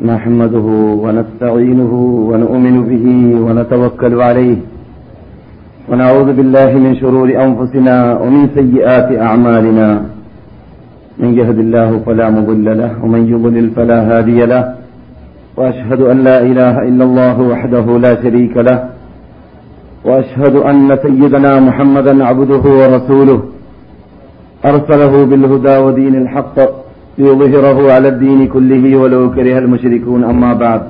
نحمده ونستعينه ونؤمن به ونتوكل عليه ونعوذ بالله من شرور أنفسنا ومن سيئات أعمالنا. من يهد الله فلا مضل له ومن يضلل فلا هادي له. وأشهد أن لا إله إلا الله وحده لا شريك له. وأشهد أن سيدنا محمدا عبده ورسوله. أرسله بالهدى ودين الحق. ليظهره على الدين كله ولو كره المشركون أما بعد.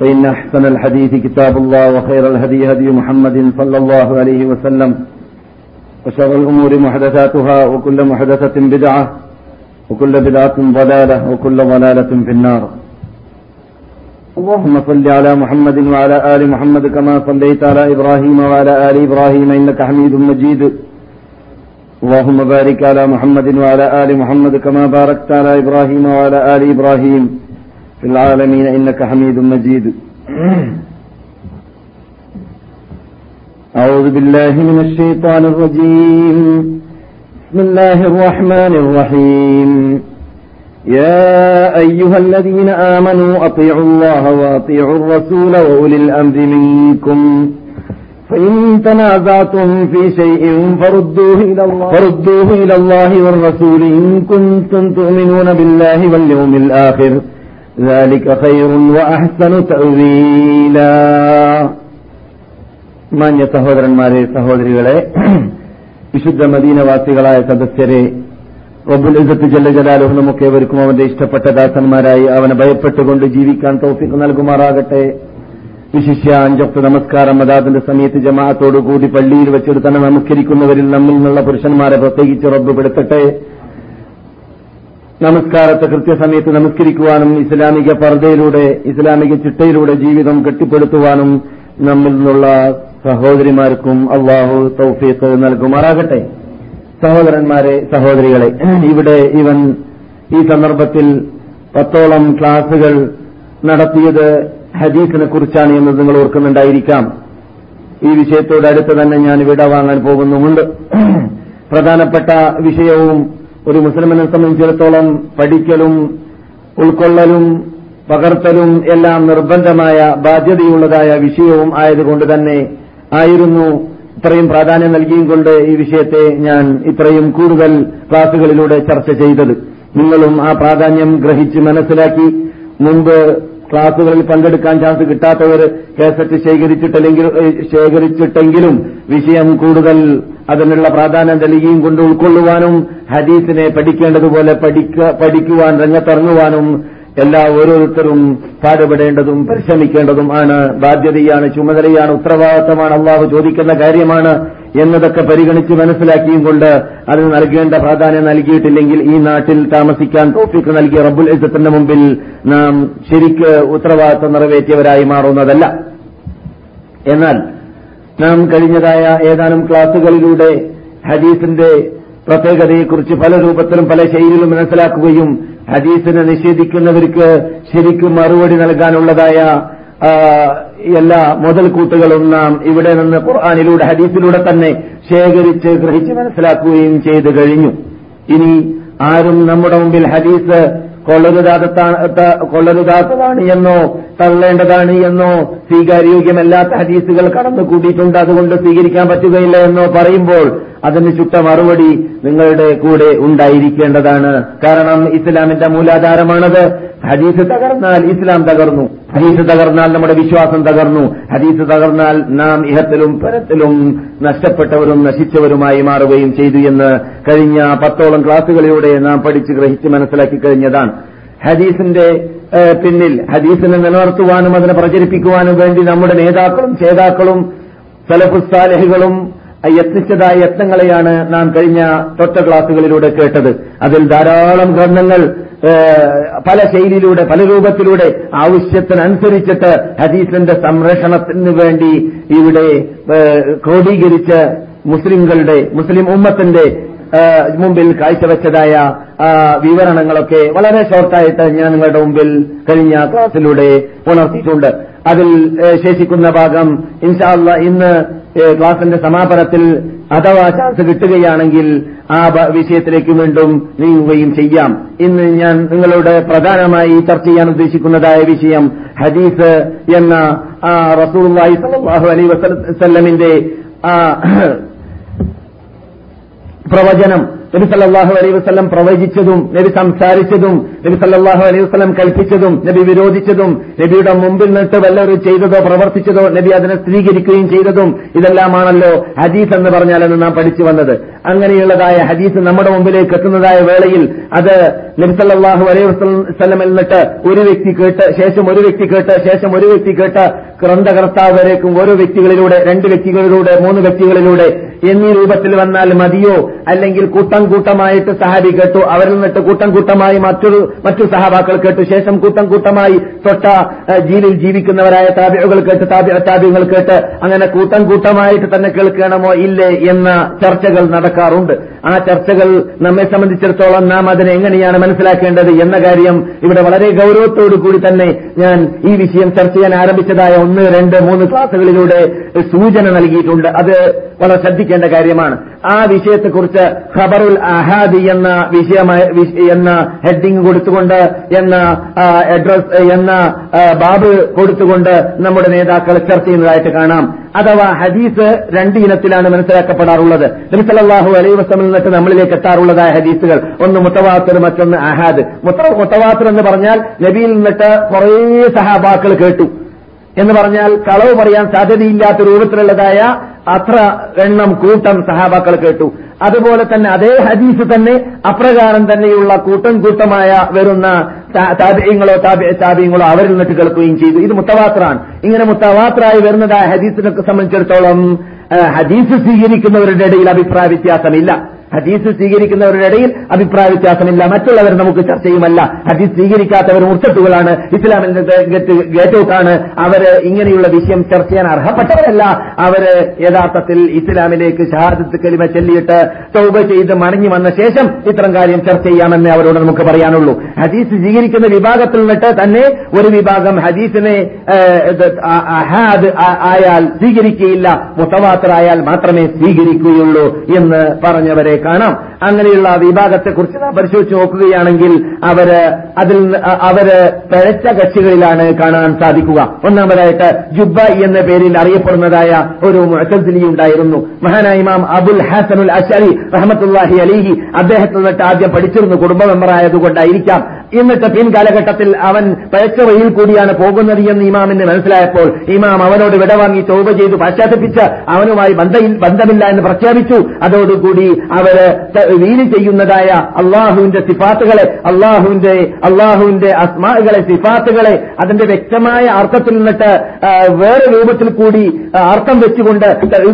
فإن أحسن الحديث كتاب الله وخير الهدي هدي محمد صلى الله عليه وسلم وشر الأمور محدثاتها وكل محدثة بدعة وكل بدعة ضلالة وكل ضلالة في النار. اللهم صل على محمد وعلى آل محمد كما صليت على إبراهيم وعلى آل إبراهيم إنك حميد مجيد. اللهم بارك على محمد وعلى آل محمد كما باركت على إبراهيم وعلى آل إبراهيم في العالمين إنك حميد مجيد. أعوذ بالله من الشيطان الرجيم. بسم الله الرحمن الرحيم. يا أيها الذين آمنوا أطيعوا الله وأطيعوا الرسول وأولي الأمر منكم. فإن تنازعتم في شيء فردوه إلى الله, فردوه إلى الله والرسول إن كنتم تؤمنون بالله واليوم الآخر ذلك خير وأحسن تأويلا മാന്യ സഹോദരന്മാരെ സഹോദരികളെ വിശുദ്ധ മദീനവാസികളായ സദസ്യരെ റബ്ബുൽ ഇസത്ത് ജല്ല ജലാലുഹു നമുക്കേവർക്കും അവന്റെ ഇഷ്ടപ്പെട്ട ദാസന്മാരായി അവനെ ഭയപ്പെട്ടുകൊണ്ട് ജീവിക്കാൻ തൗഫിക്ക് നൽകുമാറാകട്ടെ വിശിഷ്യ അഞ്ചൊക്കെ നമസ്കാരം അതാതിന്റെ സമയത്ത് ജമാഅത്തോടുകൂടി പള്ളിയിൽ വെച്ചിട്ട് തന്നെ നമസ്കരിക്കുന്നവരിൽ നമ്മിൽ നിന്നുള്ള പുരുഷന്മാരെ പ്രത്യേകിച്ച് റബ്ബ് നമസ്കാരത്തെ കൃത്യസമയത്ത് നമസ്കരിക്കുവാനും ഇസ്ലാമിക പർദ്ദയിലൂടെ ഇസ്ലാമിക ചിട്ടയിലൂടെ ജീവിതം കെട്ടിപ്പടുത്തുവാനും നമ്മിൽ നിന്നുള്ള സഹോദരിമാർക്കും അള്ളാഹു തൗഫീഖ് നൽകുമാറാകട്ടെ. സഹോദരന്മാരെ സഹോദരികളെ ഇവിടെ ഇവൻ ഈ സന്ദർഭത്തിൽ പത്തോളം ക്ലാസുകൾ നടത്തിയത് ഹദീസിനെ കുറിച്ചാണ് എന്ന് നിങ്ങൾ ഓർക്കുന്നുണ്ടായിരിക്കാം. ഈ വിഷയത്തോട് അടുത്ത് തന്നെ ഞാൻ വിട വാങ്ങാൻ പോകുന്നുമുണ്ട്. പ്രധാനപ്പെട്ട വിഷയവും ഒരു മുസ്ലിമിനെ സംബന്ധിച്ചിടത്തോളം പഠിക്കലും ഉൾക്കൊള്ളലും പകർത്തലും എല്ലാം നിർബന്ധമായ ബാധ്യതയുള്ളതായ വിഷയവും ആയതുകൊണ്ട് തന്നെ ആയിരുന്നു ഇത്രയും പ്രാധാന്യം നൽകിയും കൊണ്ട് ഈ വിഷയത്തെ ഞാൻ ഇത്രയും കൂടുതൽ ക്ലാസുകളിലൂടെ ചർച്ച ചെയ്തത്. നിങ്ങളും ആ പ്രാധാന്യം ഗ്രഹിച്ച് മനസ്സിലാക്കി. മുമ്പ് ക്ലാസുകളിൽ പങ്കെടുക്കാൻ ചാൻസ് കിട്ടാത്തവർ കേസറ്റ് ശേഖരിച്ചിട്ടില്ലെങ്കിൽ ശേഖരിച്ചിട്ടെങ്കിലും വിഷയം കൂടുതൽ അതിനുള്ള പ്രാധാന്യം നൽകിയും കൊണ്ട് ഉൾക്കൊള്ളുവാനും ഹദീസിനെ പഠിക്കേണ്ടതുപോലെ പഠിക്കുവാൻ രംഗത്തിറങ്ങുവാനും എല്ലാ ഓരോരുത്തരും പാടുപെടേണ്ടതും പരിശ്രമിക്കേണ്ടതും ആണ്. ബാധ്യതയാണ് ചുമതലയാണ് ഉത്തരവാദിത്തമാണ് അള്ളാഹു ചോദിക്കുന്ന കാര്യമാണ് എന്നതൊക്കെ പരിഗണിച്ച് മനസ്സിലാക്കിയും കൊണ്ട് അതിന് നൽകേണ്ട പ്രാധാന്യം നൽകിയിട്ടില്ലെങ്കിൽ ഈ നാട്ടിൽ താമസിക്കാൻ തോഫിക്ക് നൽകിയ റബ്ബുൽ ഇസത്തിന്റെ മുമ്പിൽ നാം ശരിക്ക് ഉത്തരവാദിത്തം നിറവേറ്റിയവരായി മാറുന്നതല്ല. എന്നാൽ നാം കഴിഞ്ഞതായ ഏതാനും ക്ലാസുകളിലൂടെ ഹദീസിന്റെ പ്രത്യേകതയെക്കുറിച്ച് പല രൂപത്തിലും പല ശൈലിയിലും മനസ്സിലാക്കുകയും ഹദീസിനെ നിഷേധിക്കുന്നവർക്ക് ശരിക്കും മറുപടി നൽകാനുള്ളതായ എല്ലാ മുതൽക്കൂട്ടുകളും നാം ഇവിടെ നിന്ന് ഖുർആാനിലൂടെ ഹദീസിലൂടെ തന്നെ ശേഖരിച്ച് ഗ്രഹിച്ച് മനസ്സിലാക്കുകയും ചെയ്തു കഴിഞ്ഞു. ഇനി ആരും നമ്മുടെ മുമ്പിൽ ഹദീസ് കൊള്ളരുതാത്തതാണ് എന്നോ തള്ളേണ്ടതാണ് എന്നോ സ്വീകാര്യോഗ്യമല്ലാത്ത ഹദീസുകൾ കടന്നുകൂടിയിട്ടുണ്ട് അതുകൊണ്ട് സ്വീകരിക്കാൻ പറ്റുകയില്ല എന്നോ പറയുമ്പോൾ അതിന് ചുട്ട മറുപടി നിങ്ങളുടെ കൂടെ ഉണ്ടായിരിക്കേണ്ടതാണ്. കാരണം ഇസ്ലാമിന്റെ മൂലാധാരമാണത്. ഹദീസ് തകർന്നാൽ ഇസ്ലാം തകർന്നു. ഹദീസ് തകർന്നാൽ നമ്മുടെ വിശ്വാസം തകർന്നു. ഹദീസ് തകർന്നാൽ നാം ഇഹത്തിലും പരത്തിലും നഷ്ടപ്പെട്ടവരും നശിച്ചവരുമായി മാറുകയും ചെയ്തു എന്ന് കഴിഞ്ഞ പത്തോളം ക്ലാസുകളിലൂടെ നാം പഠിച്ച് ഗ്രഹിച്ച് മനസ്സിലാക്കി കഴിഞ്ഞതാണ്. ഹദീസിന്റെ പിന്നിൽ ഹദീസിനെ നിലനിർത്തുവാനും അതിനെ പ്രചരിപ്പിക്കുവാനും വേണ്ടി നമ്മുടെ നേതാക്കളും ചേതാക്കളും സലഫുസാലഹികളും യത്നിച്ചതായ യത്നങ്ങളെയാണ് നാം കഴിഞ്ഞ തൊട്ട ക്ലാസുകളിലൂടെ കേട്ടത്. അതിൽ ധാരാളം ഗ്രന്ഥങ്ങൾ പല ശൈലിയിലൂടെ പല രൂപത്തിലൂടെ ആവശ്യത്തിനനുസരിച്ചിട്ട് ഹദീസിന്റെ സംരക്ഷണത്തിന് വേണ്ടി ഇവിടെ ക്രോഡീകരിച്ച് മുസ്ലിങ്ങളുടെ മുസ്ലിം ഉമ്മത്തിന്റെ മുമ്പിൽ കാഴ്ചവെച്ചതായ വിവരണങ്ങളൊക്കെ വളരെ ഷോർട്ടായിട്ട് ഞാൻ നിങ്ങളുടെ മുമ്പിൽ കഴിഞ്ഞ ക്ലാസ്സിലൂടെ ഉണർത്തിയിട്ടുണ്ട് അതിൽ ശേഷിക്കുന്ന ഭാഗം ഇൻഷാല്ല ഇന്ന് ക്ലാസിന്റെ സമാപനത്തിൽ അഥവാ ചാൻസ് കിട്ടുകയാണെങ്കിൽ ആ വിഷയത്തിലേക്ക് വീണ്ടും നീങ്ങുകയും ചെയ്യാം. ഇന്ന് ഞാൻ നിങ്ങളോട് പ്രധാനമായി ചർച്ച ചെയ്യാൻ ഉദ്ദേശിക്കുന്നതായ വിഷയം ഹദീസ് എന്ന അലൈഹി വസല്ലമിന്റെ ആ പ്രവചനം. നബി സല്ലാഹു അലൈഹി വസ്ലം പ്രവചിച്ചതും നബി സംസാരിച്ചതും നബി സല്ലാഹു അലൈഹി വസ്ലം കൽപ്പിച്ചതും നബി വിരോധിച്ചതും നബിയുടെ മുമ്പിൽ നിന്നിട്ട് വല്ലവരും ചെയ്തതോ പ്രവർത്തിച്ചതോ നബി അതിനെ സ്ഥിരീകരിക്കുകയും ചെയ്തതും ഇതെല്ലാമാണല്ലോ ഹദീസ് എന്ന് പറഞ്ഞാൽ എന്ന് നാം പഠിച്ചു വന്നത്. അങ്ങനെയുള്ളതായ ഹദീസ് നമ്മുടെ മുമ്പിലേക്ക് എത്തുന്നതായ വേളയിൽ അത് നബി സല്ലാഹു അലൈഹി വസ്ലമിൽ നിന്നിട്ട് ഒരു വ്യക്തി കേട്ട് ശേഷം ഒരു വ്യക്തി കേട്ട് ശേഷം ഒരു വ്യക്തി കേട്ട് ഗ്രന്ഥകർത്താവ് വരേക്കും ഓരോ വ്യക്തികളിലൂടെ രണ്ട് വ്യക്തികളിലൂടെ മൂന്ന് വ്യക്തികളിലൂടെ എന്നീ രൂപത്തിൽ വന്നാൽ മതിയോ? അല്ലെങ്കിൽ കൂട്ടം കൂട്ടമായിട്ട് സഹാബി കേട്ടു അവരിൽ നിന്നിട്ട് കൂട്ടം കൂട്ടമായി മറ്റൊരു മറ്റു സഹാബാക്കൾ കേട്ടു ശേഷം കൂട്ടം കൂട്ടമായി തൊട്ട ജീലിൽ ജീവിക്കുന്നവരായ താബികൾ കേട്ട് താബ്യങ്ങൾ കേട്ട് അങ്ങനെ കൂട്ടം കൂട്ടമായിട്ട് തന്നെ കേൾക്കണമോ ഇല്ലേ എന്ന ചർച്ചകൾ നടക്കാറുണ്ട്. ആ ചർച്ചകൾ നമ്മെ സംബന്ധിച്ചിടത്തോളം നാം അതിനെ എങ്ങനെയാണ് മനസ്സിലാക്കേണ്ടത് എന്ന കാര്യം ഇവിടെ വളരെ ഗൌരവത്തോടു കൂടി തന്നെ ഞാൻ ഈ വിഷയം ചർച്ച ചെയ്യാൻ ആരംഭിച്ചതായ ഒന്ന് രണ്ട് മൂന്ന് ക്ലാസുകളിലൂടെ സൂചന നൽകിയിട്ടുണ്ട്. അത് വളരെ ശ്രദ്ധിക്കേണ്ട കാര്യമാണ്. ആ വിഷയത്തെക്കുറിച്ച് ഖബറുൽ അഹാദി എന്ന വിഷയമായ എന്ന ഹെഡിങ് കൊടുത്തുകൊണ്ട് എന്ന അഡ്രസ് എന്ന ബാബ് കൊടുത്തുകൊണ്ട് നമ്മുടെ നേതാക്കൾ ചർച്ച ചെയ്യുന്നതായിട്ട് കാണാം. അഥവാ ഹദീസ് രണ്ട് ഇനത്തിലാണ് മനസ്സിലാക്കപ്പെടാറുള്ളത്. നബിസലാഹു അലൈ വസ്ലമിൽ നിന്നിട്ട് നമ്മളിലേക്ക് എത്താറുള്ളതായ ഹദീസുകൾ. ഒന്ന് മുത്തവാത്തർ മറ്റൊന്ന് അഹാദ്. മുത്ത- മുത്തവാത്തർ എന്ന് പറഞ്ഞാൽ നബിയിൽ നിന്നിട്ട് കുറേ സഹാബാക്കൾ കേട്ടു. എന്ന് പറഞ്ഞാൽ കളവ് പറയാൻ സാധ്യതയില്ലാത്ത രൂപത്തിലുള്ളതായ അത്ര എണ്ണം കൂട്ടം സഹാബാക്കൾ കേട്ടു. അതുപോലെ തന്നെ അതേ ഹദീസ് തന്നെ അപ്രകാരം തന്നെയുള്ള കൂട്ടം കൂട്ടമായ വരുന്ന താപ്യങ്ങളോ താപ്യങ്ങളോ അവരിൽ നിന്നിട്ട് കേൾക്കുകയും ചെയ്തു. ഇത് മുത്തവാത്രാണ് ഇങ്ങനെ മുത്തവാത്രായി വരുന്നതായ ഹദീസിനൊക്കെ സംബന്ധിച്ചിടത്തോളം ഹദീസ് സ്വീകരിക്കുന്നവരുടെ ഇടയിൽ അഭിപ്രായ വ്യത്യാസമില്ല. ഹദീസ് സ്വീകരിക്കുന്നവരുടെ ഇടയിൽ അഭിപ്രായ വ്യത്യാസമില്ല. മറ്റുള്ളവർ നമുക്ക് ചർച്ചയുമല്ല. ഹദീസ് സ്വീകരിക്കാത്തവർ മുർത്തത്തുകളാണ്. ഇസ്ലാമിന്റെ ഗേറ്റ് ഔട്ടാണ്. ഇങ്ങനെയുള്ള വിഷയം ചർച്ച ചെയ്യാൻ അർഹപ്പെട്ടവരല്ല. അവർ യഥാർത്ഥത്തിൽ ഇസ്ലാമിലേക്ക് ഷഹാദത്ത് കലിമ ചൊല്ലിയിട്ട് തൗബ ചെയ്ത് മടങ്ങി വന്ന ശേഷം ഇത്തരം കാര്യം ചർച്ച ചെയ്യാമെന്ന് അവരോട് നമുക്ക് പറയാനുള്ളൂ. ഹദീസ് സ്വീകരിക്കുന്ന വിഭാഗത്തിൽ നിന്നിട്ട് തന്നെ ഒരു വിഭാഗം ഹദീസിനെ ആയാൽ സ്വീകരിക്കുകയില്ല. മുത്തവാത്തറായാൽ മാത്രമേ സ്വീകരിക്കുകയുള്ളൂ എന്ന് പറഞ്ഞവരെ കാണാം. അങ്ങനെയുള്ള വിഭാഗത്തെക്കുറിച്ച് നാം പരിശോധിച്ച് നോക്കുകയാണെങ്കിൽ അവർ അതിൽ അവർ പിഴച്ച കക്ഷികളിലാണ് കാണാൻ സാധിക്കുക. ഒന്നാമതായിട്ട് ജുബ്ബ എന്ന പേരിൽ അറിയപ്പെടുന്നതായ ഒരു മുഅത്തസിലി ഉണ്ടായിരുന്നു. മഹാനായ ഇമാം അബുൽ ഹസനുൽ അഷരി റഹമത്തുല്ലാഹി അലിഹി അദ്ദേഹത്തിൽ നിന്നിട്ട് ആദ്യം പഠിച്ചിരുന്നു കുടുംബ മെമ്പറായതുകൊണ്ടായിരിക്കാം എന്നിട്ട് പിൻകാലഘട്ടത്തിൽ അവൻ പഴച്ച വഴിയിൽ കൂടിയാണ് പോകുന്നത് എന്ന് ഇമാമിന് മനസ്സിലായപ്പോൾ ഇമാം അവനോട് വിടവാങ്ങി തോപ ചെയ്തു പശ്ചാത്തപിച്ച് അവനുമായി ബന്ധമില്ല എന്ന് പ്രഖ്യാപിച്ചു. അതോടുകൂടി അവർ വീൽ ചെയ്യുന്നതായ അള്ളാഹുവിന്റെ സിഫാത്തുകളെ അള്ളാഹുവിന്റെ അള്ളാഹുവിന്റെ അസ്മാകളെ സിഫാത്തുകളെ അതിന്റെ വ്യക്തമായ അർത്ഥത്തിൽ നിന്നിട്ട് വേറെ രൂപത്തിൽ കൂടി അർത്ഥം വെച്ചുകൊണ്ട്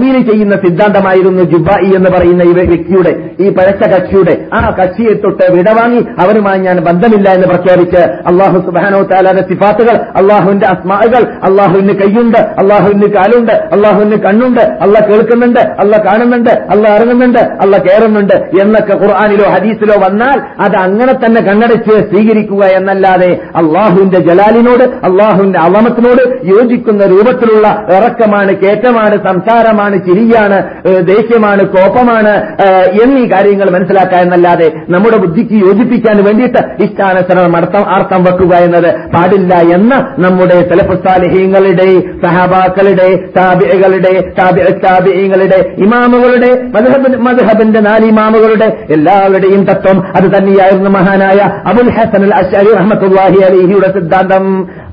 വീലി ചെയ്യുന്ന സിദ്ധാന്തമായിരുന്നു ജുബായി എന്ന് പറയുന്ന ഈ വ്യക്തിയുടെ ഈ പഴച്ച കക്ഷിയുടെ. ആ കക്ഷിയെ തൊട്ട് വിടവാങ്ങി അവനുമായി ഞാൻ ബന്ധമില്ല എന്ന് പ്രഖ്യാപിച്ച് അള്ളാഹു സുബാനോ താലാന്റെ സിഫാത്തുകൾ അള്ളാഹുവിന്റെ അസ്മാകൾ അള്ളാഹുവിന് കൈയുണ്ട് അള്ളാഹുവിന് കാലുണ്ട് അള്ളാഹുവിന് കണ്ണുണ്ട് അല്ല കേൾക്കുന്നുണ്ട് അല്ല കാണുന്നുണ്ട് അല്ല ഇറങ്ങുന്നുണ്ട് അല്ല കയറുന്നുണ്ട് എന്നൊക്കെ ഖുർആാനിലോ ഹദീസിലോ വന്നാൽ അത് അങ്ങനെ തന്നെ കണ്ണടച്ച് സ്വീകരിക്കുക എന്നല്ലാതെ അള്ളാഹുവിന്റെ ജലാലിനോട് അള്ളാഹുവിന്റെ അവമത്തിനോട് യോജിക്കുന്ന രൂപത്തിലുള്ള ഇറക്കമാണ് കേറ്റമാണ് സംസാരമാണ് ചിരിയാണ് ദേഷ്യമാണ് കോപമാണ് എന്നീ കാര്യങ്ങൾ മനസ്സിലാക്കുക എന്നല്ലാതെ നമ്മുടെ ബുദ്ധിക്ക് യോജിപ്പിക്കാൻ വേണ്ടിയിട്ട് ഇഷ്ടാനുസരണം അർത്ഥം അർത്ഥം വെക്കുക എന്നത് പാടില്ല എന്ന് നമ്മുടെ തലപ്പുസ്താലിഹീങ്ങളുടെ സഹാബാക്കളുടെ താബികളുടെ താബിങ്ങളുടെ ഇമാമുകളുടെ മധുഹബിന്റെ നാല് ഇമാമുകളുടെ എല്ലാവരുടെയും തത്വം അത് തന്നെയായിരുന്നു മഹാനായ അബുൽ ഹസൻ അൽ അഷരി റഹ്മത്തുല്ലാഹി അലിഹിയുടെ സിദ്ധാന്തം.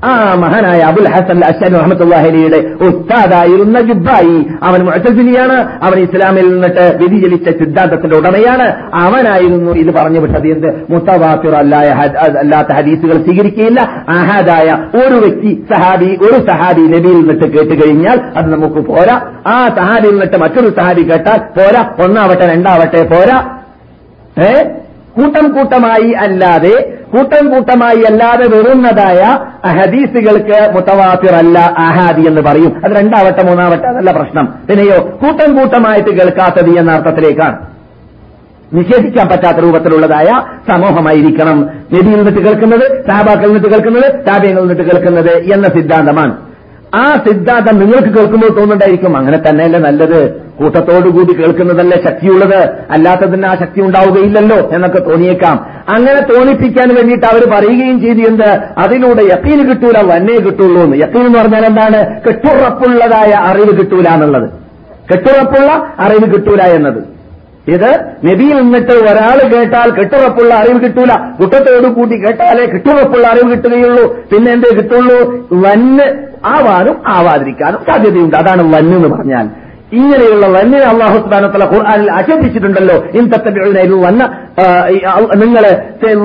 ആ മഹാനായ അബുൽ ഹസൻ അൽ അഷരി റഹ്മത്തുല്ലാഹി അലിയുടെ ഉസ്താദായിരുന്ന ജുബായി അവൻ മുഅ്തസിലിയാണ് അവൻ ഇസ്ലാമിൽ നിന്നിട്ട് വ്യതിചലിച്ച സിദ്ധാന്തത്തിന്റെ ഉടമയാണ്. അവനായിരുന്നു ഇത് പറഞ്ഞു വിട്ടത് എന്ത്? ഹദ്- അല്ലാത്ത ഹദീസുകൾ സ്വീകരിക്കുകയില്ല. അഹാദായ ഒരു വ്യക്തി സഹാബി ഒരു സഹാബി നബിയിൽ നിന്നിട്ട് കേട്ട് കഴിഞ്ഞാൽ അത് നമുക്ക് പോരാ. ആ സഹാബിയിൽ നിന്നിട്ട് മറ്റൊരു സഹാബി കേട്ടാൽ പോരാ. ഒന്നാവട്ടെ രണ്ടാവട്ടെ പോരാ. ഏ? കൂട്ടം കൂട്ടമായി അല്ലാതെ കൂട്ടം കൂട്ടമായി അല്ലാതെ വരുന്നതായ ഹദീസുകൾക്ക് മുത്തവാത്തിർ അല്ല അഹാദി എന്ന് പറയും. അത് രണ്ടാവട്ടെ മൂന്നാവട്ടെ അതല്ല പ്രശ്നം. പിന്നെയോ കൂട്ടം കൂട്ടമായിട്ട് കേൾക്കാത്തത് എന്ന അർത്ഥത്തിലേക്കാണ്. നിഷേധിക്കാൻ പറ്റാത്ത രൂപത്തിലുള്ളതായ സമൂഹമായിരിക്കണം. നബിയിൽ നിന്നിട്ട് കേൾക്കുന്നത് സാബാക്കളിൽ നിന്നിട്ട് കേൾക്കുന്നത് താബിയങ്ങളിൽ നിന്നിട്ട് കേൾക്കുന്നത് എന്ന സിദ്ധാന്തമാണ്. ആ സിദ്ധാന്തം നിങ്ങൾക്ക് കേൾക്കുമ്പോൾ തോന്നുന്നുണ്ടായിരിക്കും അങ്ങനെ തന്നെയല്ലേ നല്ലത്? കൂട്ടത്തോടുകൂടി കേൾക്കുന്നതല്ലേ ശക്തിയുള്ളത്? അല്ലാത്തതിന് ആ ശക്തി ഉണ്ടാവുകയില്ലല്ലോ എന്നൊക്കെ തോന്നിയേക്കാം. അങ്ങനെ തോന്നിപ്പിക്കാൻ വേണ്ടിയിട്ട് അവർ പറയുകയും ചെയ്തു. എന്ത്? അതിലൂടെ യക്കീന് കിട്ടൂല വന്നേ കിട്ടുള്ളൂ എന്ന്. യക്കീൻ എന്ന് പറഞ്ഞാൽ എന്താണ്? കെട്ടുറപ്പുള്ളതായ അറിവ് കിട്ടൂല എന്നുള്ളത്. കെട്ടുറപ്പുള്ള അറിവ് കിട്ടൂല എന്നത്. ഇത് നബിയിൽ നിന്നിട്ട് ഒരാൾ കേട്ടാൽ കെട്ടുറപ്പുള്ള അറിവ് കിട്ടൂല. കുട്ടത്തോട് കൂട്ടി കേട്ടാലേ കെട്ടുറപ്പുള്ള അറിവ് കിട്ടുകയുള്ളൂ. പിന്നെ എന്തേ കിട്ടുള്ളൂ? വന്ന് ആവാനും ആവാതിരിക്കാനും സാധ്യതയുണ്ട്. അതാണ് വന്ന് എന്ന് പറഞ്ഞാൽ. ഇങ്ങനെയുള്ള വന്നിനെ അള്ളാഹു സ്ഥാനത്തുള്ള ഖുർആാനിൽ ആക്ഷേപിച്ചിട്ടുണ്ടല്ലോ. ഇന്തത്തബിഴുന്നതിൽ വന്ന നിങ്ങൾ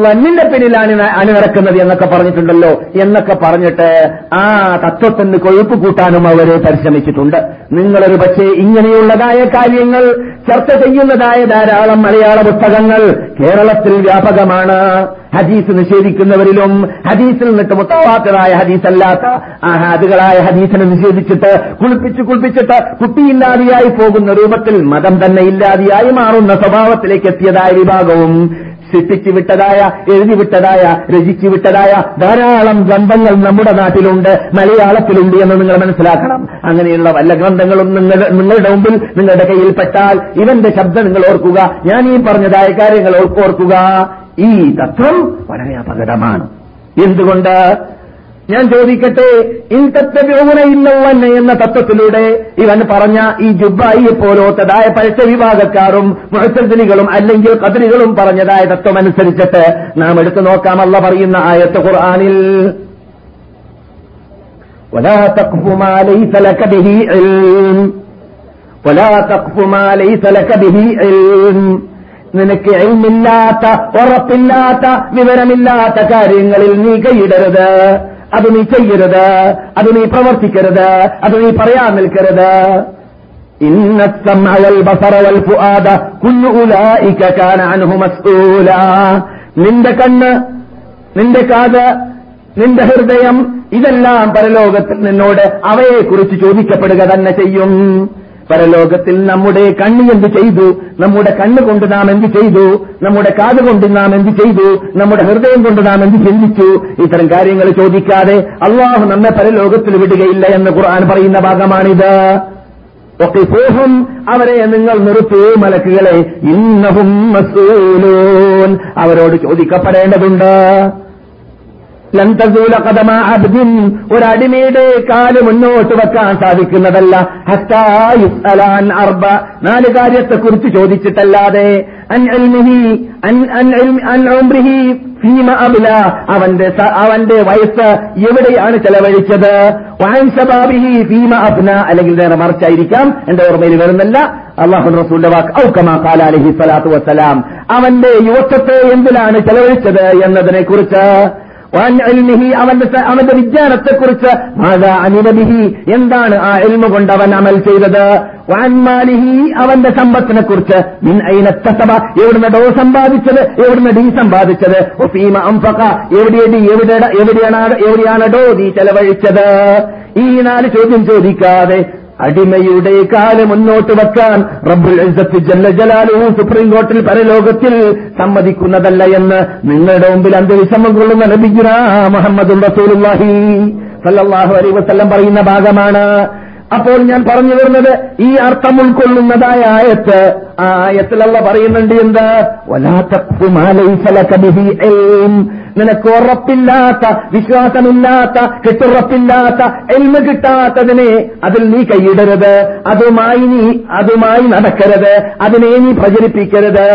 വന്നിന്റെ പിന്നിലാണ് അണിനിറക്കുന്നത് എന്നൊക്കെ പറഞ്ഞിട്ടുണ്ടല്ലോ. എന്നൊക്കെ പറഞ്ഞിട്ട് ആ തത്വത്തിന് കൊഴുപ്പ് കൂട്ടാനും അവർ പരിശ്രമിച്ചിട്ടുണ്ട്. നിങ്ങളൊരു പക്ഷേ ഇങ്ങനെയുള്ളതായ കാര്യങ്ങൾ ചർച്ച ചെയ്യുന്നതായ ധാരാളം മലയാള പുസ്തകങ്ങൾ കേരളത്തിൽ വ്യാപകമാണ്. ഹദീസ് നിഷേധിക്കുന്നവരിലും ഹദീസിൽ നിന്നിട്ട് മുത്തവാത്തതായ ഹദീസല്ലാത്ത ആഹാദുകളായ ഹദീസിനെ നിഷേധിച്ചിട്ട് കുളിപ്പിച്ച് കുളിപ്പിച്ചിട്ട് കുട്ടിയില്ലാതെയായി പോകുന്ന രൂപത്തിൽ മതം തന്നെ ഇല്ലാതെയായി മാറുന്ന സ്വഭാവത്തിലേക്ക് എത്തിയതായ വിഭാഗവും സൃഷ്ടിച്ചു വിട്ടതായ എഴുതി വിട്ടതായ രചിച്ചു വിട്ടതായ ധാരാളം ഗ്രന്ഥങ്ങൾ നമ്മുടെ നാട്ടിലുണ്ട് മലയാളത്തിലുണ്ട് എന്ന് നിങ്ങൾ മനസ്സിലാക്കണം. അങ്ങനെയുള്ള വല്ല ഗ്രന്ഥങ്ങളും നിങ്ങളുടെ നിങ്ങളുടെ മുമ്പിൽ നിങ്ങളുടെ കയ്യിൽപ്പെട്ടാൽ ഇവന്റെ ശബ്ദം നിങ്ങൾ ഓർക്കുക. ഞാൻ ഈ പറഞ്ഞതായ കാര്യങ്ങൾ ഓർക്കുക. ഈ തത്വം വളരെ അപകടമാണ്. എന്തുകൊണ്ട്? ഞാൻ ചോദിക്കട്ടെ ഇൻതത്വനെ എന്ന തത്വത്തിലൂടെ ഇവൻ പറഞ്ഞ ഈ ജുബായിയെ പോലോത്തതായ പഴച്ച വിഭാഗക്കാരും മുഴത്തലികളും അല്ലെങ്കിൽ കതിരികളും പറഞ്ഞതായ തത്വമനുസരിച്ചിട്ട് നാം എടുത്തു നോക്കാം അല്ല പറയുന്ന ആയത്ത് ഖുർആാനിൽ ولا تقف ما ليس لك به علم ولا تقف ما ليس لك به علم നിനക്ക് എൽമില്ലാത്ത ഉറപ്പില്ലാത്ത വിവരമില്ലാത്ത കാര്യങ്ങളിൽ നീ കൈയിടരുത് അത് നീ ചെയ്യരുത് അത് നീ പ്രവർത്തിക്കരുത് അത് നീ പറയാൻ നിൽക്കരുത്. നിന്റെ കണ്ണ് നിന്റെ കാത് നിന്റെ ഹൃദയം ഇതെല്ലാം പരലോകത്തിൽ നിന്നോട് അവയെക്കുറിച്ച് ചോദിക്കപ്പെടുക തന്നെ ചെയ്യും. പരലോകത്തിൽ നമ്മുടെ കണ്ണ് എന്ത് ചെയ്തു? നമ്മുടെ കണ്ണ് കൊണ്ട് നാം എന്ത് ചെയ്തു? നമ്മുടെ കാത് കൊണ്ട് നാം എന്ത് ചെയ്തു? നമ്മുടെ ഹൃദയം കൊണ്ട് നാം എന്ത് ചിന്തിച്ചു? ഇത്തരം കാര്യങ്ങൾ ചോദിക്കാതെ അള്ളാഹു നമ്മെ പരലോകത്തിൽ വിടുകയില്ല എന്ന് ഖുർആൻ പറയുന്ന ഭാഗമാണിത്. ഒക്കെ പോഹും അവരെ നിങ്ങൾ നിർത്തൂ മലക്കുകളെ. മസൂലൂൻ. അവരോട് ചോദിക്കപ്പെടേണ്ടതുണ്ട്. ലന്തസൂല കഥമ അബ്ദിൻ ഒരടിമയുടെ കാൽ മുന്നോട്ട് വെക്കാൻ സാധിക്കുന്നതല്ല ഹത്തായുസ്അലാൻ അർബ നാല് കാര്യത്തെക്കുറിച്ച് ചോദിച്ചിട്ടല്ലാതെ ഫീമ അബില അവന്റെ അവന്റെ വയസ്സ് എവിടെയാണ് ചെലവഴിച്ചത്? വാൻസബാബിഹി ഫീമ അബ്ന അല്ലെങ്കിൽ നേരെ മറിച്ചായിരിക്കാം. എന്റെ ഓർമ്മയിൽ വരുന്നില്ല. അള്ളാഹു റസൂലിന്റെ വാക്ക്. ഔക്കമാ കാല അലഹി സ്വലാത്തു വസ്സലാം. അവന്റെ യുവത്വത്തെ എന്തിലാണ് ചെലവഴിച്ചത് എന്നതിനെ കുറിച്ച് അവന്റെ അവന്റെ വിജ്ഞാനത്തെക്കുറിച്ച് എന്താണ് ആ എൽമ കൊണ്ട് അവൻ അമൽ ചെയ്തത്? വാൻമാലിഹി അവന്റെ സമ്പത്തിനെ കുറിച്ച് മിൻ ഡോ സമ്പാദിച്ചത്? എവിടുന്ന് ഡി സമ്പാദിച്ചത്? ഒഫീമ എവിടെയാണ് എവിടെയാണ് നീ ചെലവഴിച്ചത്? ഈ നാല് ചോദ്യം ചോദിക്കാതെ അടിമയുടെ കാൽ മുന്നോട്ട് വെക്കാൻ റബ്ബുൽ ജല്ല ജലാലുഹു സുപ്രീം കോർട്ടിൽ പരലോകത്തിൽ സമ്മതിക്കുന്നതല്ല എന്ന് നിങ്ങളുടെ മുമ്പിൽ അന്തവിഷമം കൊള്ളുന്ന ലഭിക്കുന്ന മുഹമ്മദ് റസൂലുള്ളാഹി സല്ലാഹു അലൈഹി വസല്ലം പറയുന്ന ഭാഗമാണ്. അപ്പോൾ ഞാൻ പറഞ്ഞു വരുന്നത് ഈ അർത്ഥം ഉൾക്കൊള്ളുന്നതായ ആയത്ത് ആ ആയത്തിലല്ല പറയുന്നുണ്ട് എന്ത്? നിനക്ക് ഉറപ്പില്ലാത്ത വിശ്വാസമില്ലാത്ത കെട്ടുറപ്പില്ലാത്ത എൽമ കിട്ടാത്തതിനെ അതിൽ നീ കൈയിടരുത്. അതുമായി നീ അതുമായി നടക്കരുത്. അതിനെ നീ പ്രചരിപ്പിക്കരുത്.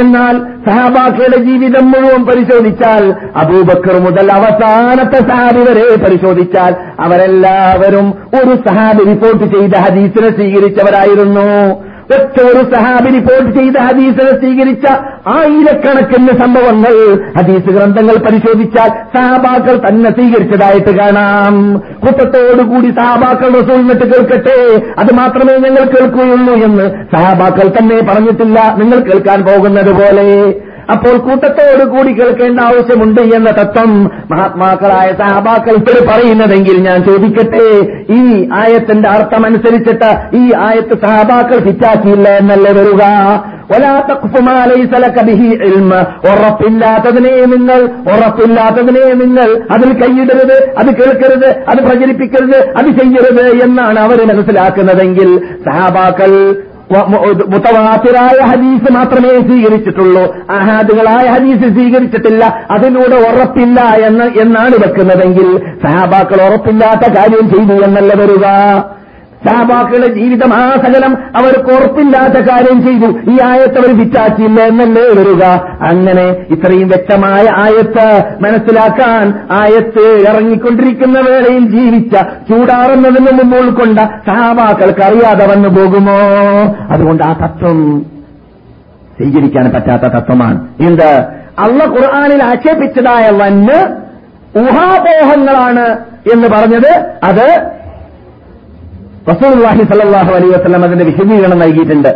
എന്നാൽ സഹാബാക്കളുടെ ജീവിതം മുഴുവൻ പരിശോധിച്ചാൽ അബൂബക്കർ മുതൽ അവസാനത്തെ സഹാബി വരെ പരിശോധിച്ചാൽ അവരെല്ലാവരും ഒരു സഹാബി റിപ്പോർട്ട് ചെയ്ത ഹദീസിനെ സ്വീകരിച്ചവരായിരുന്നു. ഒറ്റ ഒരു സഹാബി റിപ്പോർട്ട് ചെയ്ത ഹദീസിനെ സ്വീകരിച്ച ആയിരക്കണക്കിന് സംഭവങ്ങൾ. ഹദീസ് ഗ്രന്ഥങ്ങൾ പരിശോധിച്ചാൽ സഹാബാക്കൾ തന്നെ സ്വീകരിച്ചതായിട്ട് കാണാം. കൂട്ടത്തോടുകൂടി സഹാബാക്കൾ റസൂലിനിട്ട് കേൾക്കട്ടെ. അത് മാത്രമേ ഞങ്ങൾ കേൾക്കുകയുള്ളൂ എന്ന് സഹാബാക്കൾ തന്നെ പറഞ്ഞിട്ടില്ല. നിങ്ങൾ കേൾക്കാൻ പോകുന്നത് പോലെ. അപ്പോൾ കൂട്ടത്തോടുകൂടി കേൾക്കേണ്ട ആവശ്യമുണ്ട് എന്ന തത്വം മഹാത്മാക്കളായ സഹബാക്കൾ ഇപ്പോൾ പറയുന്നതെങ്കിൽ ഞാൻ ചോദിക്കട്ടെ ഈ ആയത്തിന്റെ അർത്ഥമനുസരിച്ചിട്ട് ഈ ആയത്ത് സഹബാക്കൾ ഫിറ്റാക്കിയില്ല എന്നല്ലേ വരിക? ഉറപ്പില്ലാത്തതിനെ നിങ്ങൾ ഉറപ്പില്ലാത്തതിനെ നിങ്ങൾ അതിൽ കൈയിടരുത് അത് കേൾക്കരുത് അത് പ്രചരിപ്പിക്കരുത് അത് ചെയ്യരുത് എന്നാണ് അവർ മനസ്സിലാക്കുന്നതെങ്കിൽ സഹാബാക്കൾ മുത്തവാത്തിരായ ഹദീസ് മാത്രമേ സ്വീകരിച്ചിട്ടുള്ളൂ. അഹാദുകളായ ഹദീസ് സ്വീകരിച്ചിട്ടില്ല. അതിലൂടെ ഉറപ്പില്ല എന്ന് എന്നാണ് വെക്കുന്നതെങ്കിൽ സഹാബാക്കൾ ഉറപ്പില്ലാത്ത കാര്യം ചെയ്തു എന്നല്ല വരിക. സഹാബാക്കളുടെ ജീവിതം ആ സകലം അവർ ഉറപ്പില്ലാത്ത കാര്യം ചെയ്തു. ഈ ആയത്ത് അവർ വിറ്റാക്കിയില്ല എന്നല്ലേ വരിക? അങ്ങനെ ഇത്രയും വ്യക്തമായ ആയത്ത് മനസ്സിലാക്കാൻ ആയത്ത് ഇറങ്ങിക്കൊണ്ടിരിക്കുന്ന വേളയിൽ ജീവിച്ച ചൂടാറുന്നതിന് മുമ്പ് ഉൾക്കൊണ്ട സഹാബാക്കൾക്ക് അറിയാതെ വന്നു പോകുമോ? അതുകൊണ്ട് ആ തത്വം സ്വീകരിക്കാൻ പറ്റാത്ത തത്വമാണ്. എന്ത്? അള്ള ഖുർആാനിൽ ആക്ഷേപിച്ചതായ വന്ന് ഊഹാപോഹങ്ങളാണ് എന്ന് പറഞ്ഞത്. അത് റസൂൽവാഹി സല്ലാഹു അലൈ വസ്ലം അതിന്റെ വിശദീകരണം നൽകിയിട്ടുണ്ട്.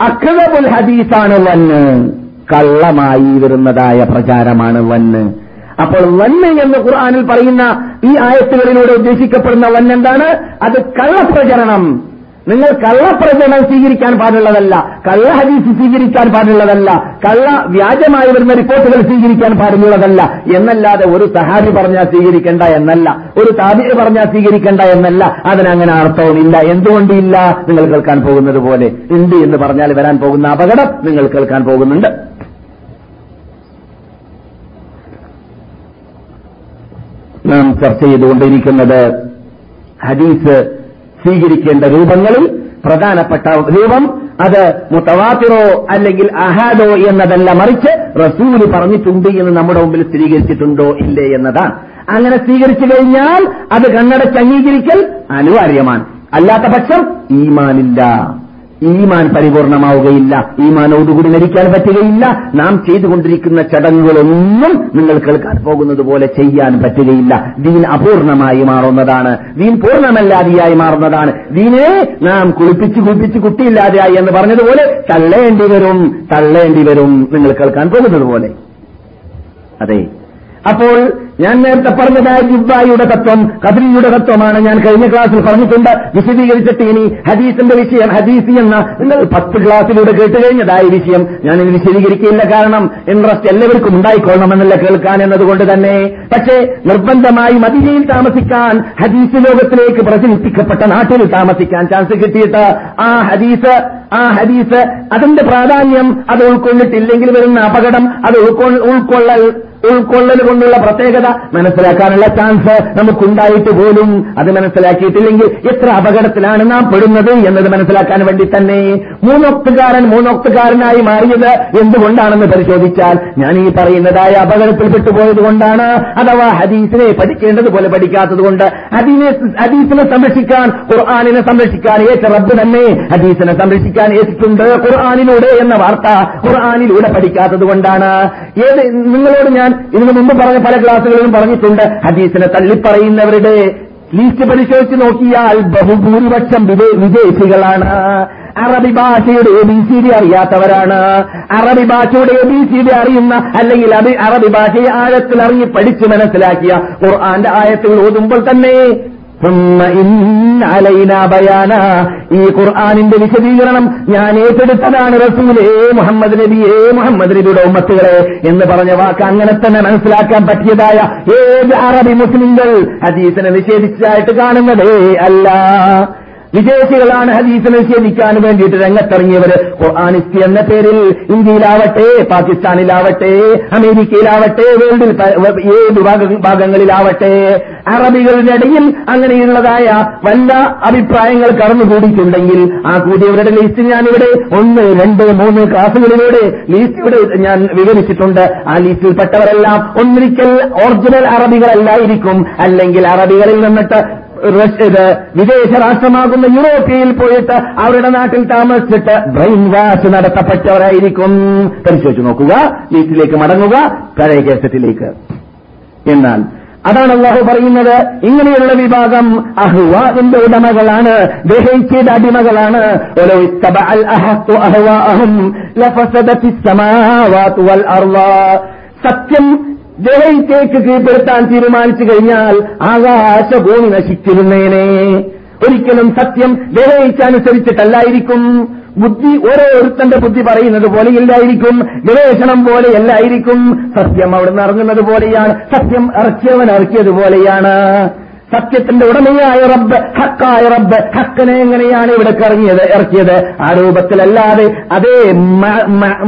അക്രബുൽ ഹദീസാണ് വന്ന്. കള്ളമായി വരുന്നതായ പ്രചാരമാണ് വന്ന്. അപ്പോൾ വന്ന് എന്ന് ഖുർആാനിൽ പറയുന്ന ഈ ആയത്തുകളിലൂടെ ഉദ്ദേശിക്കപ്പെടുന്ന വന്നെന്താണ്? അത് കള്ളപ്രചരണം. നിങ്ങൾ കള്ളപ്രചരണം സ്വീകരിക്കാൻ പാടുള്ളതല്ല കള്ള ഹദീസ് സ്വീകരിക്കാൻ പാടുള്ളതല്ല കള്ള വ്യാജമായി വരുന്ന റിപ്പോർട്ടുകൾ സ്വീകരിക്കാൻ പാടുള്ളതല്ല എന്നല്ലാതെ ഒരു സഹാബി പറഞ്ഞാൽ സ്വീകരിക്കേണ്ട എന്നല്ല ഒരു താബിയെ പറഞ്ഞാൽ സ്വീകരിക്കേണ്ട എന്നല്ല. അതിനങ്ങനെ അർത്ഥവുമില്ല. എന്തുകൊണ്ടില്ല? നിങ്ങൾ കേൾക്കാൻ പോകുന്നത് പോലെ. ഉണ്ട് എന്ന് പറഞ്ഞാൽ വരാൻ പോകുന്ന അപകടം നിങ്ങൾ കേൾക്കാൻ പോകുന്നുണ്ട്. നാം ചർച്ച ചെയ്തുകൊണ്ടിരിക്കുന്നത് ഹദീസ് സ്വീകരിക്കേണ്ട രൂപങ്ങളിൽ പ്രധാനപ്പെട്ട രൂപം അത് മുത്തവാത്തിറോ അല്ലെങ്കിൽ അഹാദോ എന്നതല്ല മറിച്ച് റസൂൽ പറഞ്ഞിട്ടുണ്ട് എന്ന് നമ്മുടെ മുമ്പിൽ സ്ഥിരീകരിച്ചിട്ടുണ്ടോ ഇല്ലേ എന്നതാണ്. അങ്ങനെ സ്വീകരിച്ചു കഴിഞ്ഞാൽ അത് കണ്ണടച്ച് അംഗീകരിക്കൽ അനിവാര്യമാണ്. അല്ലാത്ത പക്ഷം ഈമാനില്ല. ഈമാൻ പരിപൂർണമാവുകയില്ല. ഈമാനോടുകൂടി മരിക്കാൻ പറ്റുകയില്ല. നാം ചെയ്തുകൊണ്ടിരിക്കുന്ന ചടങ്ങുകളൊന്നും നിങ്ങൾ കേൾക്കാൻ പോകുന്നത് പോലെ ചെയ്യാൻ പറ്റുകയില്ല. ദീൻ അപൂർണമായി മാറുന്നതാണ്. ദീൻ പൂർണമല്ലാതെയായി മാറുന്നതാണ്. ദീനെ നാം കുളിപ്പിച്ച് കുളിപ്പിച്ച് കുട്ടിയില്ലാതെയായി എന്ന് പറഞ്ഞതുപോലെ തള്ളേണ്ടി വരും തള്ളേണ്ടി വരും. നിങ്ങൾ കേൾക്കാൻ പോകുന്നത് പോലെ അതെ. അപ്പോൾ ഞാൻ നേരത്തെ പറഞ്ഞതായ ജിബ്ബായിയുടെ തത്വം കദ്രിയുടെ തത്വമാണ് ഞാൻ കഴിഞ്ഞ ക്ലാസ്സിൽ പറഞ്ഞിട്ടുണ്ട്. വിശദീകരിച്ചിട്ട് ഇനി ഹദീസിന്റെ വിഷയം ഹദീസി എന്ന നിങ്ങൾ പത്ത് ക്ലാസ്സിലൂടെ കേട്ട് കഴിഞ്ഞതായ വിഷയം ഞാൻ ഇനി വിശദീകരിക്കില്ല കാരണം ഇൻട്രസ്റ്റ് എല്ലാവർക്കും ഉണ്ടായിക്കൊള്ളണമെന്നല്ല കേൾക്കാൻ എന്നതുകൊണ്ട് തന്നെ. പക്ഷേ നിർബന്ധമായി മദീനയിൽ താമസിക്കാൻ ഹദീസ് ലോകത്തിലേക്ക് പ്രചരിപ്പിക്കപ്പെട്ട നാട്ടിൽ താമസിക്കാൻ ചാൻസ് കിട്ടിയിട്ട് ആ ഹദീസ് ആ ഹദീസ് അതിന്റെ പ്രാധാന്യം അത് ഉൾക്കൊണ്ടിട്ടില്ലെങ്കിൽ വരുന്ന അപകടം അത് ഉൾക്കൊള്ളൽ ഉൾക്കൊള്ളൽ കൊണ്ടുള്ള പ്രത്യേകത മനസ്സിലാക്കാനുള്ള ചാൻസ് നമുക്കുണ്ടായിട്ട് പോലും അത് മനസ്സിലാക്കിയിട്ടില്ലെങ്കിൽ എത്ര അപകടത്തിലാണ് നാം പെടുന്നത് എന്നത് മനസ്സിലാക്കാൻ വേണ്ടി തന്നെ മൂന്നൊക്കുകാരൻ മൂന്നൊക്കുകാരനായി മാറിയത് എന്തുകൊണ്ടാണെന്ന് പരിശോധിച്ചാൽ ഞാൻ ഈ പറയുന്നതായ അപകടത്തിൽ പെട്ടുപോയത് കൊണ്ടാണ് അഥവാ ഹദീസിനെ പഠിക്കേണ്ടതുപോലെ പഠിക്കാത്തത് കൊണ്ട് ഹദീസിനെ സംരക്ഷിക്കാൻ ഖുർആാനിനെ സംരക്ഷിക്കാൻ ഏറ്റ റബ്ബ് തന്നെ ഹദീസിനെ സംരക്ഷിക്കാൻ ഏറ്റിട്ടുണ്ട്. ഖുർആാനിലൂടെ എന്ന വാർത്ത ഖുർആാനിലൂടെ പഠിക്കാത്തത് കൊണ്ടാണ്. ഏത് നിങ്ങളോട് ഞാൻ ഇതിനു മുമ്പ് പറഞ്ഞ പല ക്ലാസ്സുകളിലും പറഞ്ഞിട്ടുണ്ട്. ഹദീസിനെ തള്ളിപ്പറയുന്നവരുടെ ലീസ്റ്റ് പരിശോധിച്ച് നോക്കിയാൽ ബഹുഭൂരിപക്ഷം വിദേശികളാണ് അറബി ഭാഷയുടെ എ ബി സി ഡി അറിയാത്തവരാണ്. അറബി ഭാഷയുടെ എ ബി സി ഡി അറിയുന്ന അല്ലെങ്കിൽ അത് അറബി ഭാഷയെ ആഴത്തിൽ അറിഞ്ഞ് പഠിച്ച് മനസ്സിലാക്കിയ ഖുർആന്റെ ആയത്തുകൾ ഓതുമ്പോൾ തന്നെ ഈ ഖുർആാനിന്റെ വിശദീകരണം ഞാൻ ഏറ്റെടുത്തതാണ് റസൂലേ മുഹമ്മദ് നബിയേ മുഹമ്മദ് നബിയുടെ ഉമ്മത്തുകളെ എന്ന് പറഞ്ഞ വാക്ക് അങ്ങനെ തന്നെ മനസ്സിലാക്കാൻ പറ്റിയതായ ഏത് അറബി മുസ്ലിങ്ങൾ ഹദീസിനെ നിഷേധിച്ചതായിട്ട് കാണുന്നതേ? അല്ല. വിദേശികളാണ് ഹദീസിനെ നിഷേധിക്കാൻ വേണ്ടിയിട്ട് രംഗത്തിറങ്ങിയവർ ഖുർആാനിസ്റ്റി എന്ന പേരിൽ ഇന്ത്യയിലാവട്ടെ പാകിസ്ഥാനിലാവട്ടെ അമേരിക്കയിലാവട്ടെ വേൾഡിൽ ഏത് ഭാഗങ്ങളിലാവട്ടെ അറബികളുടെ ഇടയിൽ അങ്ങനെയുള്ളതായ വല്ല അഭിപ്രായങ്ങൾ കടന്നുകൂടിയിട്ടുണ്ടെങ്കിൽ ആ കൂടിയവരുടെ ലിസ്റ്റ് ഞാനിവിടെ ഒന്ന് രണ്ട് മൂന്ന് ക്ലാസുകളിലൂടെ ലിസ്റ്റ് ഇവിടെ ഞാൻ വിവരിച്ചിട്ടുണ്ട്. ആ ലിസ്റ്റിൽപ്പെട്ടവരെല്ലാം ഒന്നിരിക്കൽ ഒറിജിനൽ അറബികളല്ലായിരിക്കും. അല്ലെങ്കിൽ അറബികളിൽ നിന്നിട്ട് വിദേശ രാഷ്ട്രമാകുന്ന യൂറോപ്യയിൽ പോയിട്ട് അവരുടെ നാട്ടിൽ താമസിച്ചിട്ട് ബ്രെയിൻ വാഷ് നടത്തപ്പെട്ടവരായിരിക്കും. പരിശോധിച്ചു നോക്കുക വീട്ടിലേക്ക് മടങ്ങുക പഴയ കേസറ്റിലേക്ക് എന്നാൽ അതാണ് അള്ളാഹു പറയുന്നത്. ഇങ്ങനെയുള്ള വിഭാഗം അഹ്വാവിന്റെ ഉടമകളാണ് ഗ്രഹിച്ചത് അടിമകളാണ്. സത്യം ദഹയിച്ചേക്ക് കീഴ്പ്പെടുത്താൻ തീരുമാനിച്ചു കഴിഞ്ഞാൽ ആകാശഭൂമി നശിച്ചിരുന്നേനെ. ഒരിക്കലും സത്യം ദഹയിച്ചനുസരിച്ചിട്ടല്ലായിരിക്കും ബുദ്ധി ഓരോരുത്തന്റെ ബുദ്ധി പറയുന്നത് പോലെയില്ലായിരിക്കും. ഗവേഷണം പോലെയല്ലായിരിക്കും. സത്യം അവിടുന്ന് ഇറങ്ങുന്നത് പോലെയാണ്. സത്യം ഇറക്കിയവൻ ഇറക്കിയത് പോലെയാണ്. സത്യത്തിന്റെ ഉടമയായ റബ്ബ് ഹക്കായ റബ്ബ് ഹക്കനെ എങ്ങനെയാണ് ഇവിടെ ഇറങ്ങിയത് ഇറക്കിയത്? ആ രൂപത്തിലല്ലാതെ അതേ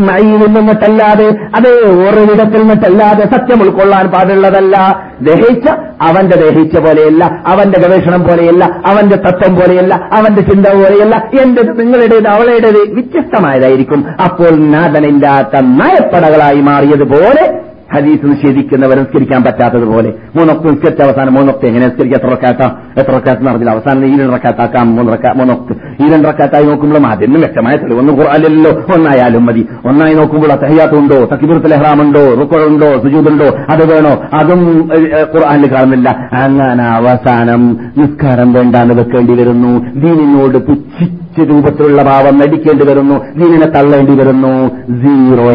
മയിൽ നിന്നിട്ടല്ലാതെ അതേ ഒരിടത്തിൽ നിന്നിട്ടല്ലാതെ സത്യം ഉൾക്കൊള്ളാൻ പാടുള്ളതല്ല. ദഹിച്ച അവന്റെ ദഹിച്ച പോലെയല്ല അവന്റെ ഗവേഷണം പോലെയല്ല അവന്റെ തത്വം പോലെയല്ല അവന്റെ ചിന്ത പോലെയല്ല എന്റേത് നിങ്ങളുടേത് അവളുടേത് വ്യത്യസ്തമായതായിരിക്കും. അപ്പോൾ നാഥനില്ലാത്ത നയപ്പടകളായി മാറിയതുപോലെ ഹദീസ് നിഷേധിക്കുന്നവർ നിസ്കരിക്കാൻ പറ്റാത്തതുപോലെ. മൂന്നൊക്കെ നിസ്കരിച്ച അവസാനം മൂന്നൊക്കെ എങ്ങനെ നിസ്കരിക്കുക എത്ര റക്കാത്ത? എത്ര റക്കാത്ത നടന്നില്ല അവസാനം ഈ രണ്ട് റക്കാത്താക്കാം മൂന്ന് റക്കാ മൂന്നൊക്കെ. ഈ രണ്ട് റക്കാത്തായി നോക്കുമ്പോഴും ആദ്യം വ്യക്തമായ തെളിവ് ഒന്ന് ഖുർആനിലല്ലോ. ഒന്നായാലും മതി. ഒന്നായി നോക്കുമ്പോൾ തഹയ്യാത്തുണ്ടോ തക്കിബുറത്തിൽ എഹ്റാമുണ്ടോ റുക്കുണ്ടോ സുജൂദുണ്ടോ അത് വേണോ? അതും ഖുർആാനിൽ കാണുന്നില്ല. അങ്ങനെ അവസാനം നിസ്കാരം വേണ്ടാന്ന് വെക്കേണ്ടി വരുന്നു. ദീനിനോട് പുച്ഛിച്ച രൂപത്തിലുള്ള ഭാവം നടിക്കേണ്ടി വരുന്നു. ദീനിനെ തള്ളേണ്ടി വരുന്നു. സീറോ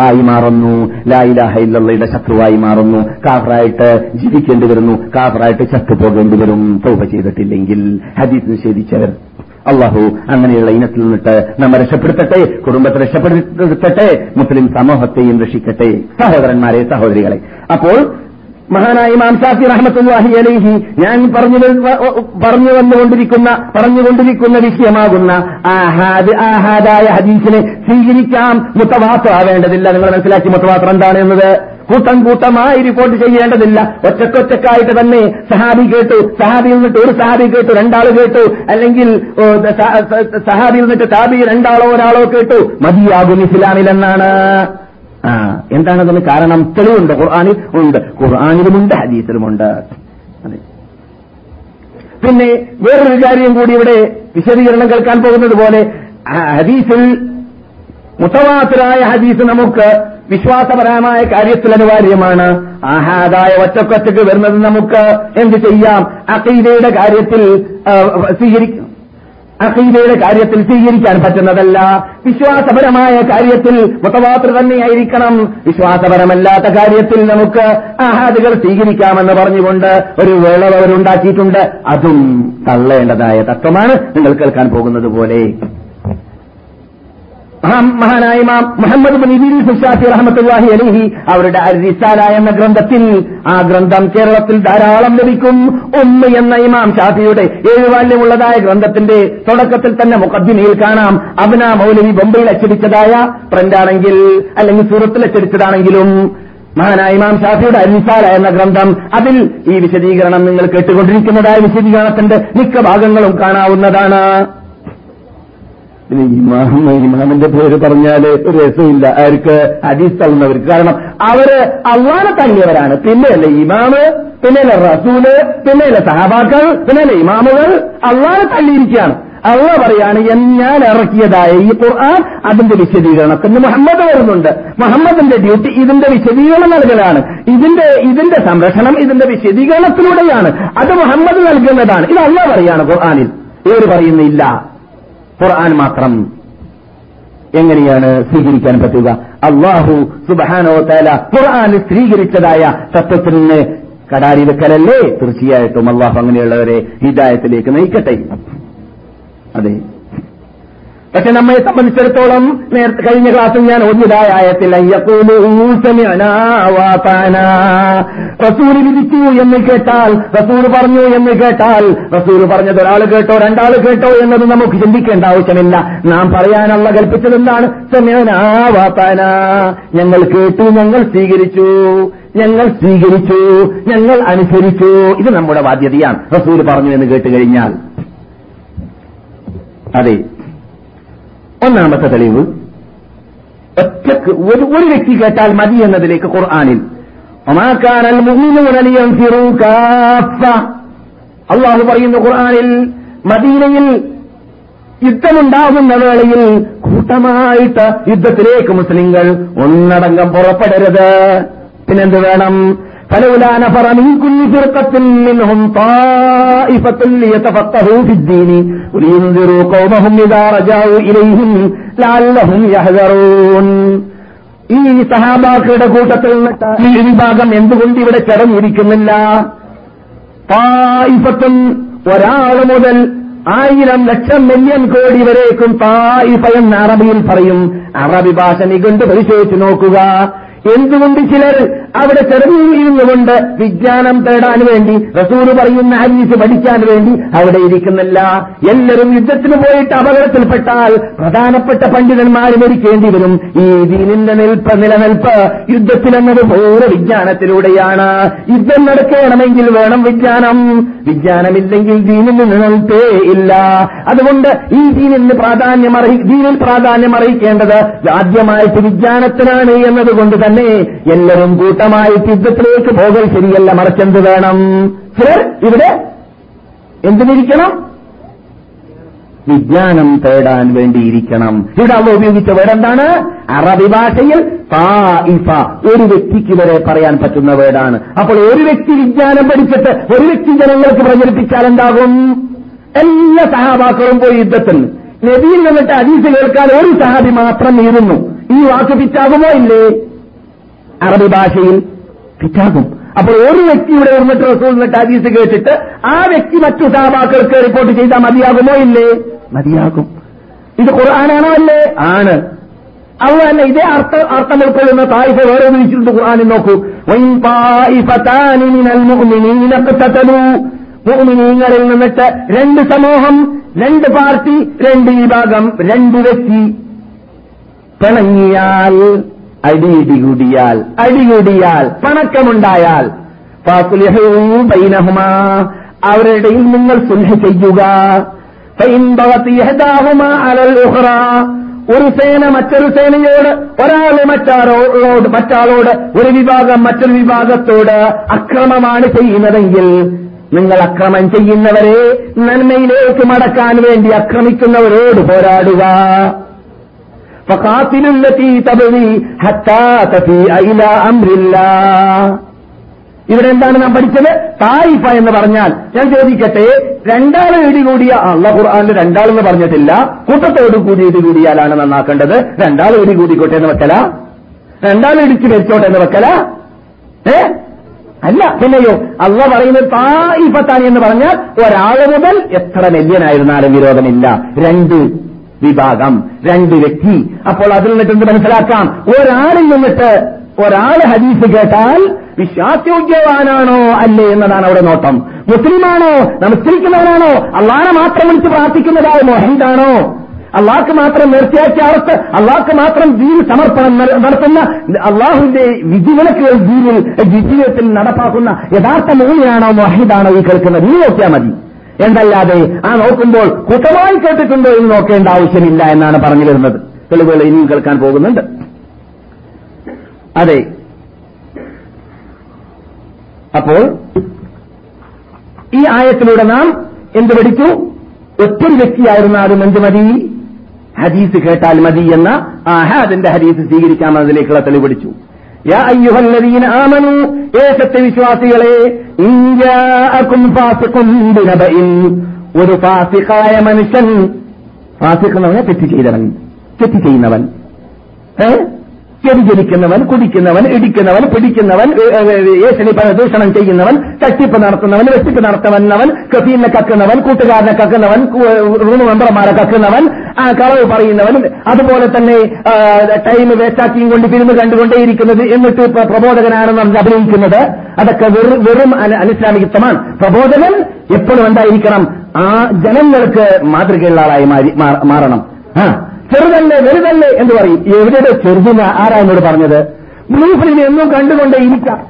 ആയി മാറുന്നു. ലായിലാഹയിലുള്ളയുടെ ശത്രുവായി മാറുന്നു. കാഫറായിട്ട് ജീവിക്കേണ്ടി വരുന്നു. കാഫറായിട്ട് ചത്തുപോകേണ്ടി വരും. തൗപ ചെയ്തിട്ടില്ലെങ്കിൽ ഹദീസ് നിഷേധിച്ചവർ അള്ളാഹു അങ്ങനെയുള്ള ഇനത്തിൽ നിന്നിട്ട് നമ്മെ രക്ഷപ്പെടുത്തട്ടെ കുടുംബത്തെ രക്ഷപ്പെടുത്തട്ടെ മുസ്ലിം സമൂഹത്തെയും രക്ഷിക്കട്ടെ സഹോദരന്മാരെ സഹോദരികളെ. അപ്പോൾ മഹാനായ ഇമാം ഷാഫി റഹ്മത്തുല്ലാഹി അലൈഹി ഞാൻ പറഞ്ഞു പറഞ്ഞു വന്നുകൊണ്ടിരിക്കുന്ന പറഞ്ഞുകൊണ്ടിരിക്കുന്ന വിഷയമാകുന്ന ആഹാദ് ആഹാദായ ഹദീസിനെ സ്വീകരിക്കാം. ആവേണ്ടതില്ല നിങ്ങൾ മനസ്സിലാക്കി മുത്തവാസം എന്താണ് എന്നത്? കൂട്ടം കൂട്ടമായി റിപ്പോർട്ട് ചെയ്യേണ്ടതില്ല. ഒറ്റക്കൊറ്റക്കായിട്ട് തന്നെ സഹാബി കേട്ടു. സഹാബിയിൽ നിന്നിട്ട് ഒരു സഹാബി കേട്ടു രണ്ടാൾ കേട്ടു. അല്ലെങ്കിൽ സഹാബിയിൽ നിന്നിട്ട് താബി രണ്ടാളോ ഒരാളോ കേട്ടു. മതിയാകും ഇസ്ലാമിലെന്നാണ്. ആ എന്താണതിന് കാരണം? തെളിവുണ്ട് ഖുർആാനിൽ ഉണ്ട്. ഖുർആാനിലുമുണ്ട് ഹദീസിലുമുണ്ട്. പിന്നെ വേറൊരു കാര്യം കൂടി ഇവിടെ വിശദീകരണം കേൾക്കാൻ പോകുന്നത് പോലെ ഹദീസിൽ മുത്തവാത്തരായ ഹദീസ് നമുക്ക് വിശ്വാസപരമായ കാര്യത്തിൽ അനിവാര്യമാണ്. ആഹാദായ ഒറ്റക്കൊറ്റക്ക് വരുന്നത് നമുക്ക് എന്ത് ചെയ്യാം? അക്കീതയുടെ കാര്യത്തിൽ സ്വീകരിക്കും. അഖീദയുടെ കാര്യത്തിൽ സ്വീകരിക്കാൻ പറ്റുന്നതല്ല. വിശ്വാസപരമായ കാര്യത്തിൽ മുത്തവാത്ര തന്നെയായിരിക്കണം. വിശ്വാസപരമല്ലാത്ത കാര്യത്തിൽ നമുക്ക് ആഹാദുകൾ സ്വീകരിക്കാമെന്ന് പറഞ്ഞുകൊണ്ട് ഒരു വേളവരുണ്ടാക്കിയിട്ടുണ്ട് അതും തള്ളേണ്ടതായ തത്വമാണ്. നിങ്ങൾ കേൾക്കാൻ പോകുന്നത് പോലെ. മഹാനായ മുഹമ്മദ് അലിഹി അവരുടെ അരിസാല എന്ന ഗ്രന്ഥത്തിൽ ആ ഗ്രന്ഥം കേരളത്തിൽ ധാരാളം ലഭിക്കും. ഒന്ന് എന്ന ഇമാം ഷാഫിയുടെ ഏഴ് ബാല്യമുള്ളതായ ഗ്രന്ഥത്തിന്റെ തുടക്കത്തിൽ തന്നെ മുഖദ്ദിമയിൽ കാണാം. അബ്ന മൗലവി ബൊംബെയിൽ അച്ചടിച്ചതായ പ്രിന്റാണെങ്കിൽ അല്ലെങ്കിൽ സൂറത്തിൽ അച്ചടിച്ചതാണെങ്കിലും മഹാനായ ഇമാം ഷാഫിയുടെ അരിസാല എന്ന ഗ്രന്ഥം അതിൽ ഈ വിശദീകരണം നിങ്ങൾ കേട്ടുകൊണ്ടിരിക്കുന്നതായ വിശദീകരണത്തിന്റെ മിക്ക ഭാഗങ്ങളും കാണാവുന്നതാണ്. ഇമാം ഇമാമിന്റെ പേര് പറഞ്ഞാൽ ഒരു രസമില്ല. ആർക്ക് ഹദീസ് തള്ളുന്നവർക്ക് കാരണം അവർ അള്ളാനെ തള്ളിയവരാണ്. പിന്നെയല്ലേ ഇമാമ് പിന്നെയല്ലേ റസൂൽ പിന്നെയല്ലേ സഹാബാക്കൾ പിന്നെയല്ലേ ഇമാമുകൾ? അള്ളാനെ തള്ളിയിരിക്കുകയാണ്. അള്ള പറയാണ് ഞാൻ ഇറക്കിയതായ ഈ ഖുർആൻ അതിന്റെ വിശദീകരണത്തിന് മുഹമ്മദ് വരുന്നുണ്ട്. മുഹമ്മദിന്റെ ഡ്യൂട്ടി ഇതിന്റെ വിശദീകരണം നൽകലാണ്. ഇതിന്റെ ഇതിന്റെ സംരക്ഷണം ഇതിന്റെ വിശദീകരണത്തിലൂടെയാണ്. അത് മുഹമ്മദ് നൽകുന്നതാണ്. ഇത് അള്ള പറയാണ് ഖുർആാനിൽ. ഇവർ പറയുന്നില്ല. ഖുർആൻ മാത്രം എങ്ങനെയാണ് സ്വീകരിക്കാൻ പറ്റുക? അള്ളാഹു സുബഹാനോ തല ഖുർആൻ സ്വീകരിച്ചതായ തത്വത്തിന് കടാരി വെക്കലല്ലേ? തീർച്ചയായിട്ടും അള്ളാഹു അങ്ങനെയുള്ളവരെ ഹിദായത്തിലേക്ക് നയിക്കട്ടെ. അതെ. പക്ഷെ നമ്മെ സംബന്ധിച്ചിടത്തോളം നേരത്തെ കഴിഞ്ഞ ക്ലാസ്സിൽ ഞാൻ ഒന്നിതായ ആയത്തില്ല റസൂൽ വിധിച്ചു എന്ന് കേട്ടാൽ റസൂൽ പറഞ്ഞു എന്ന് കേട്ടാൽ റസൂൽ പറഞ്ഞത് ഒരാൾ കേട്ടോ രണ്ടാൾ കേട്ടോ എന്നത് നമുക്ക് ചിന്തിക്കേണ്ട ആവശ്യമില്ല. നാം പറയാനുള്ള കൽപ്പിച്ചത് എന്താണ്? ഞങ്ങൾ കേട്ടു ഞങ്ങൾ സ്വീകരിച്ചു ഞങ്ങൾ സ്വീകരിച്ചു ഞങ്ങൾ അനുസരിച്ചു. ഇത് നമ്മുടെ ബാധ്യതയാണ്. റസൂൽ പറഞ്ഞു എന്ന് കേട്ട് കഴിഞ്ഞാൽ. അതെ. ഒന്നാമത്തെ തെളിവ്. ഒറ്റയ്ക്ക് ഒരു ഒരു വ്യക്തി കേട്ടാൽ മതി എന്നതിലേക്ക് ഖുർആാനിൽ. അള്ളാഹു പറയുന്നു ഖുർആാനിൽ മദീനയിൽ യുദ്ധമുണ്ടാകുന്ന വേളയിൽ കൂട്ടമായിട്ട് യുദ്ധത്തിലേക്ക് മുസ്ലിങ്ങൾ ഒന്നടങ്കം പുറപ്പെടരുത്. പിന്നെന്ത് വേണം? فلولا نفر من كل فرقة منهم طائفة ليتفقهوا في الدين ولينذروا قومهم إذا رجعوا إليهم لعلهم يحذرون ഈ സഹാബാക്കളുടെ കൂട്ടത്തിൽ നിന്നിട്ട് ഈ വിഭാഗം എന്തുകൊണ്ട് ഇവിടെ ചടഞ്ഞിരിക്കുന്നില്ല തായിഫത്തും ഒരാൾ മുതൽ ആയിരം ലക്ഷം മില്യൺ കോടി വരേക്കും തായിഫ എന്ന് അറബിയിൽ പറയും അറബി ഭാഷ നികൊണ്ട് പരിശോധിച്ച് നോക്കുക എന്തുകൊണ്ട് ചിലർ അവിടെ ചെറുതിരുന്നുകൊണ്ട് വിജ്ഞാനം തേടാൻ വേണ്ടി റസൂൽ പറയുന്ന ഹരീസ് പഠിക്കാൻ വേണ്ടി അവിടെ ഇരിക്കുന്നില്ല. എല്ലാവരും യുദ്ധത്തിന് പോയിട്ട് അപകടത്തിൽപ്പെട്ടാൽ പ്രധാനപ്പെട്ട പണ്ഡിതന്മാർ മരിക്കേണ്ടി വരും. ഈ ദീനിന്റെ നിൽപ്പ് നിലനിൽപ്പ് യുദ്ധത്തിലെന്നത് പൂർവ വിജ്ഞാനത്തിലൂടെയാണ്. യുദ്ധം നടക്കണമെങ്കിൽ വേണം വിജ്ഞാനം. വിജ്ഞാനമില്ലെങ്കിൽ ദീനിന് നിലനിൽപ്പേ ഇല്ല. അതുകൊണ്ട് ഈ ദീനിന് പ്രാധാന്യം ദീനിൽ പ്രാധാന്യം അറിയിക്കേണ്ടത് ആദ്യമായിട്ട് വിജ്ഞാനത്തിനാണ് എന്നതുകൊണ്ട് തന്നെ എല്ലാവരും കൂട്ടമായി യുദ്ധത്തിലേക്ക് പോകൽ ശരിയല്ല മറിച്ചെന്ത് വേണം? ചിലർ ഇവിടെ എന്തിനിരിക്കണം? വിജ്ഞാനം തേടാൻ വേണ്ടിയിരിക്കണം. ഇവിടെ അവ ഉപയോഗിച്ച വേടെന്താണ് അറബി ഭാഷയിൽ തായിഫ ഒരു വ്യക്തിക്ക് വരെ പറയാൻ പറ്റുന്ന വേടാണ് അപ്പോൾ ഒരു വ്യക്തി വിജ്ഞാനം പഠിച്ചിട്ട് ഒരു വ്യക്തി ജനങ്ങൾക്ക് പ്രചരിപ്പിച്ചാൽ എന്താകും? എല്ലാ സഹാബാക്കളും പോയി യുദ്ധത്തിൽ. നബിയിൽ നിന്നിട്ട് അദീസ് കേൾക്കാൻ ഒരു സഹാബി മാത്രം നീറുന്നു ഈ വാക്ക് പിറ്റാകുമോ ഇല്ലേ. അറബി ഭാഷയിൽ പിറ്റാകും അപ്പോൾ ഒരു വ്യക്തി ഇവിടെ വന്നിട്ട് റസൂൽ എന്നിട്ട് ഹദീസ് കേട്ടിട്ട് ആ വ്യക്തി മറ്റു സഹാബാക്കൾക്ക് റിപ്പോർട്ട് ചെയ്താൽ മതിയാകുമോ? ഇല്ലേ. മതിയാകും. ഇത് ഖുർആനാണോ അല്ലേ? ആണ്. അതുതന്നെ ഇതേ അർത്ഥം അർത്ഥം ഉൾക്കൊള്ളുന്ന തായിഫ വേറെ വിളിച്ചിട്ടുണ്ട് ഖുർആാനിൽ നോക്കൂ. നിന്നിട്ട് രണ്ട് സമൂഹം രണ്ട് പാർട്ടി രണ്ട് വിഭാഗം രണ്ട് വ്യക്തി. പിണങ്ങിയാൽ അടിയിടികൂടിയാൽ അടികൂടിയാൽ പണക്കമുണ്ടായാൽ ഫാസുലിഹൂ ബൈനഹുമാ അവരുടെ ഇടയിൽ നിങ്ങൾ സുൽഹ ചെയ്യുക. ഒരു സേന മറ്റൊരു സേനയോട് ഒരാൾ മറ്റാളോട് മറ്റാളോട് ഒരു വിഭാഗം മറ്റൊരു വിഭാഗത്തോട് അക്രമമാണ് ചെയ്യുന്നതെങ്കിൽ നിങ്ങൾ അക്രമം ചെയ്യുന്നവരെ നന്മയിലേക്ക് മടക്കാൻ വേണ്ടി അക്രമിക്കുന്നവരോട് പോരാടുക. فقاتلوا التي تبغي حتى تفيء إلى أمر الله ഇവിടെ എന്താണ് നാം പഠിച്ചത് തായിഫ എന്ന് പറഞ്ഞാൽ ഞാൻ ചോദിക്കട്ടെ രണ്ടാള് ഇടികൂടിയ അള്ള ഖുർആാനിൽ രണ്ടാളെന്ന് പറഞ്ഞിട്ടില്ല കൂട്ടത്തോട് കൂടി ഇടികൂടിയാലാണ് നന്നാക്കേണ്ടത് രണ്ടാൾ ഇടികൂടിക്കോട്ടെ എന്ന് വെക്കല രണ്ടാൾ ഇടിച്ച് മരിച്ചോട്ടെ എന്ന് വെക്കല ഏ അല്ല പിന്നെയോ അള്ള പറയുന്നത് തായിഫത്താനി എന്ന് പറഞ്ഞാൽ ഒരാള് മുതൽ എത്ര നെല്യനായിരുന്നാലും വിരോധമില്ല രണ്ട് വിഭാഗം രണ്ട് വ്യക്തി. അപ്പോൾ അതിൽ നിന്നിട്ട് മനസ്സിലാക്കാം? ഒരാളിൽ നിന്നിട്ട് ഒരാൾ ഹദീസ് കേട്ടാൽ വിശ്വാസയോഗ്യവാനാണോ അല്ലേ എന്നതാണ് അവിടെ നോട്ടം. മുസ്ലിമാണോ? നമസ്കരിക്കുന്നവനാണോ? അള്ളാനെ മാത്രം വിളിച്ച് പ്രാർത്ഥിക്കുന്നതായ മൊഹന്താണോ അള്ളാഹ്ക്ക് മാത്രം നേർച്ചയാക്കിയ അവസ്ഥ അള്ളാഹ്ക്ക് മാത്രം ജീവ സമർപ്പണം നടത്തുന്ന അള്ളാഹുവിന്റെ വിജിവിലക്ക് ജീവിൽ ജീവിതത്തിൽ നടപ്പാക്കുന്ന യഥാർത്ഥ മൂല്യാണോ മൊഹിദാണോ ഈ കേൾക്കുന്നത്? നീ നോക്കിയാൽ മതി. എന്തല്ലാതെ? ആ നോക്കുമ്പോൾ കൂട്ടമായി കേട്ടിട്ടുണ്ടോ എന്ന് നോക്കേണ്ട ആവശ്യമില്ല എന്നാണ് പറഞ്ഞു വരുന്നത് തെളിവുകൾ ഇനിയും കേൾക്കാൻ പോകുന്നുണ്ട്. അതെ. അപ്പോൾ ഈ ആയത്തിലൂടെ നാം എന്ത് പഠിച്ചു? ഒറ്റൊരു വ്യക്തിയായിരുന്നാലും എന്ത് മതി? ഹദീസ് കേട്ടാൽ മതി എന്ന ആഹാദിന്റെ ഹദീസ് സ്വീകരിക്കാമെന്നതിലേക്കുള്ള തെളിവ് പഠിച്ചു. യാ അയ്യുഹല്ലദീന ആമനു ഏ സത്യവിശ്വാസികളെ ഇൻജാഅകും ഫാസിഖുൻ ബിനബഇൻ ഒരു ഫാസിഖായ മനുഷ്യൻ ഫാസിഖ് എന്ന് പറഞ്ഞാൽ തെറ്റ് ചെയ്തവൻ തെറ്റ് ചെയ്യുന്നവൻ ഏ വ്യഭിചരിക്കുന്നവൻ കുടിക്കുന്നവൻ ഇടിക്കുന്നവൻ പിടിക്കുന്നവൻ ഏശനി ദൂഷണം ചെയ്യുന്നവൻ തട്ടിപ്പ് നടത്തുന്നവൻ വെട്ടിപ്പ് നടത്തുന്നവൻ കഫീലിനെ കക്കുന്നവൻ കൂട്ടുകാരനെ കക്കുന്നവൻ റൂം മെമ്പർമാരെ കക്കുന്നവൻ കളവ് പറയുന്നവൻ അതുപോലെ തന്നെ ടൈം വേസ്റ്റാക്കിയും കൊണ്ട് ഫിലിം കണ്ടുകൊണ്ടേയിരിക്കുന്നത് എന്നിട്ട് പ്രബോധകനാണെന്ന് പറഞ്ഞ് അഭിനയിക്കുന്നത്. അതൊക്കെ വെറും അനിസ്ലാമികത്വമാണ്. പ്രബോധകൻ എപ്പോഴും എന്തായിരിക്കണം? ആ ജനങ്ങൾക്ക് മാതൃകയുള്ള ആളായി മാറണം. ചെറുതല്ലേ വലുതല്ലേ എന്ന് പറയും. എവിടെ ചെറുതെന്ന് ആരാ എന്നോട് പറഞ്ഞത്? ബ്ലൂഫിലിനെ എന്നും കണ്ടുകൊണ്ടേ ഇരിക്കാം.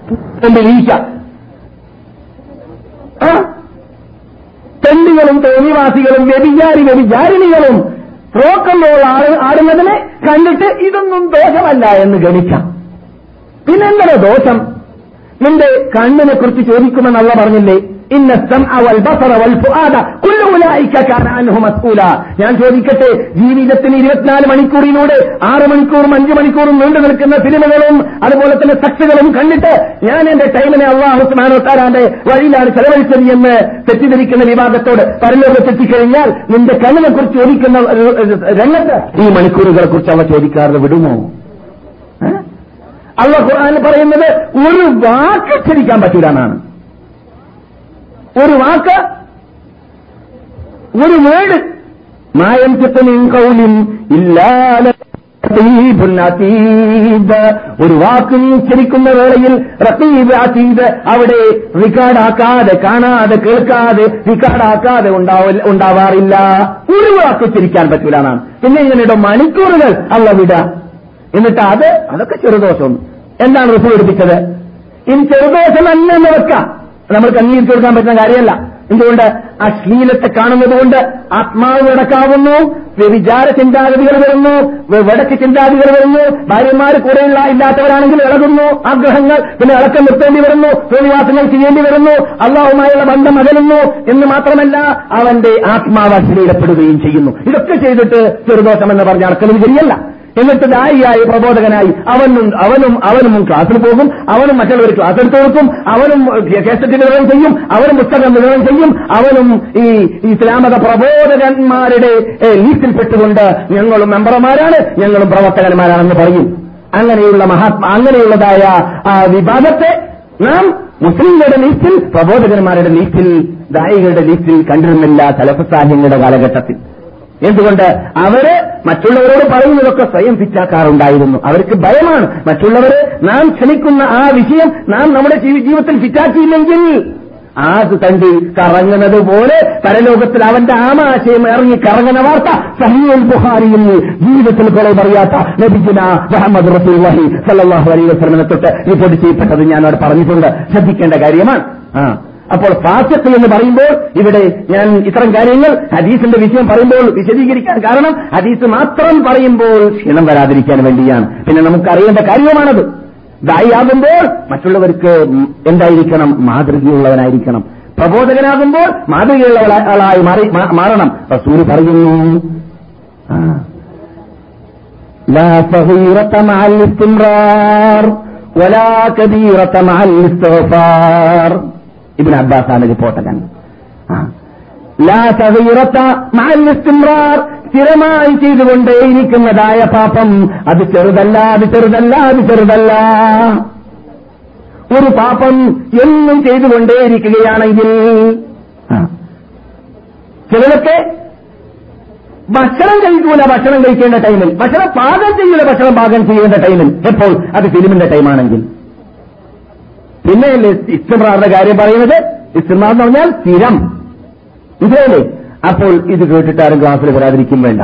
എന്റെ ഇരിക്കാം. ആ? തെണ്ടികളും തോന്നിവാസികളും വ്യഭിചാരി വ്യഭിചാരിണികളും റോക്കമ്പോൾ ആടുന്നതിനെ കണ്ടിട്ട് ഇതൊന്നും ദോഷമല്ല എന്ന് ഗണിക്കാം. പിന്നെന്താണ് ദോഷം? നിന്റെ കണ്ണിനെ കുറിച്ച് ചോദിക്കുമെന്നല്ല പറഞ്ഞില്ലേ? ഇന്ന വൽഫുആദ കുല്ലു മസ്ഊല ഞാൻ ചോദിക്കട്ടെ ജീവിതത്തിന് ഇരുപത്തിനാല് മണിക്കൂറിലൂടെ ആറ് മണിക്കൂറും അഞ്ച് മണിക്കൂറും നീണ്ടു നിൽക്കുന്ന സിനിമകളും അതുപോലെ തന്നെ സക്സുകളും കണ്ടിട്ട് ഞാൻ എന്റെ ടൈമിനെ അള്ളാഹുസ്മാനോത്താരാന്റെ വഴിയിലാണ് ചെലവഴിച്ചത് എന്ന് തെറ്റിദ്ധരിക്കുന്ന വിവാദത്തോട് പരലോകത്തെത്തിക്കഴിഞ്ഞാൽ നിന്റെ കണ്ണിനെ കുറിച്ച് ചോദിക്കുന്ന രംഗത്ത് ഈ മണിക്കൂറുകളെ കുറിച്ച് അവ ചോദിക്കാറ് വിടുമോ? അള്ള ഖുർആൻ പറയുന്നത് ഒരു വാക്ക് ഉച്ചരിക്കാൻ പറ്റൂലെന്നാണ് ഒരു വാക്ക് ഒരു വേട് മായം ചിത്തനും കൗലിൻ ഇല്ലാതെ ഒരു വാക്കും ഉച്ചരിക്കുന്ന വേളയിൽ റത്തീബ് അതീത് അവിടെ റിക്കാർഡാക്കാതെ കാണാതെ കേൾക്കാതെ റിക്കാർഡാക്കാതെ ഉണ്ടാവാറില്ല. ഒരു വാക്ക് ഉച്ചരിക്കാൻ പറ്റൂലാണ് പിന്നെ ഇങ്ങനെയുടെ മണിക്കൂറുകൾ അള്ള വിട. എന്നിട്ട് അത് അതൊക്കെ ചെറുദോഷം. എന്താണ് റിപ്പോർട്ട് പഠിപ്പിച്ചത്? ഇനി ചെറുദോഷം എന്ന് വെക്കാം നമ്മൾക്ക് അംഗീകരിച്ചു കൊടുക്കാൻ പറ്റുന്ന കാര്യമല്ല. എന്തുകൊണ്ട്? അശ്ലീലത്തെ കാണുന്നത് കൊണ്ട് ആത്മാവ് വിടക്കാവുന്നു വിചാര ചിന്താഗതികൾ വരുന്നു വടക്ക് ചിന്താഗതികൾ വരുന്നു ഭാര്യമാർ കൂടെയുള്ള ഇല്ലാത്തവരാണെങ്കിൽ ഇളകുന്നു ആഗ്രഹങ്ങൾ പിന്നെ ഇളക്കം നിർത്തേണ്ടി വരുന്നു തോന്നിവാസങ്ങൾ ചെയ്യേണ്ടി വരുന്നു അള്ളാഹുമായുള്ള ബന്ധം അകലുന്നു എന്ന് മാത്രമല്ല അവന്റെ ആത്മാവ് അശ്ലീലപ്പെടുകയും ചെയ്യുന്നു. ഇതൊക്കെ ചെയ്തിട്ട് ചെറുദോഷം എന്ന് പറഞ്ഞ അടക്കലും ശരിയല്ല. എന്നിട്ട് ദായിയായി പ്രബോധകനായി അവനും അവനും അവനും ക്ലാസ്സിൽ പോകും അവനും മറ്റുള്ളവർ ക്ലാസ് എടുത്തു കൊടുക്കും അവനും കേസറ്റ് വിതരണം ചെയ്യും അവനും പുസ്തകം വിതരണം ചെയ്യും അവനും ഈ ഇസ്ലാമത പ്രബോധകന്മാരുടെ ലീസ്റ്റിൽപ്പെട്ടുകൊണ്ട് ഞങ്ങളും മെമ്പർമാരാണ് ഞങ്ങളും പ്രവർത്തകന്മാരാണെന്ന് പറയും. അങ്ങനെയുള്ള മഹാത്മാ അങ്ങനെയുള്ളതായ ആ വിഭാഗത്തെ നാം മുസ്ലിങ്ങളുടെ ലീസ്റ്റിൽ പ്രബോധകന്മാരുടെ ലീസ്റ്റിൽ ദായികളുടെ ലീസ്റ്റിൽ കണ്ടിരുന്നില്ല തലഫസാഹ്യങ്ങളുടെ കാലഘട്ടത്തിൽ. എന്തുകൊണ്ട്? അവർ മറ്റുള്ളവരോട് പറയുന്നതൊക്കെ സ്വയം ഫിറ്റാക്കാറുണ്ടായിരുന്നു. അവർക്ക് ഭയമാണ്. മറ്റുള്ളവരെ നാം ക്ഷണിക്കുന്ന ആ വിഷയം നാം നമ്മുടെ ജീവിതത്തിൽ ഫിറ്റാക്കിയില്ലെങ്കിൽ ആ തണ്ടി കറങ്ങുന്നത് പോലെ പരലോകത്തിൽ അവന്റെ ആമാശയം ഇറങ്ങി കറങ്ങുന്ന വാർത്ത സഹിയൽ ബുഹാരിയിൽ ജീവിതത്തിൽ കുറെ പറയാത്ത നബിജുന മുഹമ്മദ് റസൂല്ലാഹി സല്ലാഹു അലൈഹി വസ്ലമിനെ തൊട്ട് റിപ്പോർട്ട് ചെയ്യപ്പെട്ടത് ഞാൻ അവിടെ പറഞ്ഞിട്ടുണ്ട്. ശ്രദ്ധിക്കേണ്ട കാര്യമാണ്. ആ. അപ്പോൾ ഫാസിഖ് എന്ന് പറയുമ്പോൾ ഇവിടെ ഞാൻ ഇത്തരം കാര്യങ്ങൾ ഹദീസിന്റെ വിഷയം പറയുമ്പോൾ വിശദീകരിക്കാൻ കാരണം ഹദീസ് മാത്രം പറയുമ്പോൾ ക്ഷീണം വരാതിരിക്കാൻ വേണ്ടിയാണ് പിന്നെ നമുക്ക് അറിയേണ്ട കാര്യമാണത് ദായിയാകുമ്പോൾ മറ്റുള്ളവർക്ക് എന്തായിരിക്കണം മാതൃകയുള്ളവനായിരിക്കണം പ്രബോധകനാകുമ്പോൾ മാതൃകയുള്ളവളായി മാറി മാറണം റസൂല് പറയുന്നു لا صغيرة مع الاستمرار ولا كبيرة مع الاستغفار ഇബിൻ അബ്ബാസാണ് റിപ്പോർട്ടകൻ സ്ഥിരമായി ചെയ്തുകൊണ്ടേയിരിക്കുന്നതായ പാപം. അത് ചെറുതല്ല അത് ചെറുതല്ല അത് ചെറുതല്ല. ഒരു പാപം എന്നും ചെയ്തുകൊണ്ടേയിരിക്കുകയാണെങ്കിൽ ചിലതൊക്കെ ഭക്ഷണം കഴിക്കൂല ഭക്ഷണം കഴിക്കേണ്ട ടൈമിൽ. ഭക്ഷണം പാകം ചെയ്യൂല ഭക്ഷണം പാകം ചെയ്യേണ്ട ടൈമിൽ. എപ്പോൾ? അത് ഫിലിമിന്റെ ടൈമാണെങ്കിൽ. പിന്നെ ഇസ്തിമാറിന്റെ കാര്യം പറയുന്നത്? ഇസ്തിമാർ എന്ന് പറഞ്ഞാൽ സ്ഥിരം. ഇതേലെ? അപ്പോൾ ഇത് കേട്ടിട്ട് ആരും ക്ലാസ്സിൽ വരാതിരിക്കും വേണ്ട.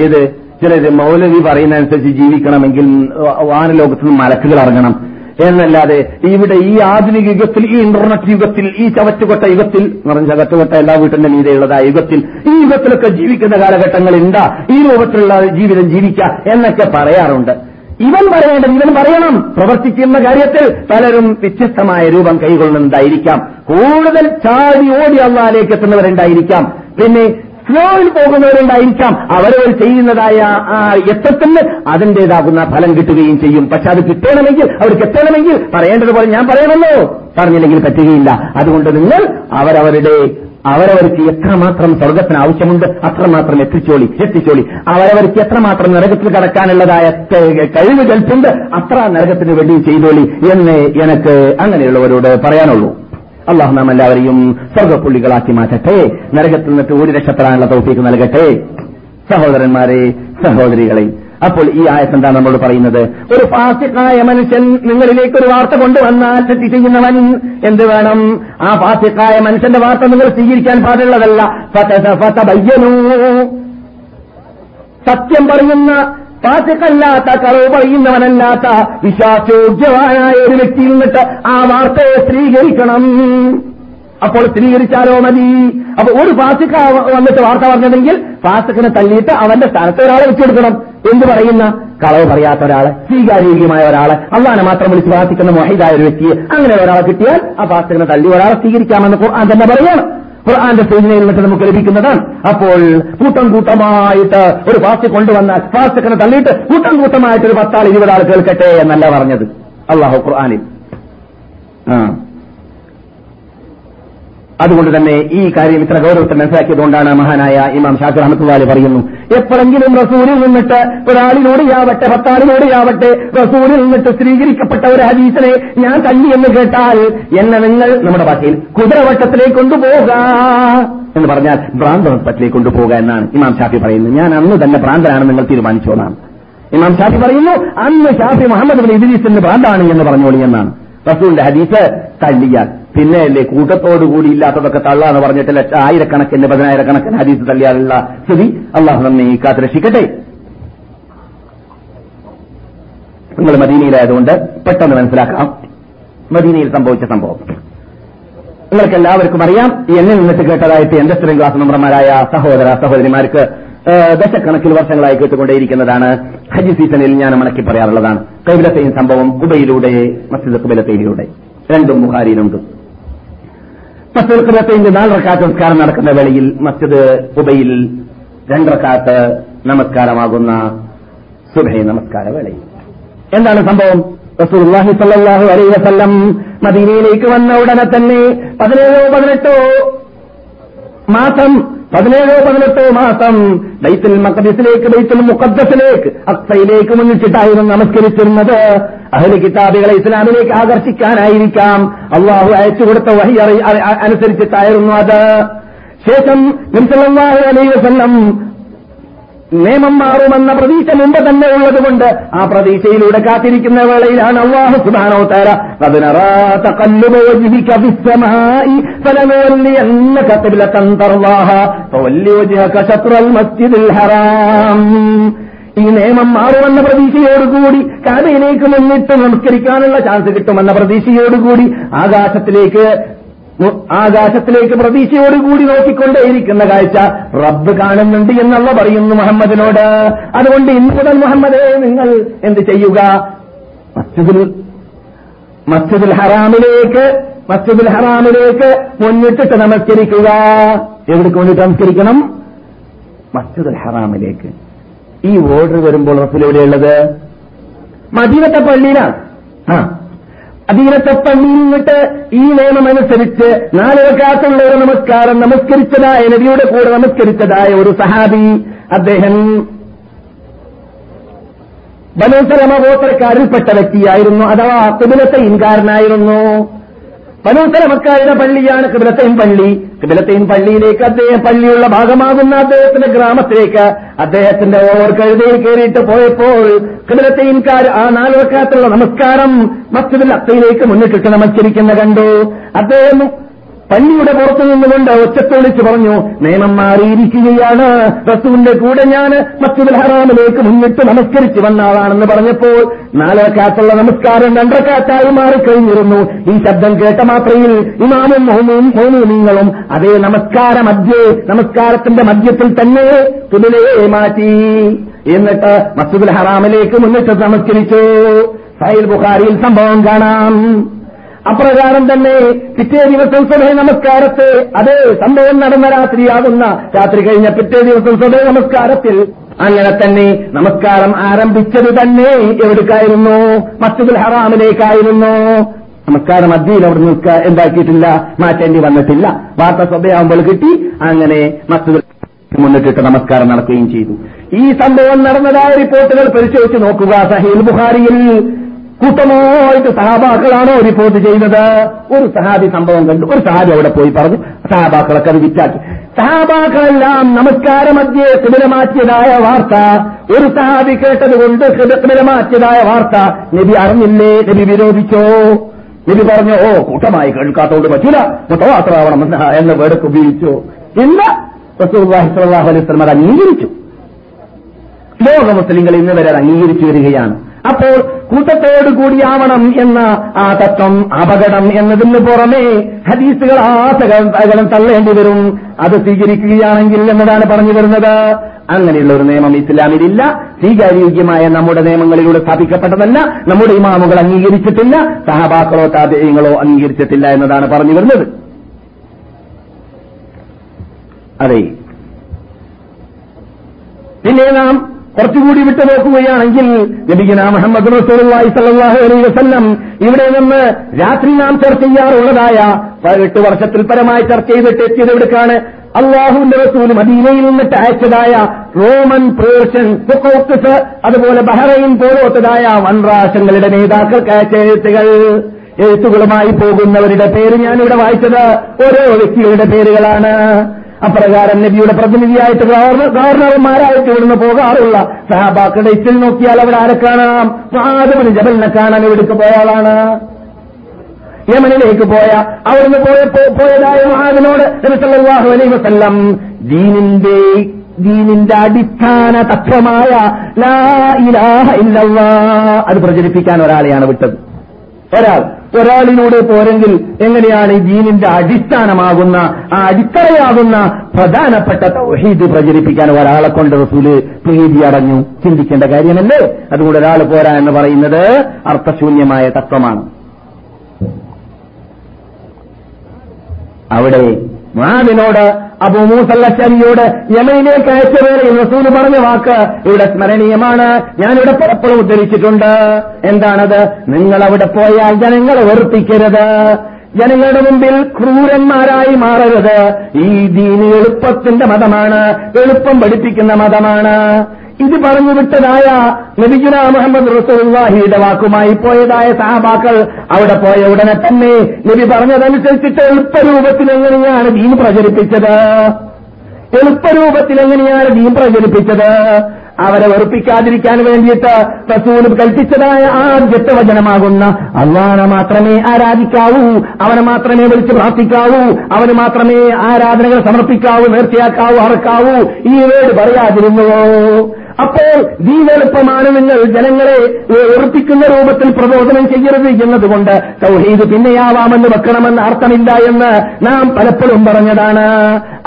ഇത് ചിലര് മൗലവി പറയുന്ന അനുസരിച്ച് ജീവിക്കണമെങ്കിൽ വാനലോകത്ത് നിന്ന് മലക്കുകൾ ഇറങ്ങണം. എന്നല്ലാതെ ഇവിടെ ഈ ആധുനിക യുഗത്തിൽ ഈ ഇന്റർനെറ്റ് യുഗത്തിൽ ഈ ചവറ്റുകൊട്ട യുഗത്തിൽ എന്ന് പറഞ്ഞ ചവറ്റുകൊട്ട എല്ലാ വീട്ടിന്റെ മീതെയുള്ളതായ യുഗത്തിൽ ഈ യുഗത്തിലൊക്കെ ജീവിക്കുന്ന കാലഘട്ടങ്ങൾ ഉണ്ടാ ഈ രൂപത്തിലുള്ള ജീവിതം ജീവിക്കുക എന്നൊക്കെ പറയാറുണ്ട്. ഇവൻ പറയേണ്ടത് ഇവൻ പറയണം. പ്രവർത്തിക്കുന്ന കാര്യത്തിൽ പലരും വ്യത്യസ്തമായ രൂപം കൈകൊള്ളുന്നതായിരിക്കാം. കൂടുതൽ ചാടി ഓടി അള്ളാലേക്ക് എത്തുന്നവരുണ്ടായിരിക്കാം. പിന്നെ സ്ലോയിൽ പോകുന്നവരുണ്ടായിരിക്കാം. അവരവർ ചെയ്യുന്നതായ ആ എത്തത്തിന് അതിന്റേതാകുന്ന ഫലം കിട്ടുകയും ചെയ്യും. പക്ഷെ അത് കിട്ടണമെങ്കിൽ അവർക്ക് എത്തണമെങ്കിൽ പറയേണ്ടതുപോലെ ഞാൻ പറയണമല്ലോ. പറഞ്ഞില്ലെങ്കിൽ പറ്റുകയില്ല. അതുകൊണ്ട് നിങ്ങൾ അവരവരുടെ അവരവർക്ക് എത്രമാത്രം സ്വർഗത്തിന് ആവശ്യമുണ്ട് അത്രമാത്രം എത്തിച്ചോളി എത്തിച്ചോളി. അവരവർക്ക് എത്രമാത്രം നരകത്തിൽ കടക്കാനുള്ളതായ കഴിവ് കൽപ്പുണ്ട് അത്ര നരകത്തിന് വേണ്ടി ചെയ്തോളി എന്ന് എനിക്ക് അങ്ങനെയുള്ളവരോട് പറയാനുള്ളൂ. അള്ളാഹു നാം എല്ലാവരെയും സ്വർഗപ്പുള്ളികളാക്കി മാറ്റട്ടെ നരകത്തിൽ നിന്നിട്ട് ഒരു രക്ഷപ്പെടാനുള്ള തോഫീക്ക് നൽകട്ടെ. സഹോദരന്മാരെ സഹോദരികളെ അപ്പോൾ ഈ ആയത്ത് എന്താണ് നമ്മളോട് പറയുന്നത്? ഒരു ഫാസിക്കായ മനുഷ്യൻ നിങ്ങളിലേക്ക് ഒരു വാർത്ത കൊണ്ടുവന്നാൽ തെറ്റി ചെയ്യുന്നവൻ എന്ത് വേണം? ആ ഫാസിക്കായ മനുഷ്യന്റെ വാർത്ത നിങ്ങൾ സ്വീകരിക്കാൻ പാടുള്ളതല്ല. സത്യം പറയുന്ന ഫാസിക്കല്ലാത്ത കളവ് പറയുന്നവനല്ലാത്ത വിശ്വാസയോഗ്യവാനായ ഒരു വ്യക്തിയിൽ നിന്നിട്ട് ആ വാർത്തയെ സ്വീകരിക്കണം. അപ്പോൾ സ്ഥിരീകരിച്ചാലോ മതി. അപ്പൊ ഒരു ഫാസിക്ക വന്നിട്ട് വാർത്ത പറഞ്ഞതെങ്കിൽ ഫാസിക്കിനെ തള്ളിയിട്ട് അവന്റെ സ്ഥാനത്ത് ഒരാളെ വെച്ചുകൊടുക്കണം എന്ന് പറയുന്ന? കളവ് പറയാത്ത ഒരാളെ സ്വീകാര്യോഗ്യമായ ഒരാളെ അള്ളാനെ മാത്രം വിളിച്ച് പ്രാർത്ഥിക്കുന്ന മൊഹീദായ ഒരു വ്യക്തിയെ അങ്ങനെ ഒരാളെ കിട്ടിയാൽ ആ ഫാസിക്കിനെ തള്ളി ഒരാളെ സ്വീകരിക്കാമെന്ന് ഖുർആൻ തന്നെ പറയാണ് ഖുർആന്റെ സൂചനയിൽ നിന്ന് നമുക്ക് ലഭിക്കുന്നതാണ്. അപ്പോൾ കൂട്ടം കൂട്ടമായിട്ട് ഒരു ഫാസ്റ്റ് കൊണ്ടുവന്നാൽ ഫാസ്റ്റക്കിനെ തള്ളിയിട്ട് കൂട്ടം കൂട്ടമായിട്ട് ഒരു പത്താൾ ഇരുപതാൾ കേൾക്കട്ടെ എന്നല്ല പറഞ്ഞത്. അള്ളാഹു ഖുർആാനിൽ. ആ. അതുകൊണ്ട് തന്നെ ഈ കാര്യം ഇത്ര ഗൗരവത്തിൽ മനസ്സിലാക്കിയതുകൊണ്ടാണ് മഹാനായ ഇമാം ഷാഫി റഹമത്തുള്ളി പറയുന്നു. എപ്പോഴെങ്കിലും റസൂലിൽ നിന്നിട്ട് ഒരാളിനോട് യാവട്ടെ പത്താളിനോട് യാവട്ടെ റസൂലിൽ നിന്നിട്ട് സ്ഥിരീകരിക്കപ്പെട്ട ഒരു ഹദീസിനെ ഞാൻ തല്ലി എന്ന് കേട്ടാൽ എന്നെ നിങ്ങൾ നമ്മുടെ ഭാഷയിൽ കുതിരവട്ടത്തിലേക്ക് കൊണ്ടുപോക എന്ന് പറഞ്ഞാൽ ഭ്രാന്തവട്ടത്തിലേക്ക് കൊണ്ടുപോക എന്നാണ് ഇമാം ഷാഫി പറയുന്നത്. ഞാൻ അന്ന് തന്നെ ഭ്രാന്തനാണ് നിങ്ങൾ തീരുമാനിച്ചോളാം ഇമാം ഷാഫി പറയുന്നു അന്ന് ഷാഫി മുഹമ്മദ് ബിൻ ഭ്രാന്താണ് എന്ന് പറഞ്ഞോളി എന്നാണ്. റസൂലിന്റെ ഹദീസ് തള്ളിയാൽ പിന്നെ അല്ലേ കൂട്ടത്തോടുകൂടി ഇല്ലാത്തതൊക്കെ തള്ളാന്ന് പറഞ്ഞിട്ട് ലക്ഷ ആയിരക്കണക്കിന് പതിനായിരക്കണക്കിന് ഹദീസ് തള്ളിയാലുള്ള സ്ഥിതി അള്ളാഹു ഈ കാത്ത് രക്ഷിക്കട്ടെ. നിങ്ങൾ മദീനയിലായതുകൊണ്ട് പെട്ടെന്ന് മനസ്സിലാക്കാം. മദീനയിൽ സംഭവിച്ച സംഭവം. നിങ്ങൾക്ക് എല്ലാവർക്കും അറിയാം എന്നിൽ നിന്നിട്ട് കേട്ടതായിട്ട് എന്റെ സ്ഥിരം ക്ലാസ് മെമ്പർമാരായ സഹോദര സഹോദരിമാർക്ക് ദശക്കണക്കിൽ വർഷങ്ങളായി കേട്ടുകൊണ്ടേയിരിക്കുന്നതാണ്. ഹജ്ജ് സീസണിൽ ഞാൻ മണക്കി പറയാറുള്ളതാണ്. കൈബിലത്തെയും സംഭവം കുബയിലൂടെ മസ്ജിദ് കുബലത്തെയിലൂടെ രണ്ടും ബുഹാരിയിലുണ്ട് മസ്ജിദ് കുബൈലത്തയിന്റെ നാല് റക്കാത്ത് നമസ്കാരം നടക്കുന്ന വേളയിൽ മസ്ജിദ് ഉബയിൽ രണ്ടറക്കാത്ത് നമസ്കാരമാകുന്ന സുബൈ നമസ്കാര വേളയിൽ. എന്താണ് സംഭവം? റസൂലുള്ളാഹി സ്വല്ലല്ലാഹു അലൈഹി വസല്ലം മദീനയിലേക്ക് വന്ന ഉടനെ തന്നെ പതിനേഴോ പതിനെട്ടോ മാസം പതിനേഴോ പതിനെട്ടോ മാസം ബൈത്തുൽ മക്കബിസിലേക്ക് ബൈത്തുൽ മുഖദ്ദസിലേക്ക് അക്സയിലേക്ക് മുന്നിച്ചിട്ടായിരുന്നു നമസ്കരിച്ചിരുന്നത്. അഹ്ലി കിതാബികളെ ഇസ്ലാമിലേക്ക് ആകർഷിക്കാനായിരിക്കാം. അള്ളാഹു അയച്ചു കൊടുത്ത വഹി അനുസരിച്ചിട്ടായിരുന്നു അത്. ശേഷം നിർസലാഹു അലൈഹി വസല്ലം നിയമം മാറുമെന്ന പ്രതീക്ഷ മുമ്പ് തന്നെ ഉള്ളതുകൊണ്ട് ആ പ്രതീക്ഷയിലൂടെ കാത്തിരിക്കുന്ന വേളയിലാണ് അള്ളാഹു സുബാനോ തര ഈ നിയമം മാറുമെന്ന പ്രതീക്ഷയോടുകൂടി കാബയിലേക്ക് മുന്നിട്ട് നമസ്കരിക്കാനുള്ള ചാൻസ് കിട്ടുമെന്ന പ്രതീക്ഷയോടുകൂടി ആകാശത്തിലേക്ക് ആകാശത്തിലേക്ക് പ്രതീക്ഷയോടുകൂടി നോക്കിക്കൊണ്ടേയിരിക്കുന്ന കാഴ്ച റബ്ബ് കാണുന്നുണ്ട് എന്നുള്ള പറയുന്നു മുഹമ്മദിനോട്. അതുകൊണ്ട് ഇന്ന് മുതൽ മുഹമ്മദേ നിങ്ങൾ എന്ത് ചെയ്യുക? മസ്ജിദുൽ മസ്ജിദുൽ ഹറാമിലേക്ക് മസ്ജിദുൽ ഹറാമിലേക്ക് മുന്നിട്ടിട്ട് നമസ്കരിക്കുക. എവിടേക്ക് മുന്നിട്ട് നമസ്കരിക്കണം? മസ്ജിദുൽ ഹറാമിലേക്ക്. ഈ ഓർഡർ വരുമ്പോൾ റസൂൽ എവിടെയുള്ളത് മദീനത്തെ പള്ളിയിലാണ്. ആ അധീനത്തെ പള്ളിയിൽ നിന്നിട്ട് ഈ നിയമമനുസരിച്ച് നാലരക്കാത്തുള്ള ഒരു നമസ്കാരം നമസ്കരിച്ചതായ നബിയുടെ കൂടെ നമസ്കരിച്ചതായ ഒരു സഹാബി അദ്ദേഹം ബനൂസലമ ഗോത്രക്കാരിൽപ്പെട്ട വ്യക്തിയായിരുന്നു അഥവാ കിബിലത്തെ ഇൻകാരനായിരുന്നു ബനൂസലമക്കാരുടെ പള്ളിയാണ് കിബിലത്തെയും പള്ളി. കിബിലത്തെയും പള്ളിയിലേക്ക് അദ്ദേഹം പള്ളിയുള്ള ഭാഗമാകുന്ന അദ്ദേഹത്തിന്റെ ഗ്രാമത്തിലേക്ക് അദ്ദേഹത്തിന്റെ ഓവർ കഴുതയിൽ കയറിയിട്ട് പോയപ്പോൾ കിബിലത്തെയിൻകാർ ആ നാലുവക്കാത്തുള്ള നമസ്കാരം മസ്ജിദിൽ അത്തയിലേക്ക് മുന്നിട്ടിട്ട് നമസ്കരിക്കുന്ന കണ്ടു. അദ്ദേഹം പള്ളിയുടെ പുറത്തു നിന്നുകൊണ്ട് ഒച്ചത്തൊളിച്ച് പറഞ്ഞു നിയമം മാറിയിരിക്കുകയാണ്. റസൂന്റെ കൂടെ ഞാൻ മസ്ജിദുൽ ഹറാമിലേക്ക് മുന്നിട്ട് നമസ്കരിച്ചു വന്ന ആളാണെന്ന് പറഞ്ഞപ്പോൾ നാലരക്കാത്തുള്ള നമസ്കാരം രണ്ടരക്കാറ്റായി മാറിക്കഴിഞ്ഞിരുന്നു. ഈ ശബ്ദം കേട്ട മാത്രയിൽ ഇമാമും മോമൂനിങ്ങളും അതേ നമസ്കാര മധ്യേ നമസ്കാരത്തിന്റെ മധ്യത്തിൽ തന്നെ തുലിലയെ മാറ്റി. എന്നിട്ട് മസ്ജിദുൽ ഹറാമിലേക്ക് മുന്നിട്ട് നമസ്കരിച്ചു. സൈൽ ബുഖാരിയിൽ സംഭവം കാണാം. അപ്രകാരം തന്നെ പിറ്റേ ദിവസം സ്വഭയ നമസ്കാരത്തെ അതേ സംഭവം നടന്ന രാത്രിയാകുന്ന രാത്രി കഴിഞ്ഞ പിറ്റേ ദിവസം സ്വഭയ നമസ്കാരത്തിൽ അങ്ങനെ തന്നെ നമസ്കാരം ആരംഭിച്ചത് തന്നെ എവിടേക്കായിരുന്നു? മസ്ജിദുൽ ഹറാമിലേക്കായിരുന്നു. നമസ്കാരം മദ്യയിൽ അവിടെ നിൽക്കുക എന്താക്കിയിട്ടില്ല മാറ്റേണ്ടി വന്നിട്ടില്ല. വാർത്ത സ്വഭയാകുമ്പോൾ കിട്ടി അങ്ങനെ മസ്ജിദുൽ മുന്നിട്ടിട്ട് നമസ്കാരം നടക്കുകയും ചെയ്തു. ഈ സംഭവം നടന്നതായ റിപ്പോർട്ടുകൾ പരിശോധിച്ച് നോക്കുക. സഹീൽ ബുഖാരിയിൽ കൂട്ടമായിട്ട് സഹാബാക്കളാണ് റിപ്പോർട്ട് ചെയ്യുന്നത്? ഒരു സഹാബി സംഭവം കണ്ടു. ഒരു സഹാബി അവിടെ പോയി പറഞ്ഞു സഹാബാക്കളൊക്കെ അത് വിറ്റാക്കി. സഹാബാക്കളെല്ലാം നമസ്കാര മധ്യേ കിബിലമാറ്റിയതായ വാർത്ത. ഒരു സഹാബി കേട്ടതുകൊണ്ട് കിബിലമാറ്റിയതായ വാർത്ത. നബി അറിഞ്ഞില്ലേ? നബി വിരോധിച്ചോ? നബി പറഞ്ഞു ഓ കൂട്ടമായി കേൾക്കാത്തോണ്ട് പറ്റൂല മുത്തവാത്രാവണം എന്ന വേടൊക്കെ ഉപയോഗിച്ചു? ഇന്ന് അലൈഹി അത് അംഗീകരിച്ചു. ലോക മുസ്ലിങ്ങൾ ഇന്ന് വരെ അത് അംഗീകരിച്ചു വരികയാണ്. അപ്പോൾ കൂട്ടത്തോട് കൂടിയാവണം എന്ന ആ തത്വം അപകടം എന്നതിന് പുറമേ ഹദീസുകൾ ആസകലം തള്ളേണ്ടി വരും. അത് സ്വീകരിക്കുകയാണെങ്കിൽ എന്നതാണ് പറഞ്ഞു വരുന്നത്. അങ്ങനെയുള്ള ഒരു നിയമം ഇസ്ലാമിലില്ല. സ്വീകാര്യോഗ്യമായ നമ്മുടെ നിയമങ്ങളിലൂടെ സ്ഥാപിക്കപ്പെട്ടതല്ല. നമ്മുടെ ഇമാമുകൾ അംഗീകരിച്ചിട്ടില്ല. സഹബാക്കളോ താപേയങ്ങളോ അംഗീകരിച്ചിട്ടില്ല എന്നതാണ് പറഞ്ഞു വരുന്നത്. അതെ. പിന്നെ നാം കുറച്ചുകൂടി വിട്ടു നോക്കുകയാണെങ്കിൽ നബിഗന മുഹമ്മദ് റസൂലുള്ളാഹി സ്വല്ലല്ലാഹു അലൈഹി വസല്ലം ഇവിടെ നിന്ന് രാത്രി നാം ചർച്ച ചെയ്യാറുള്ളതായ എട്ട് വർഷത്തിൽ പരമായി ചർച്ച ചെയ്തിട്ട് എത്തിയത് എവിടേക്കാണ്? അള്ളാഹുവിന്റെ റസൂൽ മദീനയിൽ നിന്നിട്ട് അയച്ചതായ റോമൻ പേർഷ്യൻ കുക്കോക്കസ് അതുപോലെ ബഹ്റൈൻ പോലോത്തതായ വൻറാശങ്ങളുടെ നേതാക്കൾക്ക് അയച്ച എഴുത്തുകൾ. എഴുത്തുകളുമായി പോകുന്നവരുടെ പേര് ഞാനിവിടെ വായിച്ചത്. ഓരോ വ്യക്തികളുടെ പേരുകളാണ്. അപ്രകാരം നബിയുടെ പ്രതിനിധിയായിട്ട് ഗവർണർമാരായിട്ട് ഇവിടുന്ന് പോകാറുള്ള സഹാബാക്കളുടെ ഇച്ചിൽ നോക്കിയാൽ അവിടെ ആരെ കാണാം? മാധവന് ജബലിനെ കാണാൻ ഇവിടേക്ക് പോയ ആളാണ്. യമനിലേക്ക് പോയ അവിടുന്ന് പോയ പോയതായ മഹാദിനോട് നബിസല്ലാഹു വസല്ലം ദീനിന്റെ ദീനിന്റെ അടിസ്ഥാന തത്വമായ ലാ ഇലാഹ ഇല്ലല്ലാ അത് പ്രചരിപ്പിക്കാൻ ഒരാളെയാണ് വിട്ടത്. ഒരാൾ ഒരാളിലൂടെ പോരെങ്കിൽ എങ്ങനെയാണ് ദീനിന്റെ അടിസ്ഥാനമാകുന്ന ആ അടിത്തറയാകുന്ന പ്രധാനപ്പെട്ട തൗഹീദ് പ്രചരിപ്പിക്കാൻ ഒരാളെ കൊണ്ട് റസൂൽ പ്രീതി അടഞ്ഞു? ചിന്തിക്കേണ്ട കാര്യമല്ലേ? അതുകൊണ്ട് ഒരാൾ പോരാ എന്ന് പറയുന്നത് അർത്ഥശൂന്യമായ തത്വമാണ്. അവിടെ മാവിനോട് അബു മൂസല്ലോട് യമയിലേക്ക് അയച്ചവരെ റസൂൽ പറഞ്ഞ വാക്ക് ഇവിടെ സ്മരണീയമാണ്. ഞാനിവിടെ പലപ്പോഴും ഉദ്ധരിച്ചിട്ടുണ്ട് എന്താണത്? നിങ്ങൾ അവിടെ പോയാൽ ജനങ്ങളെ വെറുപ്പിക്കരുത്. ജനങ്ങളുടെ മുമ്പിൽ ക്രൂരന്മാരായി മാറരുത്. ഈ ദീന് എളുപ്പത്തിന്റെ മതമാണ്. എളുപ്പം പഠിപ്പിക്കുന്ന മതമാണ്. ഇത് പറഞ്ഞു വിട്ടതായ നബിജുന മുഹമ്മദ് റസൂൽവാഹിയുടെ വാക്കുമായി പോയതായ സഹാബാക്കൾ അവിടെ പോയ ഉടനെ തന്നെ നബി പറഞ്ഞതനുസരിച്ചിട്ട് എളുപ്പരൂപത്തിൽ എങ്ങനെയാണ് ദീൻ പ്രചരിപ്പിച്ചത്? എളുപ്പരൂപത്തിൽ എങ്ങനെയാണ് ദീൻ പ്രചരിപ്പിച്ചത്? അവരെ വെറുപ്പിക്കാതിരിക്കാൻ വേണ്ടിയിട്ട് റസൂൽ കൽപ്പിച്ചതായ ആദ്യത്തെ വചനമാകുന്ന അള്ളാനെ മാത്രമേ ആരാധിക്കാവൂ അവനെ മാത്രമേ വിളിച്ച് പ്രാർത്ഥിക്കാവൂ അവന് മാത്രമേ ആരാധനകൾ സമർപ്പിക്കാവൂ നേർച്ചയാക്കാവൂ അറക്കാവൂ ഈ വേട് പറയാതിരുന്നുവോ? അപ്പോൾ ദീനെളുപ്പമാണ് നിങ്ങൾ ജനങ്ങളെ ഉറപ്പിക്കുന്ന രൂപത്തിൽ പ്രബോധനം ചെയ്യരുത് എന്നതുകൊണ്ട് സൗഹീദ് പിന്നെയാവാമെന്ന് വെക്കണമെന്ന് അർത്ഥമില്ല എന്ന് നാം പലപ്പോഴും പറഞ്ഞതാണ്.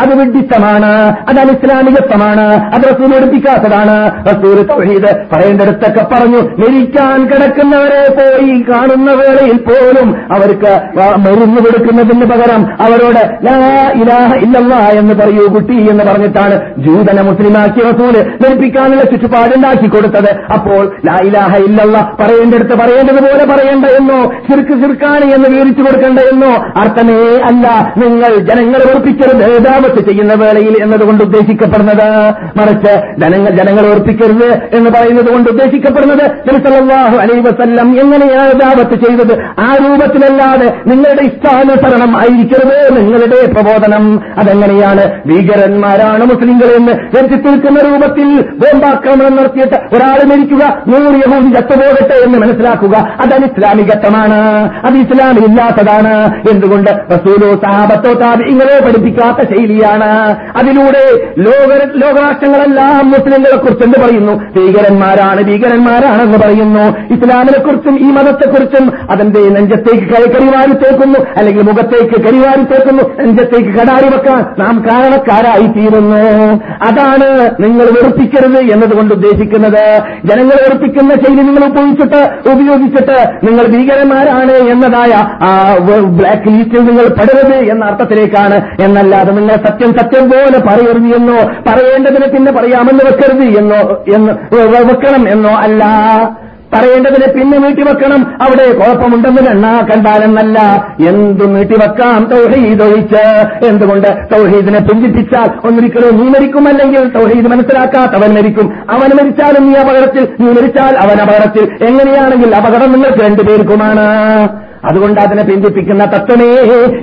അത് വിഡിത്തമാണ് അത് അനിസ്ലാമികത്വമാണ് അത് റസൂൽ എടുപ്പിക്കാത്തതാണ് റസൂൽ തൗഹീദ് പറയേണ്ടടുത്തൊക്കെ പറഞ്ഞു മരിക്കാൻ കിടക്കുന്നവരെ പോയി കാണുന്ന വേളയിൽ പോലും അവർക്ക് മരുന്ന് കൊടുക്കുന്നതിന് പകരം അവരോട് ലാ ഇലാഹ ഇല്ലല്ല എന്ന് പറയൂ കുട്ടി എന്ന് പറഞ്ഞിട്ടാണ് ജൂതനെ മുസ്ലിമാക്കിയ റസൂൽ ധരിപ്പിക്കാനുള്ള ചുറ്റുപാടുണ്ടാക്കി കൊടുത്തത്. അപ്പോൾ ഇലാഹ ഇല്ലല്ല പറയേണ്ടടുത്ത് പറയേണ്ടതുപോലെ പറയേണ്ട എന്നോ ചിർക്ക് ചിർക്കാണ് എന്ന് വിവരിച്ചു കൊടുക്കേണ്ട എന്നോ അർത്ഥമേ അല്ല. നിങ്ങൾ ജനങ്ങളെ ഉറപ്പിക്കരുത് ദാവത്ത് ചെയ്യുന്ന വേളയിൽ എന്നതുകൊണ്ട് ഉദ്ദേശിക്കപ്പെടുന്നത് മറിച്ച് ജനങ്ങൾ ജനങ്ങൾ ഓർപ്പിക്കരുത് എന്ന് പറയുന്നത് കൊണ്ട് ഉദ്ദേശിക്കപ്പെടുന്നത് സല്ലല്ലാഹു അലൈഹി വസല്ലം എങ്ങനെയാണ് ദാവത്ത് ചെയ്തത്? ആ രൂപത്തിലല്ലാതെ നിങ്ങളുടെ ഇഷ്ടാനുസരണം ആയിരിക്കരുത്. നിങ്ങളുടെ പ്രബോധനം അതെങ്ങനെയാണ്? ഭീകരന്മാരാണ് മുസ്ലിങ്ങൾ എന്ന് വരുത്തി തീർക്കുന്ന രൂപത്തിൽ ബോംബാക്രമണം നടത്തിയിട്ട് ഒരാൾ മരിക്കുക നൂറ് യഹൂദി ചത്തുപോകട്ടെ എന്ന് മനസ്സിലാക്കുക അത് അനിസ്ലാമികത്വമാണ് അത് ഇസ്ലാമില്ലാത്തതാണ് എന്തുകൊണ്ട് റസൂലോ സഹാബത്തോ താബിങ്ങളോ പഠിപ്പിക്കാത്ത ശൈലിയാണ് അതിലൂടെ ലോക ലോകരാഷ്ട്രങ്ങളെല്ലാം മുസ്ലിങ്ങളെ കുറിച്ച് എന്ത് പറയുന്നു? ഭീകരന്മാരാണ് ഭീകരന്മാരാണെന്ന് പറയുന്നു. ഇസ്ലാമിനെ കുറിച്ചും ഈ മതത്തെക്കുറിച്ചും അതിന്റെ നെഞ്ചത്തേക്ക് കരിവാരി തേക്കുന്നു. അല്ലെങ്കിൽ മുഖത്തേക്ക് കരിവാരി തേക്കുന്നു. നെഞ്ചത്തേക്ക് കടാരി വെക്കാൻ നാം കാരണക്കാരായി തീരുന്നു അതാണ് നിങ്ങൾ വെറുപ്പിക്കരുത് എന്നതുകൊണ്ട് ഉദ്ദേശിക്കുന്നത്. ജനങ്ങൾ വെറുപ്പിക്കുന്ന ശൈലി നിങ്ങൾ ഉപയോഗിച്ചിട്ട് ഉപയോഗിച്ചിട്ട് നിങ്ങൾ ഭീകരന്മാരാണ് എന്നതായ ബ്ലാക്ക് ലിസ്റ്റിൽ നിങ്ങൾ പെടരുത് എന്ന അർത്ഥത്തിലേക്കാണ്. എന്നല്ലാതെ നിങ്ങൾ സത്യം സത്യം പോലെ പറയരുത് എന്നോ പറയേണ്ടതിന് പിന്നെ പറയാമെന്ന് വെക്കരുത് എന്നോ എന്ന് വെക്കണം എന്നോ അല്ല. പറയേണ്ടതിനെ പിന്നെ നീട്ടിവെക്കണം. അവിടെ കുഴപ്പമുണ്ടെന്ന് എണ്ണാ കണ്ടാലെന്നല്ല. എന്തു നീട്ടിവെക്കാം? തൗഹീദ് ഒഴിച്ച്. എന്തുകൊണ്ട് തൗഹീദിനെ പുഞ്ചിപ്പിച്ചാൽ ഒന്നിരിക്കലോ നീ മരിക്കും അല്ലെങ്കിൽ തൗഹീദ് മനസ്സിലാക്കാത്തവൻ മരിക്കും. അവൻ മരിച്ചാലും നീ അപകടത്തിൽ നീ മരിച്ചാൽ അവൻ അപകടത്തിൽ. എങ്ങനെയാണെങ്കിൽ അപകടം നിങ്ങൾക്ക് രണ്ടുപേർക്കുമാണ്. അതുകൊണ്ട് അതിനെ പിന്തിപ്പിക്കുന്ന തത്വമേ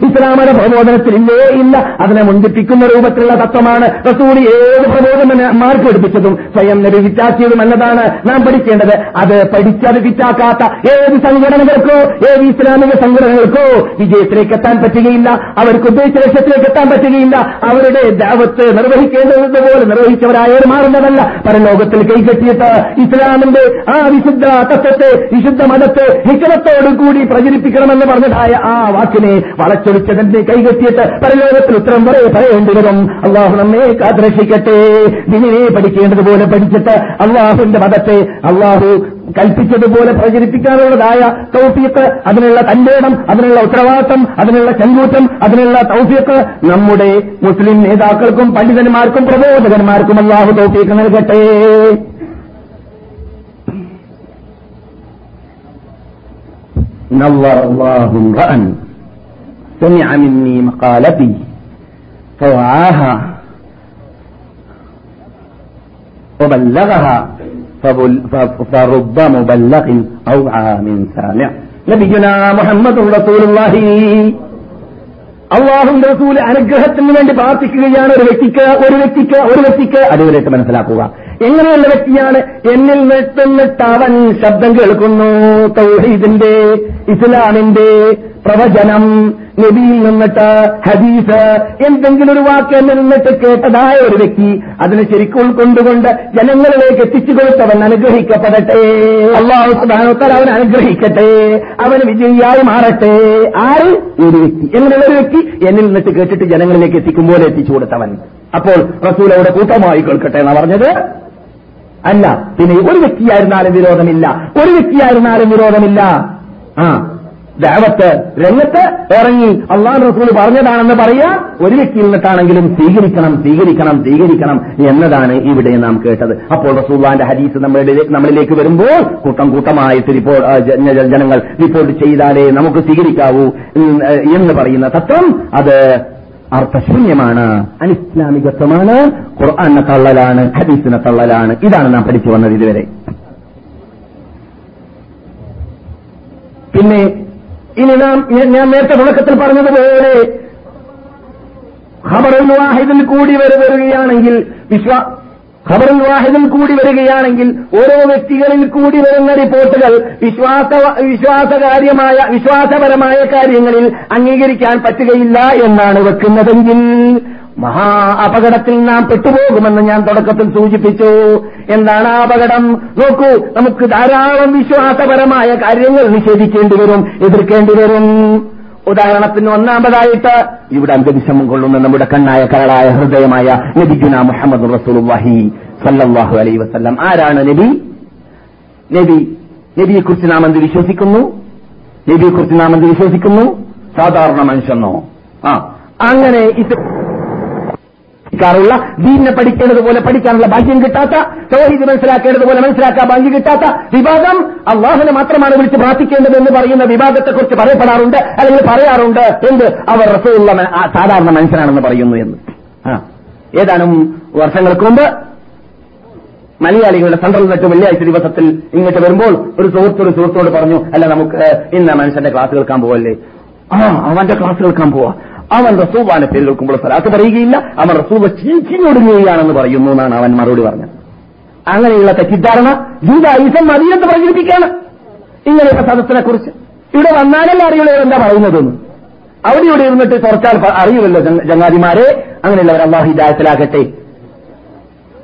ഇസ്ലാമയുടെ പ്രബോധനത്തിലില്ലേ? ഇല്ല. അതിനെ മുന്തിപ്പിക്കുന്ന രൂപത്തിലുള്ള തത്വമാണ്. റസൂൽ ഏത് പ്രബോധനമാർക്ക് പഠിപ്പിച്ചതും സ്വയം നബി വിറ്റാക്കിയതും എന്നതാണ് നാം പഠിക്കേണ്ടത്. അത് പഠിച്ചത് വിറ്റാക്കാത്ത ഏത് സംഘടനകൾക്കോ ഏത് ഇസ്ലാമിക സംഘടനകൾക്കോ വിജയത്തിലേക്ക് എത്താൻ പറ്റുകയില്ല. അവർക്ക് ഉദ്ദേശിച്ച ലക്ഷ്യത്തിലേക്ക് എത്താൻ പറ്റുകയില്ല. അവരുടെ ദാവത്ത് നിർവഹിക്കേണ്ടതുപോലെ നിർവഹിച്ചവരായവർ മാറുന്നതല്ല. പരലോകത്തിൽ കൈകെട്ടിയിട്ട് ഇസ്ലാമിന്റെ ആ വിശുദ്ധ തത്വത്തെ വിശുദ്ധ മതത്തെ ഹിക്കലത്തോടുകൂടി പ്രചരിപ്പിക്കും പ്രചരിപ്പിക്കണമെന്ന് പറഞ്ഞതായ ആ വാക്കിനെ വളച്ചൊളിച്ചതിന്റെ കൈകെട്ടിയിട്ട് പരലോകത്തിൽ ഉത്തരം വരെ പറയേണ്ടി വരും. അള്ളാഹു നമ്മെ കാത്തരക്ഷിക്കട്ടെ. ദിനിനെ പഠിക്കേണ്ടതുപോലെ പഠിച്ചിട്ട് അള്ളാഹുവിന്റെ മതത്തെ അള്ളാഹു കൽപ്പിച്ചതുപോലെ പ്രചരിപ്പിക്കാനുള്ളതായ തൗഫീക്ക് അതിനുള്ള തന്റേടം അതിനുള്ള ഉത്തരവാദിത്തം അതിനുള്ള ചങ്കൂറ്റം അതിനുള്ള തൗഫീക്ക് നമ്മുടെ മുസ്ലിം നേതാക്കൾക്കും പണ്ഡിതന്മാർക്കും പ്രബോധകന്മാർക്കും അള്ളാഹു തൗഫീക്ക് നൽകട്ടെ. نظر الله امرأ سمع مني مقالتي فوعاها وبلغها فبل- ف- فرب مبلغ أوعى من سامع نبينا محمد رسول الله അള്ളാഹുന്റെ റസൂൽ അനുഗ്രഹത്തിന് വേണ്ടി പ്രാർത്ഥിക്കുകയാണ് ഒരു വ്യക്തിക്ക് ഒരു വ്യക്തിക്ക് ഒരു വ്യക്തിക്ക് അതുവരെയിട്ട് മനസ്സിലാക്കുക എങ്ങനെയുള്ള വ്യക്തിയാണ്? എന്നിൽ നിൽക്കുന്നിട്ട് അവൻ ശബ്ദം കേൾക്കുന്നു. തൗഹീദിന്റെ ഇസ്ലാമിന്റെ പ്രവചനം. നബിയിൽ നിന്നിട്ട് ഹദീസ് എന്തെങ്കിലും ഒരു വാക്ക് എന്നിൽ നിന്നിട്ട് കേട്ടതായ ഒരു വ്യക്തി അതിനെ ശരിക്കും ഉൾക്കൊണ്ടുകൊണ്ട് ജനങ്ങളിലേക്ക് എത്തിച്ചു കൊടുത്തവൻ അനുഗ്രഹിക്കപ്പെടട്ടെ. അള്ളാഹു അവൻ അനുഗ്രഹിക്കട്ടെ. അവൻ വിജയിയായി മാറട്ടെ. ആര്? ഒരു വ്യക്തി. എങ്ങനെയുള്ള ഒരു വ്യക്തി? എന്നിൽ നിന്നിട്ട് കേട്ടിട്ട് ജനങ്ങളിലേക്ക് എത്തിക്കുമ്പോൾ എത്തിച്ചു കൊടുത്തവൻ അപ്പോൾ റസൂൽ അവിടെ കൂട്ടമായി കേൾക്കട്ടെ പറഞ്ഞത്? അല്ല പിന്നെ ഒരു വ്യക്തിയായിരുന്നാലും വിരോധമില്ല. ഒരു വ്യക്തിയായിരുന്നാലും വിരോധമില്ല. ആ ദാവത്ത് രംഗത്ത് ഇറങ്ങി അള്ളാഹു റസൂൽ പറഞ്ഞതാണെന്ന് പറയാ ഒരു വ്യക്തിയിൽ നിന്നിട്ടാണെങ്കിലും സ്വീകരിക്കണം സ്വീകരിക്കണം സ്വീകരിക്കണം എന്നതാണ് ഇവിടെ നാം കേട്ടത്. അപ്പോൾ റസൂള്ളാന്റെ ഹദീസ് നമ്മളുടെ നമ്മളിലേക്ക് വരുമ്പോൾ കൂട്ടം കൂട്ടമായിട്ട് ജനങ്ങൾ റിപ്പോർട്ട് ചെയ്താലേ നമുക്ക് സ്വീകരിക്കാവൂ എന്ന് പറയുന്ന തത്വം അത് അർത്ഥശൂന്യമാണ്. അനിസ്ലാമികത്വമാണ് ഖുർആാനെ തള്ളലാണ് ഹദീസിനെ തള്ളലാണ്. ഇതാണ് നാം പഠിച്ചു വന്നത് ഇതുവരെ. പിന്നെ ഇനി നാം ഞാൻ- നേരത്തെ തുടക്കത്തിൽ പറഞ്ഞതുപോലെ ഖബറുൽ വാഹിദിൽ കൂടി വരെ വിശ്വാ ഖബറുൽ വാഹിദിൽ കൂടി വരികയാണെങ്കിൽ ഓരോ വ്യക്തികളിൽ കൂടി വരുന്ന റിപ്പോർട്ടുകൾ വിശ്വാസ വിശ്വാസകാര്യമായ വിശ്വാസപരമായ കാര്യങ്ങളിൽ അംഗീകരിക്കാൻ പറ്റുകയില്ല എന്നാണ് വെക്കുന്നതെങ്കിൽ മഹാ അപകടത്തിൽ നാം പെട്ടുപോകുമെന്ന് ഞാൻ തുടക്കത്തിൽ സൂചിപ്പിച്ചു. എന്താണ് ആ അപകടം? നോക്കൂ നമുക്ക് ധാരാളം വിശ്വാസപരമായ കാര്യങ്ങൾ നിഷേധിക്കേണ്ടി വരും എതിർക്കേണ്ടി വരും. ഉദാഹരണത്തിന് ഒന്നാമതായിട്ട് ഇവിടെ അന്തരീക്ഷം കൊള്ളുന്ന നമ്മുടെ കണ്ണായ കരളായ ഹൃദയമായ നബിഗുന മുഹമ്മദ് റസൂലുള്ളാഹി സല്ലാഹു അലൈ വസല്ലം. ആരാണ് നബി? നബി. നബിയെക്കുറിച്ച് നാം എന്ത് വിശ്വസിക്കുന്നു? നബിയെക്കുറിച്ച് നാം എന്ത് വിശ്വസിക്കുന്നു? സാധാരണ മനുഷ്യനോ? ആ അങ്ങനെ ഇത് ാറുള്ള ദീനിനെ പഠിക്കേണ്ടതുപോലെ പഠിക്കാനുള്ള ഭാഗ്യം കിട്ടാത്ത തൗഹീദ് മനസ്സിലാക്കേണ്ടതുപോലെ മനസ്സിലാക്കാൻ ഭാഗ്യം കിട്ടാത്ത വിഭാഗം അള്ളാഹുനെ മാത്രമാണ് വിളിച്ച് പ്രാർത്ഥിക്കേണ്ടത് എന്ന് പറയുന്ന വിഭാഗത്തെക്കുറിച്ച് പറയപ്പെടാറുണ്ട് അല്ലെങ്കിൽ പറയാറുണ്ട് എന്ത്? അവർ റസൂള്ള സാധാരണ മനുഷ്യനാണെന്ന് പറയുന്നു എന്ന്. ഏതാനും വർഷങ്ങൾക്ക് മുമ്പ് മലയാളികളുടെ സെൻട്രൽ നെറ്റ് വെള്ളിയാഴ്ച ദിവസത്തിൽ ഇങ്ങോട്ട് വരുമ്പോൾ ഒരു സുഹൃത്ത് ഒരു സുഹൃത്തോട് പറഞ്ഞു അല്ല നമുക്ക് ഇന്ന മനുഷ്യന്റെ ക്ലാസ് കേൾക്കാൻ പോവല്ലേ? ആ അവന്റെ ക്ലാസ് കേൾക്കാൻ പോവാ. അവൻ റസൂബാനെ പേര് കേൾക്കുമ്പോൾ സ്ഥലത്ത് പറയുകയില്ല അവൻ റസൂബ ചീച്ചിനൊടുങ്ങുകയാണെന്ന് പറയുന്നു എന്നാണ് അവൻ മറുപടി പറഞ്ഞത്. അങ്ങനെയുള്ള തെറ്റിദ്ധാരണ ജൂതായുസം മതിയെന്ന് പ്രചരിപ്പിക്കുകയാണ്. ഇങ്ങനെയുള്ള സദസ്സിനെ കുറിച്ച് ഇവിടെ വന്നാലല്ലേ അറിയുള്ളൂ എന്താ പറയുന്നതെന്ന് അവിടെ ഇവിടെ ഇരുന്നിട്ട് തുറച്ചാൽ അറിയുമല്ലോ ചങ്ങ- ചങ്ങാതിമാരെ അങ്ങനെയുള്ളവർ അള്ളാഹു ഹിദായത്തിലാകട്ടെ.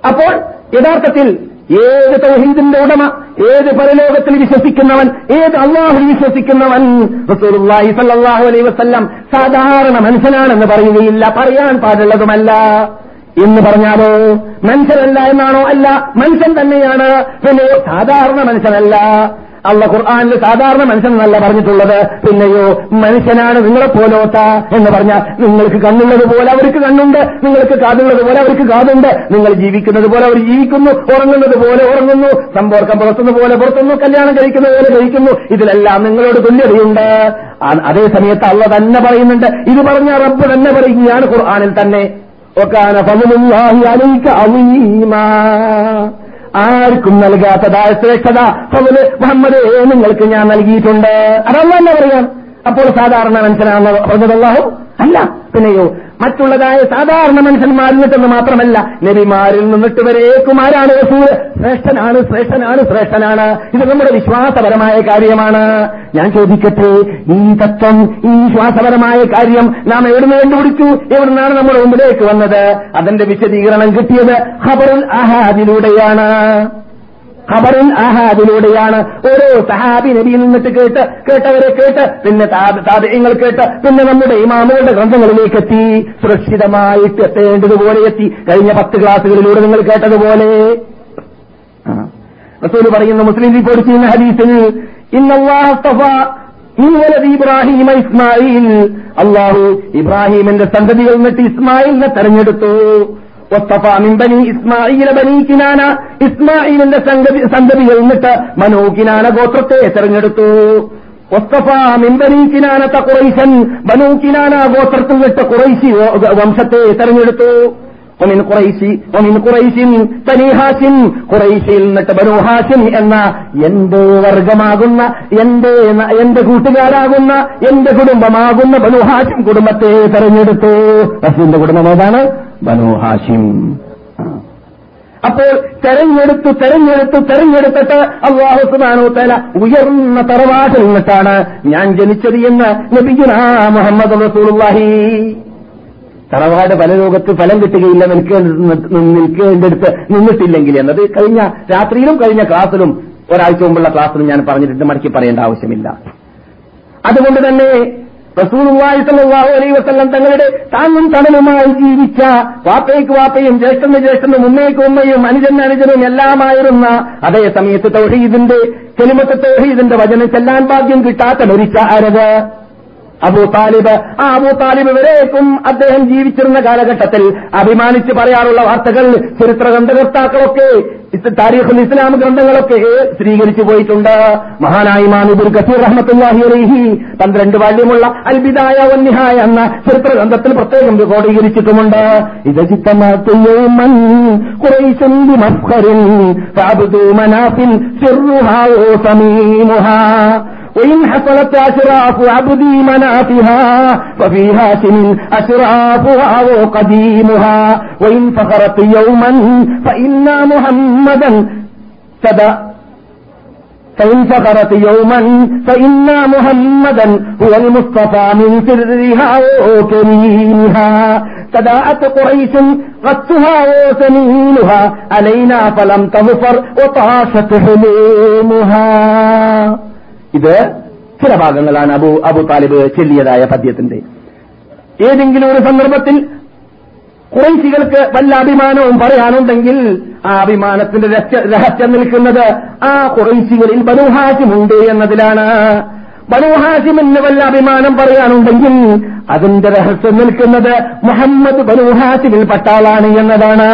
അപ്പോൾ യഥാർത്ഥത്തിൽ ഏത് തൗഹീദിന്റെ ഉടമ ഏത് പരലോകത്തിൽ വിശ്വസിക്കുന്നവൻ ഏത് അള്ളാഹുൽ വിശ്വസിക്കുന്നവൻ? റസൂലുള്ളാഹി സ്വല്ലല്ലാഹു അലൈഹി വസല്ലം സാധാരണ മനുഷ്യനാണെന്ന് പറയുകയില്ല. പറയാൻ പാടുള്ളതുമല്ല. എന്ന് പറഞ്ഞാലോ മനുഷ്യനല്ല എന്നാണോ? അല്ല മനുഷ്യൻ തന്നെയാണ്. പിന്നെ സാധാരണ മനുഷ്യനല്ല. അള്ള ഖുർആാനിൽ സാധാരണ മനുഷ്യൻ എന്നല്ല പറഞ്ഞിട്ടുള്ളത്. പിന്നെയോ മനുഷ്യനാണ് നിങ്ങളെ പോലോത്ത എന്ന് പറഞ്ഞാൽ നിങ്ങൾക്ക് കണ്ണുള്ളത് പോലെ അവർക്ക് കണ്ണുണ്ട് നിങ്ങൾക്ക് കാതുള്ളത് പോലെ അവർക്ക് കാതുണ്ട് നിങ്ങൾ ജീവിക്കുന്നത് പോലെ അവർ ജീവിക്കുന്നു ഉറങ്ങുന്നത് പോലെ ഉറങ്ങുന്നു സമ്പർക്കം പുറത്തുനിന്ന് പോലെ പുറത്തുന്നു കല്യാണം കഴിക്കുന്നത് പോലെ കഴിക്കുന്നു ഇതിലെല്ലാം നിങ്ങളോട് തുല്യതയുണ്ട്. അതേ സമയത്ത് അള്ള തന്നെ പറയുന്നുണ്ട്. ഇത് പറഞ്ഞ റബ്ബ് തന്നെ പറയുകയാണ് ഖുർആാനിൽ തന്നെ. ഒക്കാന ഫലുല്ലാഹി അലൈക അലീമാ. ആർക്കും നൽകാത്തതായ ശ്രേഷ്ഠത മുഹമ്മദ് നിങ്ങൾക്ക് ഞാൻ നൽകിയിട്ടുണ്ട്. അതല്ല എന്നെ പറയാം അപ്പോൾ സാധാരണ മനുഷ്യനാണെന്ന് പറഞ്ഞതല്ലാഹു അല്ല. പിന്നെയോ മറ്റുള്ളതായ സാധാരണ മനുഷ്യന്മാരിൽ നിന്നിട്ടെന്ന് മാത്രമല്ല നബിമാരിൽ നിന്നിട്ട് വരേക്കും ആരാണ് റസൂൽ ശ്രേഷ്ഠനാണ് ശ്രേഷ്ഠനാണ് ശ്രേഷ്ഠനാണ്. ഇത് നമ്മുടെ വിശ്വാസപരമായ കാര്യമാണ്. ഞാൻ ചോദിക്കട്ടെ ഈ തത്വം ഈ വിശ്വാസപരമായ കാര്യം നാം എവിടുന്ന് കണ്ടുപിടിച്ചു? എവിടുന്നാണ് നമ്മുടെ മുമ്പിലേക്ക് വന്നത്? അതിന്റെ വിശദീകരണം കിട്ടിയത് ഖബറുൽ അഹാദിലൂടെയാണ്. ഖബറിൻ ആഹാദിലൂടെയാണ് ഓരോ സഹാബി നബിയിൽ നിന്നിട്ട് കേട്ട് കേട്ടവരെ കേട്ട് പിന്നെ താതയങ്ങൾ കേട്ട് പിന്നെ നമ്മുടെ ഇമാമുകളുടെ ഗ്രന്ഥങ്ങളിലേക്ക് എത്തി. സുരക്ഷിതമായിട്ട് എത്തേണ്ടതുപോലെ എത്തി. കഴിഞ്ഞ പത്ത് ക്ലാസ്സുകളിലൂടെ നിങ്ങൾ കേട്ടതുപോലെ. റസൂൽ പറയുന്ന മുസ്ലിം റിപ്പോർട്ട് ചെയ്യുന്ന ഹദീസിൽ ഇബ്രാഹിം ഇസ്മായിൽ. അള്ളാഹു ഇബ്രാഹിമിന്റെ സന്തതികൾ നിന്നിട്ട് ഇസ്മായിലിനെ തെരഞ്ഞെടുത്തു. ഇസ്മായിലിന്റെ സന്തതികൾ നിന്നിട്ട് മനോ കിനാന ഗോത്രത്തെ തെരഞ്ഞെടുത്തു. കുറൈശൻ ബനു കിനാന ഗോത്രത്തിൽ നിന്നിട്ട് കുറൈശി വംശത്തെ തെരഞ്ഞെടുത്തു. ഒമിൻ കുറൈശി ഒമിൻ കുറൈശിൻ തനീഹാസിൻ കുറൈശിയിൽ നിന്നിട്ട് ബനു എന്ന എന്റെ വർഗമാകുന്ന എന്റെ എന്റെ കൂട്ടുകാരാകുന്ന എന്റെ കുടുംബമാകുന്ന ബനു ഹാസിം കുടുംബത്തെ തെരഞ്ഞെടുത്തു. റസൂലിന്റെ കുടുംബം ഏതാണ്? ബനു ഹാഷിം. അപ്പോൾ തെരഞ്ഞെടുത്തു തെരഞ്ഞെടുത്തു തെരഞ്ഞെടുത്തിട്ട് അള്ളാഹു സുബാനോ തല ഉയർന്ന തറവാട്ടിൽ നിന്നിട്ടാണ് ഞാൻ ജനിച്ചത് എന്ന് ലഭിക്കുന്ന മുഹമ്മദ് റസൂലുള്ളാഹി. തറവാട് പല ലോകത്ത് ഫലം കിട്ടുകയില്ല നിൽക്കേണ്ടടുത്ത് നിന്നിട്ടില്ലെങ്കിൽ എന്നത് കഴിഞ്ഞ രാത്രിയിലും കഴിഞ്ഞ ക്ലാസ്സിലും ഒരാഴ്ച മുമ്പുള്ള ക്ലാസ്സിലും ഞാൻ പറഞ്ഞിട്ടുണ്ട് മടക്കി പറയേണ്ട ആവശ്യമില്ല. അതുകൊണ്ട് തന്നെ റസൂലുള്ളാഹി സ്വല്ലല്ലാഹു അലൈഹി വസല്ലം തങ്ങളുടെ താങ്ങും തണലുമായി ജീവിച്ച വാപ്പയ്ക്ക് വാപ്പയും ജ്യേഷ്ഠന് ജ്യേഷ്ഠനും ഉമ്മയ്ക്ക് ഉമ്മയും അനുജന് അനുജനും എല്ലാമായിരുന്ന അതേ സമയത്ത് തൗഹീദിന്റെ കെലിമത്ത് തൗഹീദിന്റെ വചനം ചെല്ലാൻ ഭാഗ്യം കിട്ടാത്ത മരിച്ച ആരത്? അബൂ താലിബ് ആ അബൂ താലിബ് വരേക്കും അദ്ദേഹം ജീവിച്ചിരുന്ന കാലഘട്ടത്തിൽ അഭിമാനിച്ച് പറയാറുള്ള വാർത്തകൾ ചരിത്ര ഗ്രന്ഥകർത്താക്കളൊക്കെ താരീഖുൽ ഇസ്ലാം ഗ്രന്ഥങ്ങളൊക്കെ സ്ഥിരീകരിച്ചു പോയിട്ടുണ്ട്. മഹാനായി മാനുബുൽ കസീർ റഹ്മത്തുല്ലാഹി അലൈഹി പന്ത്രണ്ട് വാല്യമുള്ള അൽബിദായ വന്യഹായ എന്ന ചരിത്ര ഗ്രന്ഥത്തിൽ പ്രത്യേകം റിക്കോർഡീകരിച്ചിട്ടുമുണ്ട് ഇത് കുറൈശൻ وإن حصلت أشراف عبدي منافها ففي هاشم أشرافها قديمها وإن فخرت يوما فإن محمدا تبأ. فإن فخرت يوما فإنا محمدا هو المصطفى من سرها وكريمها. تداءت قريش غتها وسنينها علينا فلم تظفر وطاشت همومها ഇത് ചില ഭാഗങ്ങളാണ് അബു അബു താലിബ് ചൊല്ലിയതായ പദ്യത്തിന്റെ. ഏതെങ്കിലും ഒരു സന്ദർഭത്തിൽ കുറേശികൾക്ക് വല്ല അഭിമാനവും പറയാനുണ്ടെങ്കിൽ ആ അഭിമാനത്തിന്റെ രഹസ്യം നിൽക്കുന്നത് ആ കുറേശികളിൽ ബനുഹാസിമുണ്ട് എന്നതിലാണ്. ബനുഹാസിമിന് വല്ല അഭിമാനം പറയാനുണ്ടെങ്കിൽ അതിന്റെ രഹസ്യം നിൽക്കുന്നത് മുഹമ്മദ് ബനുഹാസിമിൽ പട്ടാളാണ് എന്നതാണ്.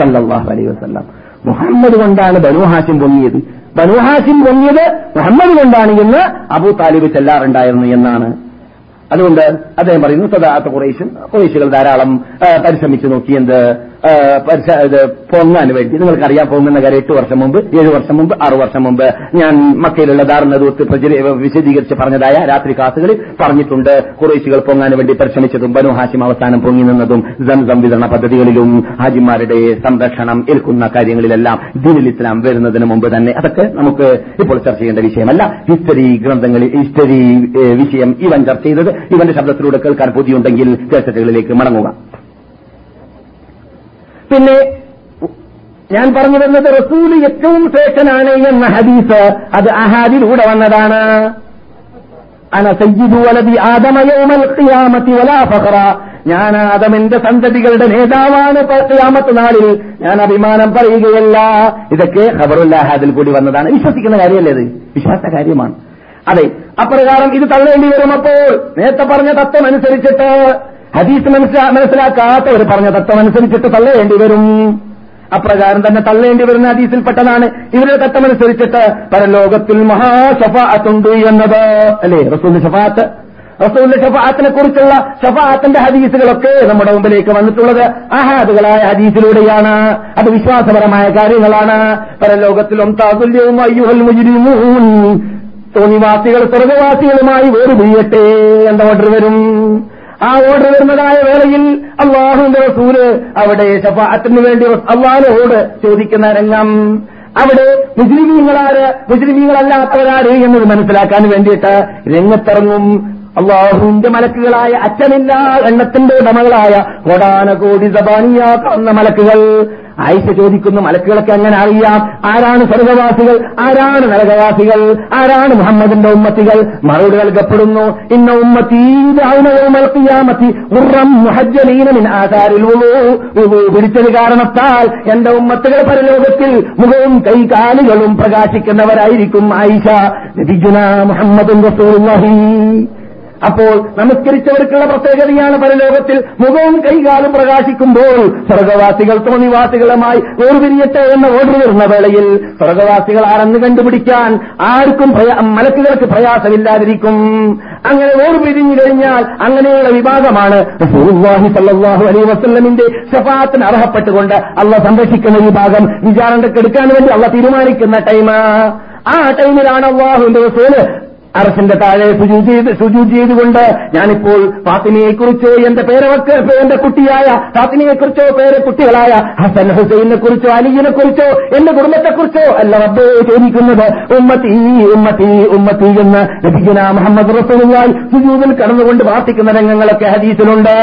സല്ലല്ലാഹു അലൈഹി വസല്ലം. മുഹമ്മദ് കൊണ്ടാണ് ബനുഹാസിം പൊങ്ങിയത്. ബനുഹാസിം പൊങ്ങിയത് മുഹമ്മദ് കൊണ്ടാണ് എന്ന് അബു താലിബ് ചെല്ലാറുണ്ടായിരുന്നു എന്നാണ്. അതുകൊണ്ട് അദ്ദേഹം പറയുന്നു സദാത്ത കുറേശൻ കുറേശികൾ ധാരാളം പരിശ്രമിച്ചു നോക്കി എന്ത് ഇത് പൊങ്ങാൻ വേണ്ടി. നിങ്ങൾക്കറിയാം പൊങ്ങുന്ന കാര്യം എട്ട് വർഷം മുമ്പ് ഏഴ് വർഷം മുമ്പ് ആറു വർഷം മുമ്പ്. ഞാൻ മക്കയിലുള്ള ദാർനദൂത്ത് വിശദീകരിച്ച് പറഞ്ഞതായ രാത്രി കാസുകളിൽ പറഞ്ഞിട്ടുണ്ട്. കുറേശികൾ പൊങ്ങാൻ വേണ്ടി പരിശ്രമിച്ചതും ബനു ഹാഷിം അവസാനം പൊങ്ങി നിന്നതും സംസം വിതരണ പദ്ധതികളിലും ഹാജിമാരുടെ സംരക്ഷണം ഏൽക്കുന്ന കാര്യങ്ങളിലെല്ലാം ദീനിൽ ഇസ്ലാം വരുന്നതിന് മുമ്പ് തന്നെ. അതൊക്കെ നമുക്ക് ഇപ്പോൾ ചർച്ച ചെയ്യേണ്ട വിഷയമല്ല. ഹിസ്റ്ററി ഗ്രന്ഥങ്ങളിൽ ഹിസ്റ്ററി വിഷയം ഇവൻ ചർച്ച ചെയ്തത് ഇവന്റെ ശബ്ദത്തിലൂടെ കേൾക്കാൻ ബുദ്ധിയുണ്ടെങ്കിൽ കേസറ്റുകളിലേക്ക് മടങ്ങുക. പിന്നെ ഞാൻ പറഞ്ഞു വരുന്നത് റസൂൽ ഏറ്റവും ശ്രേഷ്ഠനാണ് എന്ന ഹദീസ് അത് അഹാദിലൂടെ വന്നതാണ്. ഞാൻ ആദമിന്റെ സന്തതികളുടെ നേതാവാണ് ഖിയാമത്ത് നാളിൽ. ഞാൻ അഭിമാനം പറയുകയല്ല. ഇതൊക്കെ ഖബറുല്ലാഹാദിൽ കൂടി വന്നതാണ്. വിശ്വസിക്കുന്ന കാര്യമല്ലേ ഇത്? വിശ്വാസ കാര്യമാണ് അതെ. അപ്രകാരം ഇത് തള്ളേണ്ടി വരും അപ്പോൾ നേരത്തെ പറഞ്ഞ തത്വം അനുസരിച്ചിട്ട് ഹദീസ് മനസ്സിലാക്കാത്തവർ പറഞ്ഞ തത്വം അനുസരിച്ചിട്ട് തള്ളേണ്ടി വരും. അപ്രകാരം തന്നെ തള്ളേണ്ടി വരുന്ന ഹദീസിൽപ്പെട്ടതാണ്. ഇവരുടെ തത്വമനുസരിച്ചിട്ട് പരലോകത്തിൽ മഹാഷഫാത്തുണ്ട് എന്നത്. അല്ലേ? റസൂലിന്റെ ഷഫാത്ത് റസൂലിന്റെ ഷഫാത്തിനെ കുറിച്ചുള്ള ഷഫാത്തിന്റെ ഹദീസുകളൊക്കെ നമ്മുടെ മുമ്പിലേക്ക് വന്നിട്ടുള്ളത് അഹാദുകളായ ഹദീസിലൂടെയാണ്. അത് വിശ്വാസപരമായ കാര്യങ്ങളാണ്. പരലോകത്തിലും താതുല്യവും അയ്യുഹൽ മുജിരിമൂൻ. തോന്നിവാസികൾ സ്വർഗവാസികളുമായി വേർപിരിയട്ടെ എന്ന ഓർഡർ വരും. ആ ഓർഡർ വരുന്നതായ വേളയിൽ അള്ളാഹുന്റെ റസൂൽ അവിടെ ഷഫാത്തിന് വേണ്ടി അള്ളാഹിനോട് ചോദിക്കുന്ന രംഗം. അവിടെ മുസ്ലിമീങ്ങളാര് മുസ്ലിമീങ്ങളല്ലാത്തവരാര് എന്നത് മനസ്സിലാക്കാൻ വേണ്ടിയിട്ട് രംഗത്തിറങ്ങും. അള്ളാഹുവിന്റെ മലക്കുകളായ അച്ഛനില്ലാ എണ്ണത്തിന്റെ ഉടമകളായ കോടാന കോടി സബാനിയാക്കുന്ന മലക്കുകൾ. ആയിഷ ചോദിക്കുന്നു മലക്കുകളൊക്കെ അങ്ങനെ അറിയാം? ആരാണ് സ്വർഗവാസികൾ? ആരാണ് നരകവാസികൾ? ആരാണ് മുഹമ്മദിന്റെ ഉമ്മത്തികൾ? മറുപടി നൽകപ്പെടുന്നു ഇന്ന പിടിച്ചത് കാരണത്താൽ എന്റെ ഉമ്മത്തുകൾ പരലോകത്തിൽ മുഖവും കൈകാലുകളും പ്രകാശിക്കുന്നവരായിരിക്കും ആയിഷ. നബിജുന മുഹമ്മദ് അപ്പോൾ നമസ്കരിച്ചവർക്കുള്ള പ്രത്യേകതയാണ് പരലോകത്തിൽ മുഖവും കൈകാലും പ്രകാശിക്കുമ്പോൾ സ്വർഗവാസികൾ തോന്നിവാസികളുമായി വേർപിരിയട്ടെ എന്ന ഓർഡർ വരുന്ന വേളയിൽ സ്വർഗവാസികൾ ആരെന്ന് കണ്ടുപിടിക്കാൻ ആർക്കും മലക്കുകൾക്ക് പ്രയാസമില്ലാതിരിക്കും. അങ്ങനെ വേർപിരിഞ്ഞു കഴിഞ്ഞാൽ അങ്ങനെയുള്ള വിഭാഗമാണ് റസൂലുള്ളാഹി സല്ലല്ലാഹു അലൈഹി ഷഫാത്തിന് അർഹപ്പെട്ടുകൊണ്ട് അള്ള സംരക്ഷിക്കുന്ന വിഭാഗം. വിചാരണക്കെടുക്കാൻ വേണ്ടി അള്ള തീരുമാനിക്കുന്ന ടൈം ആ. ടൈമിലാണ് അള്ളാഹുവിന്റെ റസൂൽ അറസിന്റെ താഴെ സുജൂദ് ചെയ്തുകൊണ്ട് ഞാനിപ്പോൾ ഫാത്തിമയെ കുറിച്ചോ എന്റെ പേരവക്ക് എന്റെ കുട്ടിയായ ഫാത്തിമയെക്കുറിച്ചോ പേരെ കുട്ടികളായ ഹസൻ ഹുസൈനെ കുറിച്ചോ അലിയെ കുറിച്ചോ എന്റെ കുടുംബത്തെക്കുറിച്ചോ അല്ല റബ്ബേ ചോദിക്കുന്നത്. ഉമ്മത്തി ഉമ്മത്തി ഉമ്മത്തി എന്ന് ലഭിക്കുന്ന മുഹമ്മദ് റസൂലുള്ളാഹി സുജൂദിൽ കടന്നുകൊണ്ട് പ്രാർത്ഥിക്കുന്ന രംഗങ്ങളൊക്കെ ഹദീസിലുണ്ട്.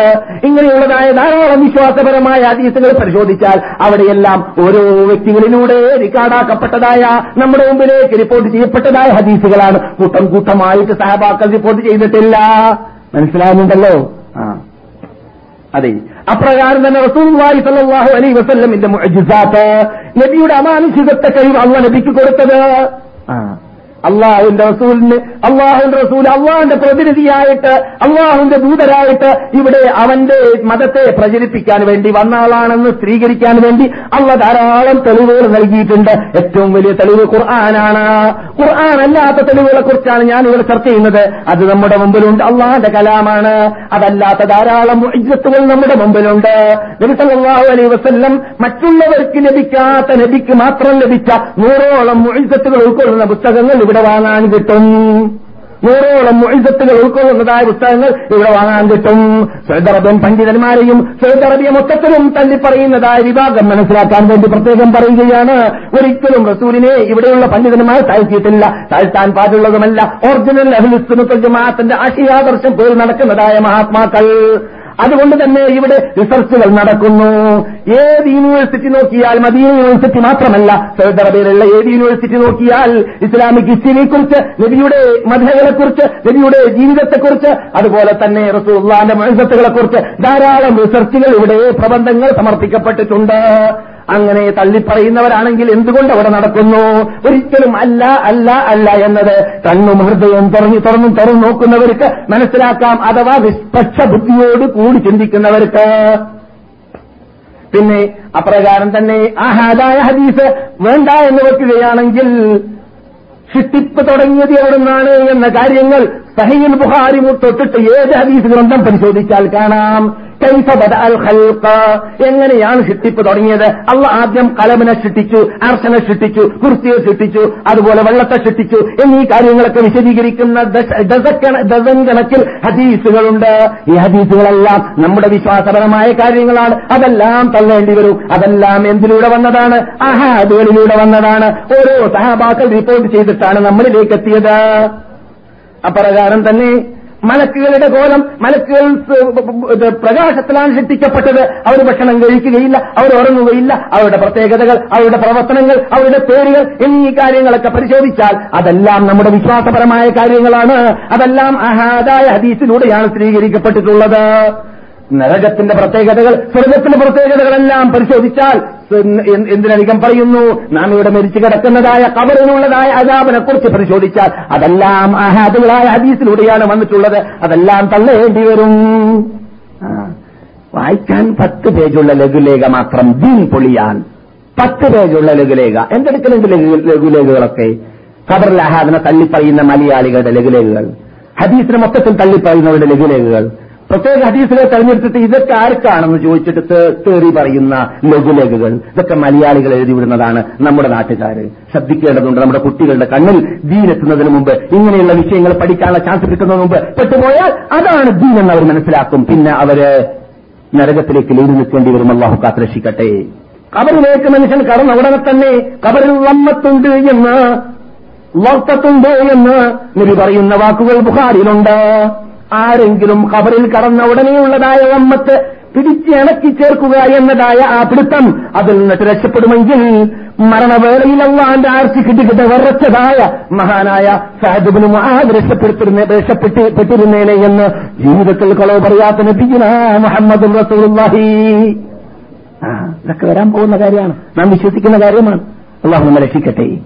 ഇങ്ങനെയുള്ളതായ ധാരാളം വിശ്വാസപരമായ ഹദീസുകൾ പരിശോധിച്ചാൽ അവിടെയെല്ലാം ഓരോ വ്യക്തികളിലൂടെ റിക്കാർഡാക്കപ്പെട്ടതായ നമ്മുടെ മുമ്പിലേക്ക് റിപ്പോർട്ട് ചെയ്യപ്പെട്ടതായ ഹദീസുകളാണ്. കൂട്ടം കൂട്ടമായിട്ട് സഹബാക്കൾ റിപ്പോർട്ട് ചെയ്തിട്ടില്ല. മനസ്സിലാകുന്നുണ്ടല്ലോ ആ. അതെ. അപ്രകാരം തന്നെ റസൂലുള്ളാഹി സ്വല്ലല്ലാഹു അലൈഹി വസല്ലമിന്റെ നബിയുടെ അമാനുഷികത്തെ കഴിവ് അള്ള നബിക്ക് കൊടുത്തത്. അള്ളാഹുവിന്റെ റസൂലിന് അള്ളാഹുവിന്റെ റസൂൽ അള്ളാഹുന്റെ പ്രതിനിധിയായിട്ട് അള്ളാഹുവിന്റെ ദൂതരായിട്ട് ഇവിടെ അവന്റെ മതത്തെ പ്രചരിപ്പിക്കാൻ വേണ്ടി വന്ന ആളാണെന്ന് സ്ഥിരീകരിക്കാൻ വേണ്ടി അള്ള ധാരാളം തെളിവുകൾ നൽകിയിട്ടുണ്ട്. ഏറ്റവും വലിയ തെളിവ് ഖുർആനാണ്. ഖുർആൻ അല്ലാത്ത തെളിവുകളെ കുറിച്ചാണ് ഞാൻ ഇവിടെ ചർച്ച ചെയ്യുന്നത്. അത് നമ്മുടെ മുമ്പിലുണ്ട്. അള്ളാഹന്റെ കലാമാണ്. അതല്ലാത്ത ധാരാളം ഇജ്ജത്തുകൾ നമ്മുടെ മുമ്പിലുണ്ട്. നബിസല്ലാഹു അലൈ വസ്ല്ലം വസല്ലം മറ്റുള്ളവർക്ക് ലഭിക്കാത്ത നബിക്ക് മാത്രം ലഭിച്ച നൂറോളം ഇജ്ജത്തുകൾ ഉൾക്കൊള്ളുന്ന പുസ്തകങ്ങൾ ഇവിടെ വാങ്ങാൻ കിട്ടും. നൂറോളം മുഴുസത്തുകൾ ഉൾക്കൊള്ളുന്നതായ പുസ്തകങ്ങൾ ഇവിടെ വാങ്ങാൻ കിട്ടും. സൗദി അറേബ്യൻ പണ്ഡിതന്മാരെയും സൗദി അറേബ്യ മൊത്തത്തിലും തള്ളിപ്പറയുന്നതായ വിഭാഗം മനസ്സിലാക്കാൻ വേണ്ടി പ്രത്യേകം പറയുകയാണ്. ഒരിക്കലും റസൂലിനെ ഇവിടെയുള്ള പണ്ഡിതന്മാർ താഴ്ത്തിയിട്ടില്ല. താഴ്ത്താൻ പാടുള്ളതുമല്ല. ഒറിജിനൽ അഹ്ലുസുന്നത്തുൽ ജമാഅത്തിന്റെ ആശയാദർശം പേര് നടക്കുന്നതായ മഹാത്മാക്കൾ. അതുകൊണ്ട് തന്നെ ഇവിടെ റിസർച്ചുകൾ നടക്കുന്നു. ഏത് യൂണിവേഴ്സിറ്റി നോക്കിയാൽ മദീന യൂണിവേഴ്സിറ്റി മാത്രമല്ല സൗദി അറേബ്യയിലുള്ള ഏത് യൂണിവേഴ്സിറ്റി നോക്കിയാൽ ഇസ്ലാമിക് ഹിസ്റ്ററിയെക്കുറിച്ച് നബിയുടെ മധകളെക്കുറിച്ച് നബിയുടെ ജീവിതത്തെക്കുറിച്ച് അതുപോലെ തന്നെ റസൂള്ളാന്റെ മനസ്സത്തുകളെക്കുറിച്ച് ധാരാളം റിസർച്ചുകൾ ഇവിടെ പ്രബന്ധങ്ങൾ സമർപ്പിക്കപ്പെട്ടിട്ടുണ്ട്. അങ്ങനെ തള്ളിപ്പറയുന്നവരാണെങ്കിൽ എന്തുകൊണ്ട് അവിടെ നടക്കുന്നു? ഒരിക്കലും അല്ല അല്ല അല്ല എന്നത് കണ്ണും ഹൃദയവും തുറഞ്ഞു തുറന്നും തുറന്നു നോക്കുന്നവർക്ക് മനസ്സിലാക്കാം അഥവാ നിഷ്പക്ഷ ബുദ്ധിയോട് കൂടി ചിന്തിക്കുന്നവർക്ക്. പിന്നെ അപ്രകാരം തന്നെ ആഹാദായ ഹദീസ് വേണ്ട എന്ന് വെക്കുകയാണെങ്കിൽ ഷിട്ടിപ്പ് തുടങ്ങിയത് എവിടുന്നാണ് എന്ന കാര്യങ്ങൾ സഹീൽ ബുഹാരി തൊട്ടിട്ട് ഏത് ഹദീസ് ഗ്രന്ഥം പരിശോധിച്ചാൽ കാണാം. എങ്ങനെയാണ് സൃഷ്ടിപ്പ് തുടങ്ങിയത്? അള്ള ആദ്യം കലമിനെ സൃഷ്ടിച്ചു അർശനെ സൃഷ്ടിച്ചു കുർത്തിയെ സൃഷ്ടിച്ചു അതുപോലെ വെള്ളത്തെ സൃഷ്ടിച്ചു എന്നീ കാര്യങ്ങളൊക്കെ വിശദീകരിക്കുന്ന ഡസൻ കണക്കിൽ ഹദീസുകളുണ്ട്. ഈ ഹദീസുകളെല്ലാം നമ്മുടെ വിശ്വാസപരമായ കാര്യങ്ങളാണ്. അതെല്ലാം തള്ളേണ്ടി വരും. അതെല്ലാം എന്തിലൂടെ വന്നതാണ്? അഹാദുകളിലൂടെ വന്നതാണ്. ഓരോ സഹാബാക്കൾ റിപ്പോർട്ട് ചെയ്തിട്ടാണ് നമ്മളിലേക്ക് എത്തിയത് അപ്രകാരം തന്നെ മലക്കുകളുടെ കോലം മലക്കുകൾ പ്രകാശത്തിലാണ് സൃഷ്ടിക്കപ്പെട്ടത് അവർ ഭക്ഷണം കഴിക്കുകയില്ല അവർ ഉറങ്ങുകയില്ല. അവരുടെ പ്രത്യേകതകൾ അവരുടെ പ്രവർത്തനങ്ങൾ അവരുടെ പേരുകൾ എന്നീ കാര്യങ്ങളൊക്കെ പരിശോധിച്ചാൽ അതെല്ലാം നമ്മുടെ വിശ്വാസപരമായ കാര്യങ്ങളാണ്. അതെല്ലാം അഹാദായ ഹദീസിലൂടെയാണ് സ്ഥിരീകരിക്കപ്പെട്ടിട്ടുള്ളത്. നരകത്തിന്റെ പ്രത്യേകതകൾ സ്വർഗത്തിന്റെ പ്രത്യേകതകളെല്ലാം പരിശോധിച്ചാൽ എന്തിനധികം പറയുന്നു? നാം ഇവിടെ മരിച്ചു കിടക്കുന്നതായ കബറിനുള്ളതായ അജാബിനെ കുറിച്ച് പരിശോധിച്ചാൽ അതെല്ലാം അഹാദുകളായ ഹദീസിലൂടെയാണ് വന്നിട്ടുള്ളത്. അതെല്ലാം തള്ളേണ്ടി വരും. വായിക്കാൻ പത്ത് പേജുള്ള ലഘുലേഖ മാത്രം ദീൻ പൊളിയാൻ. പത്ത് പേജുള്ള ലഘുലേഖ. എന്തെടുക്കലുണ്ട് ലഘു- ലഘുലേഖകളൊക്കെ? ഖബറിൽ അഹാദിനെ തള്ളിപ്പറയുന്ന മലയാളികളുടെ ലഘുലേഖകൾ. ഹദീസിനെ മൊത്തത്തിൽ തള്ളിപ്പറയുന്നവരുടെ ലഘുലേഖകൾ. പ്രത്യേക ഹദീസുകളെ തെരഞ്ഞെടുത്തിട്ട് ഇതൊക്കെ ആർക്കാണെന്ന് ചോദിച്ചിട്ട് തേറി പറയുന്ന ലഘുലേഖകൾ? ഇതൊക്കെ മലയാളികൾ എഴുതിവിടുന്നതാണ് നമ്മുടെ നാട്ടുകാര് ശ്രദ്ധിക്കേണ്ടതുണ്ട് നമ്മുടെ കുട്ടികളുടെ കണ്ണിൽ ദീനെത്തുന്നതിന് മുമ്പ് ഇങ്ങനെയുള്ള വിഷയങ്ങൾ പഠിക്കാനുള്ള ചാൻസ് കിട്ടുന്നതിന് മുമ്പ് പെട്ടുപോയാൽ അതാണ് ദീൻ എന്ന് അവർ മനസ്സിലാക്കും. പിന്നെ അവർ നരകത്തിലേക്ക് ലീതി നിൽക്കേണ്ടി വരും. അള്ളാഹു കാത്രക്ഷിക്കട്ടെ കബറിലേക്ക് മനുഷ്യൻ കടന്ന ഉടനെ തന്നെ കബറിൽ വമ്മത്തുണ്ട് എന്ന് വർത്തത്തുണ്ട് എന്ന് നബി പറയുന്ന വാക്കുകൾ ബുഖാരിയിലുണ്ട്. ആരെങ്കിലും കബറിൽ കടന്ന ഉടനെയുള്ളതായ ഒമ്മത്ത് പിടിച്ചിണക്കി ചേർക്കുക എന്നതായ ആ പിടുത്തം അതിൽ നിന്നിട്ട് രക്ഷപ്പെടുമെങ്കിൽ മരണവേളയിൽ അള്ളാന്റെ ആർച്ചി കിട്ടിക്കിട്ട് വെറച്ചതായ മഹാനായ സാഹിബിന് രക്ഷപ്പെടുത്തിരുന്ന രക്ഷപ്പെട്ടിരുന്നേനെ എന്ന് ജീവിതത്തിൽ കളവ് പറയാത്ത നബിയുന മുഹമ്മദ് റസൂലുള്ളാഹി. ഇതൊക്കെ വരാൻ പോകുന്ന കാര്യമാണ്. നാം വിശ്വസിക്കുന്ന കാര്യമാണ്. അള്ളാഹു നമ്മെ രക്ഷിക്കട്ടെ.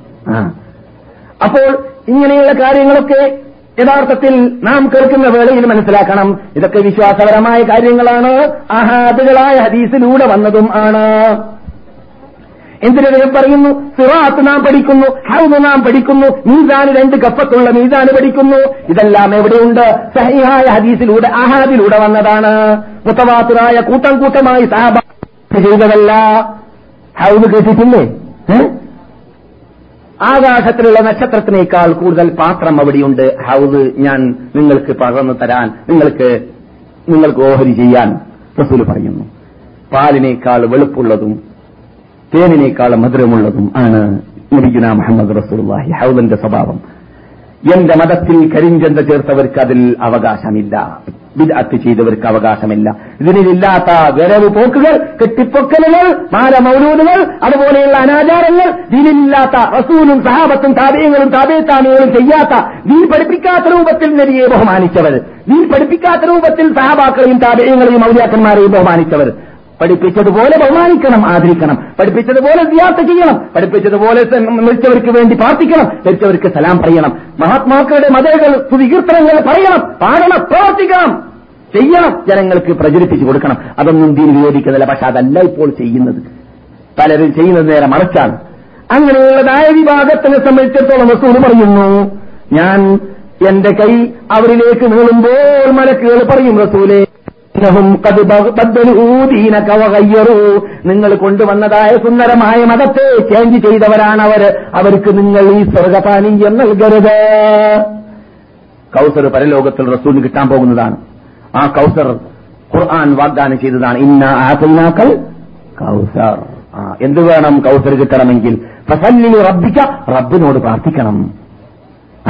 അപ്പോൾ ഇങ്ങനെയുള്ള കാര്യങ്ങളൊക്കെ യഥാർത്ഥത്തിൽ നാം കേൾക്കുന്ന വേളയിൽ മനസ്സിലാക്കണം. ഇതൊക്കെ വിശ്വാസപരമായ കാര്യങ്ങളാണ്. അഹാദുകളായ ഹദീസിലൂടെ വന്നതും ആണ്. എന്തിനദ്ദേഹം പറയുന്നു? സിറാത്ത് നാം പഠിക്കുന്നു ഹൗദ് നാം പഠിക്കുന്നു മീസാന് രണ്ട് കപ്പത്തുള്ള മീസാന് പഠിക്കുന്നു. ഇതെല്ലാം എവിടെയുണ്ട്? സഹിഹായ ഹദീസിലൂടെ അഹാദിലൂടെ വന്നതാണ്. മുത്തവാത്തുറായ കൂട്ടം കൂട്ടമായി സഹബ ചെയ്തതല്ല. ഹൗദ് കേട്ടിട്ടില്ലേ? ആകാശത്തിലുള്ള നക്ഷത്രത്തിനേക്കാൾ കൂടുതൽ പാത്രം അവിടെയുണ്ട്. ഹൗസ് ഞാൻ നിങ്ങൾക്ക് പകർന്നു തരാൻ നിങ്ങൾക്ക് നിങ്ങൾക്ക് ഓഹരി ചെയ്യാൻ റസൂൽ പറയുന്നു. പാലിനേക്കാൾ വെളുപ്പുള്ളതും തേനിനേക്കാൾ മധുരമുള്ളതും ആണ് നബിഗുന മുഹമ്മദ് റസൂലുള്ളാഹി ഹൗദന്റെ സ്വഭാവം. എന്റെ മതത്തിൽ കരിഞ്ചന്ത ചേർത്തവർക്ക് അതിൽ അവകാശമില്ല. വിദഅത്ത് ചെയ്തവർക്ക് അവകാശമില്ല. ഇതിനില്ലാത്ത വരവ് പോക്കുകൾ കെട്ടിപ്പൊക്കലുകൾ മാരമൗലൂദുകൾ അതുപോലെയുള്ള അനാചാരങ്ങൾ ദീനില്ലാത്ത റസൂലും സഹാബത്തും താപയങ്ങളും താപേത്താമികളും ചെയ്യാത്ത നീ പഠിപ്പിക്കാത്ത രൂപത്തിൽ നബിയെ ബഹുമാനിച്ചവർ നീ പഠിപ്പിക്കാത്ത രൂപത്തിൽ സഹാബാക്കളെയും താപയങ്ങളെയും ഔലിയാക്കന്മാരെയും ബഹുമാനിച്ചവർ. പഠിപ്പിച്ചതുപോലെ ബഹുമാനിക്കണം ആദരിക്കണം. പഠിപ്പിച്ചതുപോലെ സിയാർത്ത് ചെയ്യണം. പഠിപ്പിച്ചതുപോലെ മരിച്ചവർക്ക് വേണ്ടി പ്രാർത്ഥിക്കണം. മരിച്ചവർക്ക് സലാം പറയണം. മഹാത്മാക്കളുടെ മതകൾ സുവികീർത്തനങ്ങൾ പറയണം. പാടണം പ്രവർത്തിക്കണം ചെയ്യണം ജനങ്ങൾക്ക് പ്രചരിപ്പിച്ചു കൊടുക്കണം. അതൊന്നും ദീൻ വിരോധിക്കുന്നില്ല. പക്ഷെ അതല്ല ഇപ്പോൾ ചെയ്യുന്നത്. പലരും ചെയ്യുന്നത് നേരെ മറിച്ചാണ്. അങ്ങനെയുള്ളതായ വിഭാഗത്തിനെ സംബന്ധിച്ചിടത്തോളം റസൂൽ പറയുന്നു ഞാൻ എന്റെ കൈ അവരിലേക്ക് നീളുമ്പോൾ മലക്കുകൾ പറയും റസൂലേ. നിങ്ങൾ കൊണ്ടുവന്നതായ സുന്ദരമായ മതത്തെ ചേഞ്ച് ചെയ്തവരാണ് അവർ അവർക്ക് നിങ്ങൾ ഈ സ്വർഗപാനീയം നൽകരുത്. കൗസർ പരലോകത്തിൽ റസൂലിന് കിട്ടാൻ പോകുന്നതാണ്. ആ കൗസർ ഖുർആൻ വാഗ്ദാനം ചെയ്തതാണ്. ഇന്ന ആസൈനാക്കൽ കൗസർ. എന്ത് വേണം കൗസർ കിട്ടണമെങ്കിൽ? ഫസല്ലിലി റബ്ബിക്ക റബ്ബിനോട് പ്രാർത്ഥിക്കണം.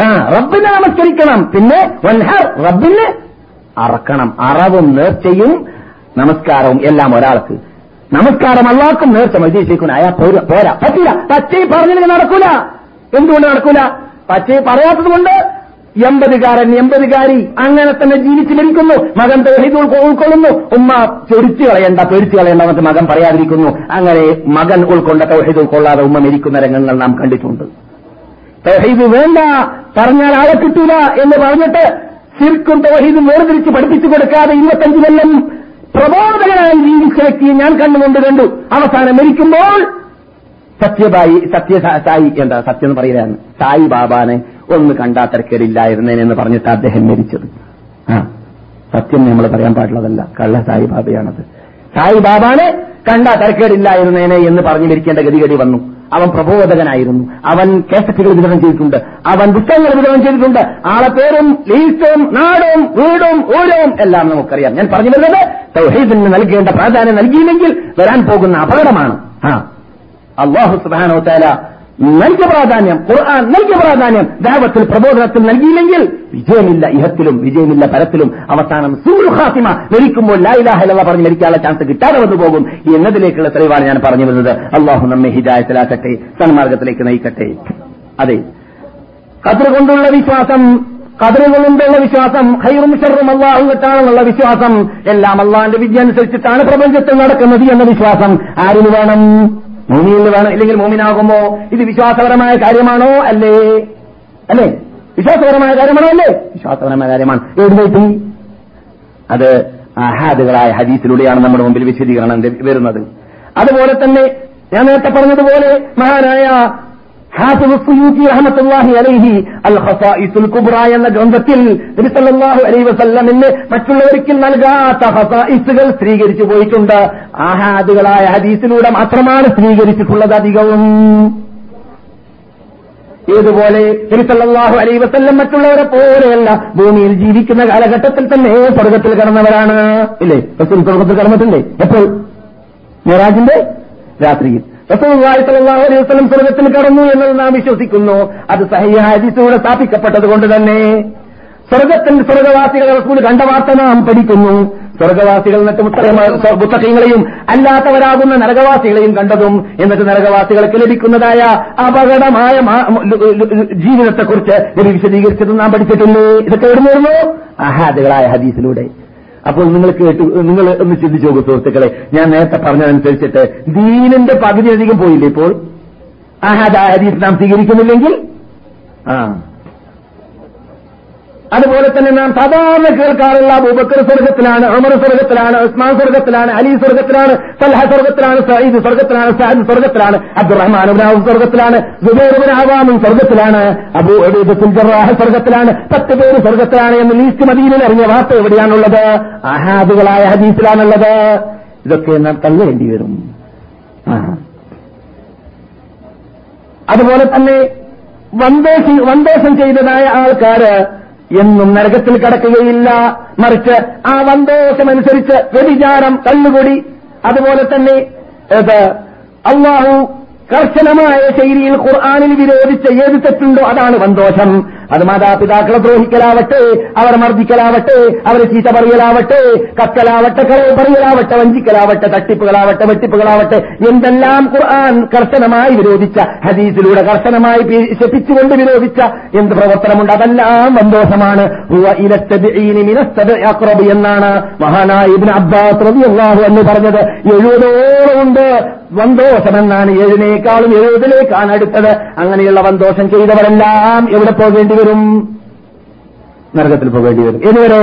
ആ റബ്ബിനെ നമസ്കരിക്കണം. പിന്നെ വൻഹർ. റബ്ബിനെ അറക്കണം. അറവും നേർച്ചയും നമസ്കാരവും എല്ലാം ഒരാൾക്ക്. നമസ്കാരം അല്ലാക്കും നേർച്ച. മജീശിക്കുന്ന അയാൾ പോരാ പറ്റില്ല. പച്ചയും പറഞ്ഞില്ലെങ്കിൽ നടക്കൂല. എന്തുകൊണ്ട് നടക്കൂല? പച്ചയും പറയാത്തത് കൊണ്ട് എൺപതുകാരൻ എൺപതുകാരി അങ്ങനെ തന്നെ ജീവിച്ചു മരിക്കുന്നു. മകൻ തൗഹീദ് ഉൾക്കൊ- ഉൾക്കൊള്ളുന്നു. ഉമ്മ ചൊരിച്ചു കളയണ്ട പേടിച്ചു കളയണ്ട എന്നിട്ട് മകൻ പറയാതിരിക്കുന്നു. അങ്ങനെ മകൻ ഉൾക്കൊണ്ട തൗഹീദ് ഉൾക്കൊള്ളാതെ ഉമ്മ മരിക്കുന്ന രംഗങ്ങൾ നാം കണ്ടിട്ടുണ്ട്. തൗഹീദ് വേണ്ട പറഞ്ഞാൽ ആളെ കിട്ടൂല എന്ന് പറഞ്ഞിട്ട് ശിർക്കും തൗഹീദും വേർതിരിച്ച് പഠിപ്പിച്ചു കൊടുക്കാതെ ഇരുപത്തഞ്ച് കൊല്ലം പ്രബോധകനായി ജീവിച്ച വ്യക്തിയെ ഞാൻ കണ്ണുകൊണ്ട് കണ്ടു. അവസാനം മരിക്കുമ്പോൾ സത്യബായി സത്യ സായി എന്താ സത്യം എന്ന് പറയുകയാണ് സായി ബാബാനെ ഒന്ന് കണ്ടാ തിരക്കേടില്ലായിരുന്നേനെന്ന് പറഞ്ഞിട്ട് അദ്ദേഹം മരിച്ചത്. ആ സത്യം നമ്മൾ പറയാൻ പാടുള്ളതല്ല. കള്ള സായി ബാബയാണത്. സായി ബാബാനെ കണ്ടാ തരക്കേടില്ലായിരുന്നേനെ എന്ന് പറഞ്ഞു മരിക്കേണ്ട ഗതിഗതി വന്നു. അവൻ പ്രബോധകനായിരുന്നു. അവൻ കേസറ്റുകൾ വിതരണം ചെയ്തിട്ടുണ്ട്. അവൻ പുസ്തകങ്ങൾ വിതരണം ചെയ്തിട്ടുണ്ട്. ആളെ പേരും ലീസ്റ്റും നാടും വീടും ഊരവും എല്ലാം നമുക്കറിയാം. ഞാൻ പറഞ്ഞു വരുന്നത് തൗഹീദിന് നൽകേണ്ട പ്രാധാന്യം നൽകിയില്ലെങ്കിൽ വരാൻ പോകുന്ന അപകടമാണ്. ആ. അള്ളാഹു സുബാനോ താല നൽകിയ പ്രാധാന്യം ഖുർആൻ നൽകിയ പ്രാധാന്യം ദാവത്തിൽ പ്രബോധനത്തിൽ നൽകിയില്ലെങ്കിൽ വിജയമില്ല ഇഹത്തിലും വിജയമില്ല പരത്തിലും അവസാനം ഖാത്തിമ മരിക്കുമ്പോൾ ലായിലാഹല പറഞ്ഞ് മരിക്കാനുള്ള ചാൻസ് കിട്ടാതെ വന്നു പോകും. എന്നതിലേക്കുള്ള തെളിവാണ് ഞാൻ പറഞ്ഞു വരുന്നത്. അള്ളാഹു നമ്മെ ഹിദായത്തിലാക്കട്ടെ സന്മാർഗത്തിലേക്ക് നയിക്കട്ടെ. അതെ. കതിർ കൊണ്ടുള്ള വിശ്വാസം കതിരുകളുണ്ടുള്ള വിശ്വാസം ഹൈറും ഷെറും അള്ളാഹു കിട്ടാണെന്നുള്ള വിശ്വാസം എല്ലാം അള്ളാഹിന്റെ വിദ്യ അനുസരിച്ചിട്ടാണ് പ്രപഞ്ചത്തിൽ നടക്കുന്നത് എന്ന വിശ്വാസം. ആരിന് വേണം? മോമിനിന് വേണം? ഇല്ലെങ്കിൽ മോമിനാകുമോ? ഇത് വിശ്വാസപരമായ കാര്യമാണോ? അല്ലേ? അല്ലേ? വിശ്വാസപരമായ കാര്യമാണോ? അല്ലേ? വിശ്വാസപരമായ കാര്യമാണ്. എഴുന്നേറ്റി അത് അഹാദുകളായ ഹദീസിലൂടെയാണ് നമ്മുടെ മുമ്പിൽ വിശദീകരണം വരുന്നത്. അതുപോലെ തന്നെ ഞാൻ നേരത്തെ പറഞ്ഞതുപോലെ മഹാനായ എന്ന ഗ്രന്ഥത്തിൽ മറ്റുള്ളവർക്ക് നൽകാത്ത ഹസായിസുകൾ സ്വീകരിച്ചു പോയിട്ടുണ്ട്. ആഹാദുകളായ ഹദീസിലൂടെ മാത്രമാണ് സ്വീകരിച്ചിട്ടുള്ളത് അധികവും. ഏതുപോലെ നബി അലൈ വസല്ലം മറ്റുള്ളവരെ പോലെയല്ല ഭൂമിയിൽ ജീവിക്കുന്ന കാലഘട്ടത്തിൽ തന്നെ സ്വർഗത്തിൽ കടന്നവരാണ്. ഇല്ലേ? സ്വർഗത്തിൽ കടന്നിട്ടില്ലേ? എപ്പോൾ? മിറാജിന്റെ രാത്രിയിൽ. വസല്ലം സ്വർഗത്തിൽ കടന്നു എന്നത് നാം വിശ്വസിക്കുന്നു. അത് സഹിയ ഹദീസിലൂടെ സ്ഥാപിക്കപ്പെട്ടത് കൊണ്ട് തന്നെ. സ്വർഗത്തിൽ സ്വർഗവാസികളെ റസൂൽ കണ്ട വാർത്ത നാം പഠിക്കുന്നു. സ്വർഗവാസികൾ എന്നിട്ട് പുസ്തകങ്ങളെയും അല്ലാത്തവരാകുന്ന നരകവാസികളെയും കണ്ടതും എന്നിട്ട് നരകവാസികൾക്ക് ലഭിക്കുന്നതായ അപകടമായ ജീവിതത്തെക്കുറിച്ച് നബി വിശദീകരിച്ചത് നാം പഠിച്ചിട്ടുണ്ട്. ഇതൊക്കെ എവിടുന്നു അഹാദുകളായ ഹദീസിലൂടെ. അപ്പോൾ നിങ്ങൾ കേട്ടു നിങ്ങൾ ഒന്ന് ചിന്തിച്ചു നോക്കൂ സുഹൃത്തുക്കളെ. ഞാൻ നേരത്തെ പറഞ്ഞതനുസരിച്ചിട്ട് ദീനിന്റെ പകുതിയധികം പോയില്ലേ ഇപ്പോൾ? ആ ഹദീസ് നാം സ്വീകരിക്കുന്നില്ലെങ്കിൽ? ആ. അതുപോലെ തന്നെ നാം സാധാരണ കേൾക്കാറുള്ള അബൂബക്കർ സ്വർഗത്തിലാണ് അമർ സ്വർഗത്തിലാണ് ഉസ്മാൻ സ്വർഗത്തിലാണ് അലി സ്വർഗത്തിലാണ് സൽഹ സ്വർഗത്തിലാണ് സയ്യിദ് സ്വർഗത്തിലാണ് സഅദ് സ്വർഗത്തിലാണ് അബ്ദുറഹ്മാൻ ഉബ്നാവ് സ്വർഗത്തിലാണ് സുബൈറുബിൻ ആവാമും സ്വർഗത്തിലാണ് അബൂ അബീബത്തുൽ ജറാഹ് സ്വർഗത്തിലാണ് പത്ത് പേര് സ്വർഗത്തിലാണ് എന്ന് ലീസ്റ്റ് മദീനിൽ അറിഞ്ഞ വാർത്ത എവിടെയാണുള്ളത്? അഹാദുകളായ ഹദീസിലാണുള്ളത്. ഇതൊക്കെ നാം തള്ളേണ്ടി വരും. അതുപോലെ തന്നെ വന്തോഷം ചെയ്തതായ ആൾക്കാര് എന്നും നരകത്തിൽ കടക്കുകയില്ല. മറിച്ച് ആ വന്തോഷമനുസരിച്ച് വ്യഭിചാരം കല്ലുകൊടി അതുപോലെ തന്നെ അള്ളാഹു കർശനമായ ശൈലിയിൽ ഖുർആാനിൽ വിരോധിച്ച ഏത് തെറ്റുണ്ടോ അതാണ് വന്തോഷം അത് മാതാപിതാക്കളെ ദ്രോഹിക്കലാവട്ടെ അവർ മർദ്ദിക്കലാവട്ടെ അവർ ചീത്ത പറയലാവട്ടെ കത്തലാവട്ടെ കളവ് പറയലാവട്ടെ വഞ്ചിക്കലാവട്ടെ തട്ടിപ്പുകളാവട്ടെ വെട്ടിപ്പുകളാവട്ടെ എന്തെല്ലാം ഖുർആൻ കർശനമായി വിരോധിച്ച ഹദീസിലൂടെ കർശനമായി ശപിച്ചുകൊണ്ട് വിരോധിച്ച എന്ത് പ്രവർത്തനമുണ്ട്? അതെല്ലാം സന്തോഷമാണ് എന്നാണ് മഹാനായ ഇബിൻ അബ്ബാസ് റളിയല്ലാഹു എന്ന് പറഞ്ഞത്. എഴുപതോളമുണ്ട് വന്തോഷമെന്നാണ് ഏഴിനേക്കാളും എഴുപതിലേക്കാണ് അടുത്തത്. അങ്ങനെയുള്ള വന്തോഷം ചെയ്തവരെല്ലാം എവിടെ പോകേണ്ടി വരും നരകത്തിൽ പോകേണ്ടി വരും. ഇതുവരെ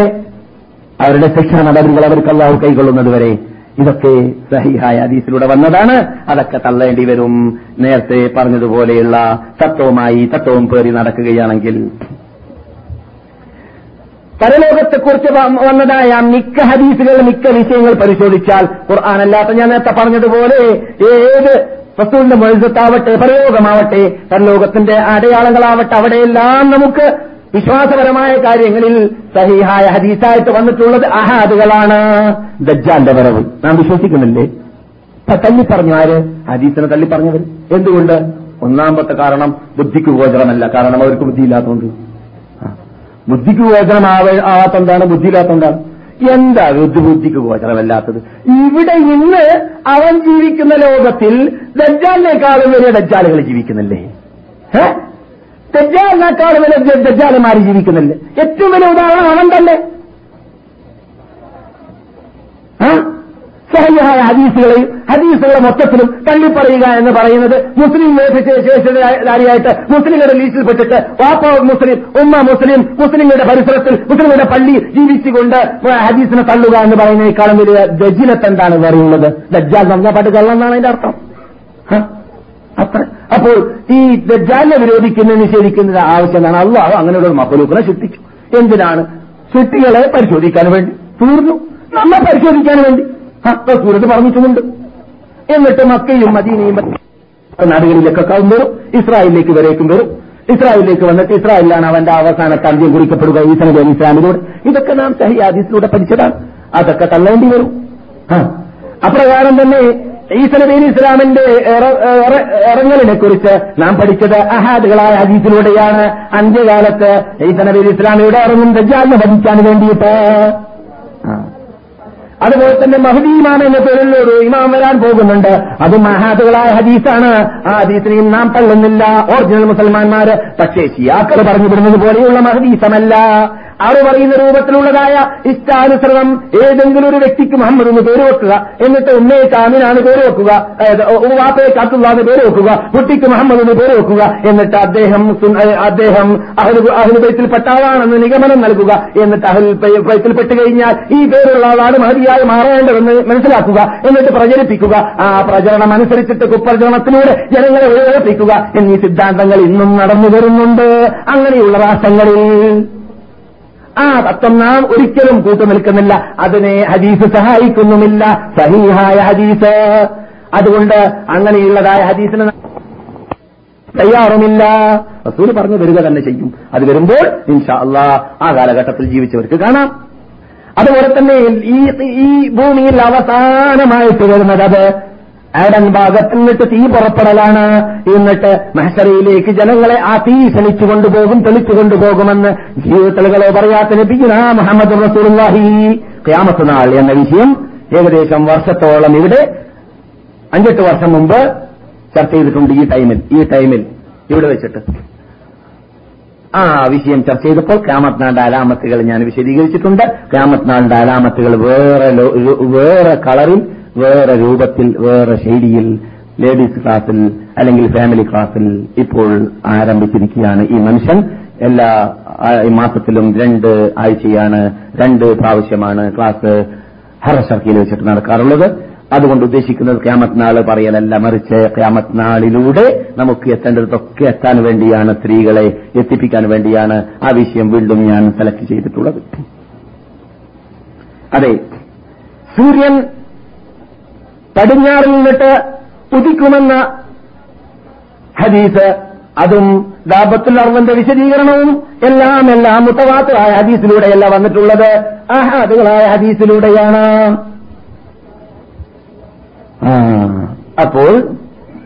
അവരുടെ ശിക്ഷണ നടപടികൾ അവർക്ക് അള്ളാഹു കൈകൊള്ളുന്നത് വരെ ഇതൊക്കെ സഹിഹായ ഹദീസിലൂടെ വന്നതാണ്. അതൊക്കെ തള്ളേണ്ടി വരും. നേരത്തെ പറഞ്ഞതുപോലെയുള്ള തത്വമായി തത്വവും പേറി നടക്കുകയാണെങ്കിൽ പരലോകത്തെക്കുറിച്ച് വന്നതായ മിക്ക ഹദീസുകൾ മിക്ക വിഷയങ്ങൾ പരിശോധിച്ചാൽ ഖുർആാനല്ലാത്ത ഞാൻ നേരത്തെ പറഞ്ഞതുപോലെ ഏത് റസൂലിന്റെ മൊഴിസത്താവട്ടെ പരലോകമാവട്ടെ പരലോകത്തിന്റെ അടയാളങ്ങളാവട്ടെ അവിടെയെല്ലാം നമുക്ക് വിശ്വാസപരമായ കാര്യങ്ങളിൽ സഹിഹായ ഹദീസായിട്ട് വന്നിട്ടുള്ളത് അഹാദുകളാണ്. ദജ്ജാന്റെ വരവ്. നാം വിശ്വസിക്കുന്നില്ലേ? തല്ലി പറഞ്ഞു ആര്? ഹദീസിനെ തല്ലി പറഞ്ഞവർ എന്തുകൊണ്ട്? ഒന്നാമത്തെ കാരണം ബുദ്ധിക്ക് ഗോചരമല്ല. കാരണം അവർക്ക് ബുദ്ധിയില്ലാത്തതുകൊണ്ട്. ബുദ്ധിക്ക് ഗോചരം ആവാത്തെന്താണ് ബുദ്ധിയില്ലാത്തതുകൊണ്ടാണ്. എന്താ ബുദ്ധിബുദ്ധിക്ക് ഗോചരമല്ലാത്തത്? ഇവിടെ ഇന്ന് അവൻ ജീവിക്കുന്ന ലോകത്തിൽ ദജ്ജാലിനേക്കാളും വലിയ ദജ്ജാലുകൾ ജീവിക്കുന്നില്ലേ? ദജ്ജാലിനേക്കാളും വലിയ ദജ്ജാലന്മാർ ജീവിക്കുന്നില്ലേ? ഏറ്റവും വലിയ ഉദാഹരണം അവൻ തന്നെ. സഹയായ ഹദീസുകളെയും ഹദീസുകളെ മൊത്തത്തിലും തള്ളിപ്പറയുക എന്ന് പറയുന്നത് മുസ്ലിം ശേഷധാരിയായിട്ട് മുസ്ലിങ്ങളുടെ ലീസ്റ്റിൽപ്പെട്ടിട്ട് വാപ്പ മുസ്ലിം ഉമ്മ മുസ്ലിം മുസ്ലിങ്ങളുടെ പരിസരത്തിൽ മുസ്ലിങ്ങളുടെ പള്ളി ജീവിച്ചുകൊണ്ട് ഹദീസിനെ തള്ളുക എന്ന് പറയുന്നതിനേക്കാളും വലിയ ദജിലത്ത് എന്താണ് പറയുന്നത് ദജ്ജാൽ നന്ന പാട്ട് കള്ളെന്നാണ് അതിന്റെ അർത്ഥം. അത്ര. അപ്പോൾ ഈ ദജ്ജാലിനെ നിഷേധിക്കുന്നതിന് നിഷേധിക്കുന്നത് എന്നാണ് അള്ളാഹു അങ്ങനെയുള്ള മഹലൂക്കിനെ സൃഷ്ടിച്ചു. എന്തിനാണ്? സൃഷ്ടികളെ പരിശോധിക്കാൻ വേണ്ടി. തീർന്നു. നമ്മെ പരിശോധിക്കാൻ വേണ്ടി. സൂരത്ത് പറഞ്ഞിട്ടുമുണ്ട്. എന്നിട്ട് മക്കയും മദീനയും നാടുകളിലൊക്കെ കാവും വരും ഇസ്രായേലിലേക്ക് വരേക്കും വരും. ഇസ്രായേലിലേക്ക് വന്നിട്ട് ഇസ്രായേലിലാണ് അവന്റെ അവസാന അന്ത്യം കുറിക്കപ്പെടുക ഈ നബി അലി ഇസ്ലാമിലൂടെ ഇതൊക്കെ നാം സഹിയാദീസിലൂടെ പഠിച്ചതാണ്. അതൊക്കെ തള്ളേണ്ടി വരും. അപ്രകാരം തന്നെ ഈ നബി അലി ഇസ്ലാമിന്റെ ഇറങ്ങലിനെ കുറിച്ച് നാം പഠിച്ചത് അഹാദുകളായ ഹദീസിലൂടെയാണ്. അന്ത്യകാലത്ത് ഈസ നബി അലി ഇസ്ലാമിയുടെ ഇറങ്ങും ദജാലിനെ ഭജിക്കാൻ വേണ്ടിയിട്ട്. അതുപോലെ തന്നെ മഹദീമാൻ എന്ന പേരിൽ ഒരു ഇമാം വരാൻ പോകുന്നുണ്ട്. അത് മഹാദുകളായ ഹദീസാണ്. ആ ഹദീസിനെയും നാം തള്ളുന്നില്ല. ഒറിജിനൽ മുസൽമാന്മാര്. പക്ഷേ ഷിയാക്കൾ പറഞ്ഞു വിടുന്നത് പോലെയുള്ള മഹദീസമല്ല. അവർ പറയുന്ന രൂപത്തിലുള്ളതായ ഇഷ്ടാനുസൃതം ഏതെങ്കിലും ഒരു വ്യക്തിക്ക് മുഹമ്മദ് എന്ന് പേര് വെക്കുക എന്നിട്ട് ഉമ്മയെ കാമിനാണ് പേര് വെക്കുക വാപ്പയെ കാത്തുള്ളാന്ന് പേര് വെക്കുക കുട്ടിക്ക് മുഹമ്മദ് എന്ന് പേര് വെക്കുക എന്നിട്ട് അദ്ദേഹം അദ്ദേഹം അഹ്ലുബൈത്തിൽപ്പെട്ട ആളാണെന്ന് നിഗമനം നൽകുക എന്നിട്ട് ബൈത്തിൽ ബൈത്തിൽപ്പെട്ട് കഴിഞ്ഞാൽ ഈ പേരുള്ള ആളാണ് മഹതിയായി മാറേണ്ടതെന്ന് മനസ്സിലാക്കുക എന്നിട്ട് പ്രചരിപ്പിക്കുക. ആ പ്രചരണം അനുസരിച്ചിട്ട് കുപ്രചരണത്തിലൂടെ ജനങ്ങളെ ഒഴിപ്പിക്കുക എന്നീ സിദ്ധാന്തങ്ങൾ ഇന്നും നടന്നു വരുന്നുണ്ട്. അങ്ങനെയുള്ള രാഷ്ട്രങ്ങളിൽ ആ തത്വം നാം ഒരിക്കലും കൂട്ടുനിൽക്കുന്നില്ല അതിനെ ഹദീസ് സഹായിക്കുന്നുമില്ല. സഹീഹായ ഹദീസ്. അതുകൊണ്ട് അങ്ങനെയുള്ളതായ ഹദീസിന് തയ്യാറുമില്ല. റസൂൽ പറഞ്ഞു വരിക തന്നെ ചെയ്യും. അത് വരുമ്പോൾ ഇൻഷാ അള്ളാ ആ കാലഘട്ടത്തിൽ ജീവിച്ചവർക്ക് കാണാം. അതുപോലെ തന്നെ ഈ ഈ ഭൂമിയിൽ അവസാനമായിട്ട് വരുന്നത് അത് ആടൻ ഭാഗത്ത് നിന്നിട്ട് തീ പുറപ്പെടലാണ്. എന്നിട്ട് മഹസറയിലേക്ക് ജനങ്ങളെ ആ തീ ക്ഷണിച്ചു കൊണ്ടുപോകും തെളിച്ചു കൊണ്ടുപോകുമെന്ന് ജീവിതത്തിലുകളോ പറയാത്ത ലഭിക്കുന്ന മുഹമ്മദ് റസൂലുള്ളാഹി. ക്യാമസനാൾ നാൾ എന്ന വിഷയം ഏകദേശം വർഷത്തോളം ഇവിടെ അഞ്ചെട്ട് വർഷം മുമ്പ് ചർച്ച ചെയ്തിട്ടുണ്ട് ഈ ടൈമിൽ ഈ ടൈമിൽ ഇവിടെ വെച്ചിട്ട്. ആ വിഷയം ചർച്ച ചെയ്തപ്പോൾ ക്യാമത്നാളിന്റെ അലാമത്തുകൾ ഞാൻ വിശദീകരിച്ചിട്ടുണ്ട്. ക്യാമത്നാളിന്റെ അലാമത്തുകൾ വേറെ വേറെ കളറിൽ വേറെ രൂപത്തിൽ വേറെ ശൈലിയിൽ ലേഡീസ് ക്ലാസ്സിൽ അല്ലെങ്കിൽ ഫാമിലി ക്ലാസ്സിൽ ഇപ്പോൾ ആരംഭിച്ചിരിക്കുകയാണ് ഈ മനുഷ്യൻ. എല്ലാ മാസത്തിലും രണ്ട് ആഴ്ചയാണ് രണ്ട് പ്രാവശ്യമാണ് ക്ലാസ് ഹറശർക്കിയിൽ വെച്ചിട്ട് നടക്കാറുള്ളത്. അതുകൊണ്ട് ഉദ്ദേശിക്കുന്നത് ക്യാമത്ത് നാൾ പറയലല്ല മറിച്ച് ക്യാമത്ത് നാളിലൂടെ നമുക്ക് എത്തേണ്ടതൊക്കെ എത്താൻ വേണ്ടിയാണ് സ്ത്രീകളെ എത്തിപ്പിക്കാൻ വേണ്ടിയാണ് ആ വിഷയം വീണ്ടും ഞാൻ സെലക്ട് ചെയ്തിട്ടുള്ളത്. അതെ സൂര്യൻ പടിഞ്ഞാറിൽ നിന്നിട്ട് ഉദിക്കുമെന്ന ഹദീസ് അതും ദാബത്തുൽ അർവന്റെ വിശദീകരണവും എല്ലാം എല്ലാം മുത്തവാത്തായ ഹദീസിലൂടെയല്ല വന്നിട്ടുള്ളത്. ആഹാദുകളായ ഹദീസിലൂടെയാണ്. അപ്പോൾ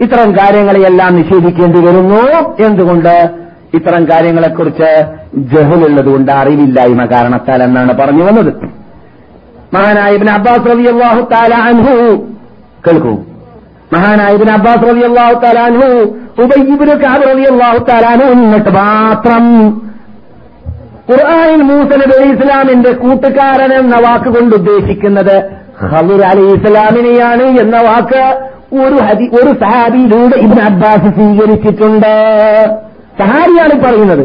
ഇത്തരം കാര്യങ്ങളെയെല്ലാം നിഷേധിക്കേണ്ടി വരുന്നു. എന്തുകൊണ്ട്? ഇത്തരം കാര്യങ്ങളെക്കുറിച്ച് ജഹലുള്ളതുകൊണ്ട് അറിവില്ലായ്മ കാരണത്താൽ എന്നാണ് പറഞ്ഞു വന്നത്. മഹാനായ ഇബ്നു അബ്ബാസ് റളിയല്ലാഹു തആല അൻഹു കേൾക്കൂ. മഹാനായ ഇബ്നു അബ്ബാസ് റളിയല്ലാഹു തആല അൻഹു ഉബയ്യ് ഇബ്നു കഅബ് റളിയല്ലാഹു തആല എന്നിട്ട് മാത്രം ഖുർആനിൽ മൂസ നബി ഇസ്ലാമിന്റെ കൂട്ടുകാരൻ എന്ന വാക്ക് കൊണ്ട് ഉദ്ദേശിക്കുന്നത് ഖദർ അലി ഇസ്ലാമിനെയാണ് എന്ന വാക്ക് ഒരു ഹദി ഒരു സഹാബിയിലൂടെ ഇബ്നു അബ്ബാസ് സ്വീകരിച്ചിട്ടുണ്ട്. സഹാബിയാണ് പറയുന്നത്.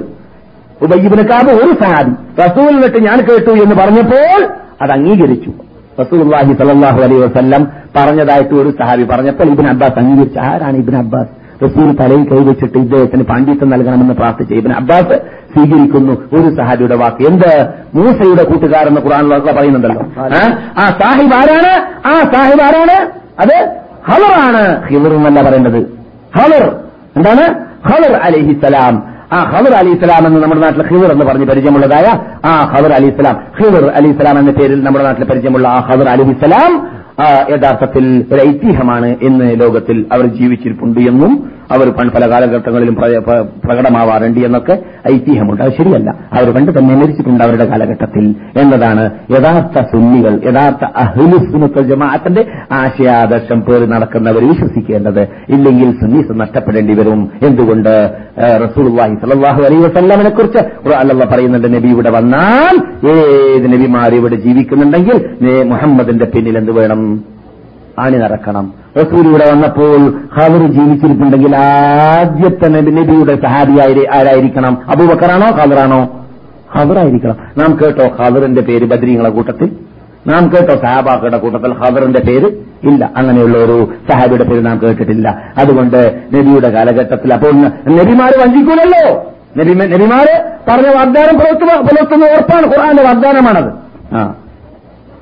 ഉബയ്യബിന് കാബ് ഒരു സഹാബി. റസൂൽ ഞാൻ കേട്ടു എന്ന് പറഞ്ഞപ്പോൾ അത് അംഗീകരിച്ചു. റസൂൽഹി സലാഹു അലൈ വസ്ല്ലം പറഞ്ഞതായിട്ട് ഒരു സഹാബി പറഞ്ഞപ്പോൾ ഇബിൻ അബ്ബാസ് അംഗീകരിച്ചു. ആരാണ് ഇബിൻ അബ്ബാസ്? റസൂൽ തലയിൽ കൈവച്ചിട്ട് ഇദ്ദേഹത്തിന് പാണ്ഡിത്യം നൽകണമെന്ന് പ്രാർത്ഥിച്ചു ഇബിൻ അബ്ബാസ് സ്വീകരിക്കുന്നു ഒരു സഹാബിയുടെ വാക്ക്. എന്ത്? മൂസയുടെ കൂട്ടുകാരെന്ന് ഖുറാനിലൊക്കെ പറയുന്നുണ്ടല്ലോ? ആ? സാഹിബ് ആരാണ്? ആ സാഹിബ് ആരാണ്? അത് ഹലറാണ് ഹിലർ എന്നല്ല പറയേണ്ടത്. ഹലർ എന്താണ്? ഹലർ അലിഹിസലാം ആ ഖദർ അലി ഇസ്ലാം എന്ന് നമ്മുടെ നാട്ടിൽ ഖിദർ എന്ന് പറഞ്ഞ് പരിചയമുള്ളതായ ആ ഖദർ അലി ഇസ്ലാം. ഖിദർ അലി ഇസ്ലാം എന്ന പേരിൽ നമ്മുടെ നാട്ടിൽ പരിചയമുള്ള ആ ഖദർ അലി ഇസ്ലാം യഥാർത്ഥത്തിൽ ഒരു ഐതിഹ്യമാണ് എന്ന് ലോകത്തിൽ അവർ ജീവിച്ചിരിപ്പുണ്ട് എന്നും അവർ പല കാലഘട്ടങ്ങളിലും പ്ര- പ്ര- പ്രകടമാവാറുണ്ട് എന്നൊക്കെ ഐതിഹ്യമുണ്ട്. അത് ശരിയല്ല. അവർ പണ്ട് തന്നെ മരിച്ചിട്ടുണ്ട് അവരുടെ കാലഘട്ടത്തിൽ എന്നതാണ് യഥാർത്ഥ സുന്നികൾ യഥാർത്ഥ അഹ്ലുസുനത്ത് ജമാഅത്തിന്റെ ആശയാദർശം പേര് നടക്കുന്നവർ വിശ്വസിക്കേണ്ടത് ഇല്ലെങ്കിൽ സുന്നീസ് നഷ്ടപ്പെടേണ്ടി വരും. എന്തുകൊണ്ട്? റസൂൽഹി സലാഹു അലൈ വസല്ലമിനെ കുറിച്ച് അല്ല പറയുന്നുണ്ട് നബി ഇവിടെ വന്നാൽ ഏത് നബിമാർ ഇവിടെ ജീവിക്കുന്നുണ്ടെങ്കിൽ മുഹമ്മദിന്റെ പിന്നിൽ എന്ത് വേണം? ആണി നടക്കണം. റസൂൽ ഇവിടെ വന്നപ്പോൾ ഖബർ ജീവിച്ചിരിപ്പുണ്ടെങ്കിൽ ആദ്യത്തെ നബി നബിയുടെ സഹാബിയായി ആരായിരിക്കണം? അബൂബക്കറാണോ ഖബറാണോ ഖബറായിരിക്കണം നാം കേട്ടോ ഖബറിന്റെ പേര് ബദ്രീങ്ങളെ കൂട്ടത്തിൽ? നാം കേട്ടോ സഹാബാക്കളുടെ കൂട്ടത്തിൽ ഖബറിന്റെ പേര്? ഇല്ല. അങ്ങനെയുള്ള ഒരു സഹാബിയുടെ പേര് നാം കേട്ടിട്ടില്ല. അതുകൊണ്ട് നബിയുടെ കാലഘട്ടത്തിൽ അപ്പോൾ നബിമാര് വഞ്ചിക്കൂലല്ലോ? നബി നബിമാര് പറഞ്ഞ വാഗ്ദാനം പുലർത്തുന്ന ഉറപ്പാണ്. ഖുർആന്റെ വാഗ്ദാനമാണത്. ആ.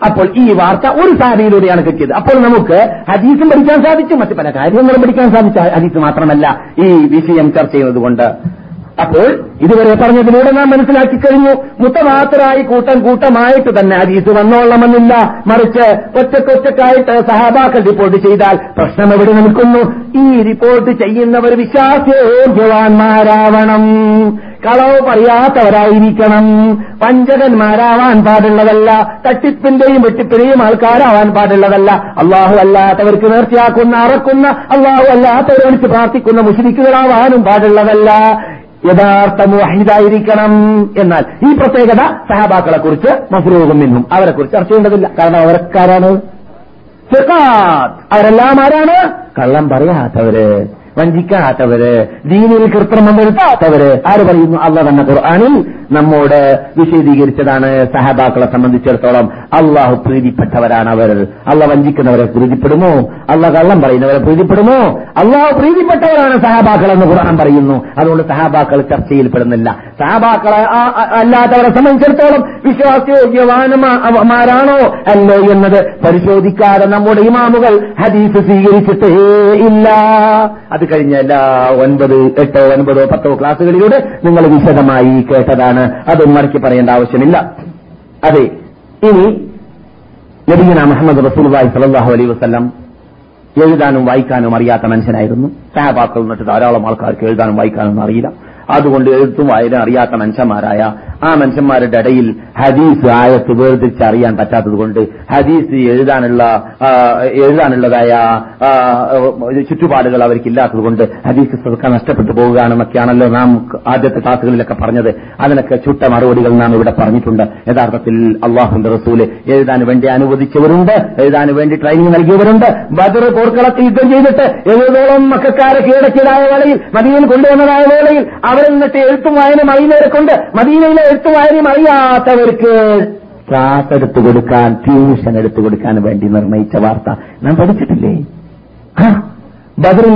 അപ്പോൾ ഈ വാർത്ത ഒരു സാരിയിലൂടെയാണ് കിട്ടിയത്. അപ്പോൾ നമുക്ക് ഹദീസും പഠിക്കാൻ സാധിച്ചു മറ്റു പല കാര്യങ്ങളും പഠിക്കാൻ സാധിച്ച. ഹദീസ് മാത്രമല്ല ഈ വിഷയം ചർച്ച ചെയ്യുന്നത് കൊണ്ട്. അപ്പോൾ ഇതുവരെ പറഞ്ഞതിലൂടെ നാം മനസ്സിലാക്കി കഴിഞ്ഞു. മുത്തമാത്തരായി കൂട്ടം കൂട്ടമായിട്ട് തന്നെ ഹദീസ് വന്നോളണമെന്നില്ല. മറിച്ച് ഒറ്റക്കൊറ്റക്കായിട്ട് സഹാബാക്കൾ റിപ്പോർട്ട് ചെയ്താൽ പ്രശ്നം എവിടെ നിൽക്കുന്നു? ഈ റിപ്പോർട്ട് ചെയ്യുന്നവർ വിശ്വാസയോഗ്യവാന്മാരാവണം. കളവ് പറയാത്തവരായിരിക്കണം. പഞ്ചകന്മാരാവാൻ പാടുള്ളതല്ല. തട്ടിപ്പിന്റെയും വെട്ടിപ്പിന്റെയും ആൾക്കാരാവാൻ പാടുള്ളതല്ല. അള്ളാഹു അല്ലാത്തവർക്ക് നേർച്ചയാക്കുന്ന അറക്കുന്ന അള്ളാഹു അല്ലാത്തവരോട് പ്രാർത്ഥിക്കുന്ന മുഷിരിക്കുകളാവാനും പാടുള്ളതല്ല. യഥാർത്ഥ മുഹിദായിരിക്കണം എന്നാൽ ഈ പ്രത്യേകത സഹാബാക്കളെ കുറിച്ച് മഫ്രൂഖും നിന്നും അവരെ കുറിച്ച് ചർച്ച ചെയ്യേണ്ടതില്ല. കാരണം അവരക്കാരാണ് സിഖാത്ത്. അവരെല്ലാം ആരാണ്? കള്ളം പറയാത്തവര്. വഞ്ചിക്കാത്തവര് ദീനിൽ കൃത്രിമം വരുത്താത്തവര്. ആര് പറയുന്നു? അല്ല തന്നെ ഖുർആാനിൽ നമ്മോട് വിശദീകരിച്ചതാണ് സഹബാക്കളെ സംബന്ധിച്ചിടത്തോളം. അള്ളാഹു പ്രീതിപ്പെട്ടവരാണ് അവർ. അള്ള വഞ്ചിക്കുന്നവരെ പ്രീതിപ്പെടുമോ? അള്ള കള്ളം പറയുന്നവരെ പ്രീതിപ്പെടുമോ? അള്ളാഹു പ്രീതിപ്പെട്ടവരാണ് സഹബാക്കൾ എന്ന് ഖുർആൻ പറയുന്നു. അതുകൊണ്ട് സഹാബാക്കൾ ചർച്ചയിൽപ്പെടുന്നില്ല. സഹാബാക്കളെ സഹബാക്കളെ അല്ലാത്തവരെ സംബന്ധിച്ചിടത്തോളം വിശ്വാസയോഗ്യവാനമാരാണോ അല്ലോ എന്നത് പരിശോധിക്കാതെ നമ്മുടെ ഇമാമുകൾ ഹദീസ് സ്വീകരിച്ചിട്ടേ ഇല്ല. അത് കഴിഞ്ഞ എല്ലാ ഒൻപത് എട്ടോ ഒൻപതോ പത്തോ ക്ലാസ്സുകളിലൂടെ നിങ്ങൾ വിശദമായി കേട്ടതാണ്. അത് മടക്കി പറയേണ്ട ആവശ്യമില്ല. അതെ ഇനി നബീന മുഹമ്മദ് റസൂൽ സലാഹു അലൈ വസ്ലം എഴുതാനും വായിക്കാനും അറിയാത്ത മനുഷ്യനായിരുന്നു. സാഹബാക്കൾ എന്നിട്ട് ധാരാളം ആൾക്കാർക്ക് എഴുതാനും വായിക്കാനൊന്നും അറിയില്ല. അതുകൊണ്ട് എഴുത്തും വായന അറിയാത്ത മനുഷ്യന്മാരായ ആ മനുഷ്യന്മാരുടെ ഇടയിൽ ഹദീസ് ആയത്ത് വേർതിരിച്ചറിയാൻ പറ്റാത്തത് കൊണ്ട് ഹദീസ് എഴുതാനുള്ള എഴുതാനുള്ളതായ ചുറ്റുപാടുകൾ അവർക്കില്ലാത്തത് കൊണ്ട് ഹദീസ് നഷ്ടപ്പെട്ടു പോവുകയാണെന്നൊക്കെയാണല്ലോ നാം ആദ്യത്തെ ക്ലാസ്സുകളിലൊക്കെ പറഞ്ഞത്. അതിനൊക്കെ ചുട്ട മറുപടികൾ നാം ഇവിടെ പറഞ്ഞിട്ടുണ്ട്. യഥാർത്ഥത്തിൽ അള്ളാഹുന്റെ റസൂൽ എഴുതാൻ വേണ്ടി അനുവദിച്ചവരുണ്ട് എഴുതാൻ വേണ്ടി ട്രെയിനിങ് നൽകിയവരുണ്ട്. ബദർ പോർക്കളത്തിൽ യുദ്ധം ചെയ്തിട്ട് എഴുതോളം മക്കാരെ കീഴടക്കിയതായ വേളയിൽ മദീനയിൽ കൊണ്ടുവന്നതായ വേളയിൽ അവരിൽ നിന്നിട്ട് എഴുത്തും വായന മൈനേരെ കൊണ്ട് മദീനയിലെ എഴുത്തും അറിയാത്തവർക്ക് ക്ലാസ് എടുത്തു കൊടുക്കാൻ ട്യൂഷൻ എടുത്തു കൊടുക്കാൻ വേണ്ടി നിർണയിച്ച വാർത്ത ഞാൻ പഠിച്ചിട്ടില്ലേ? ബദറിൽ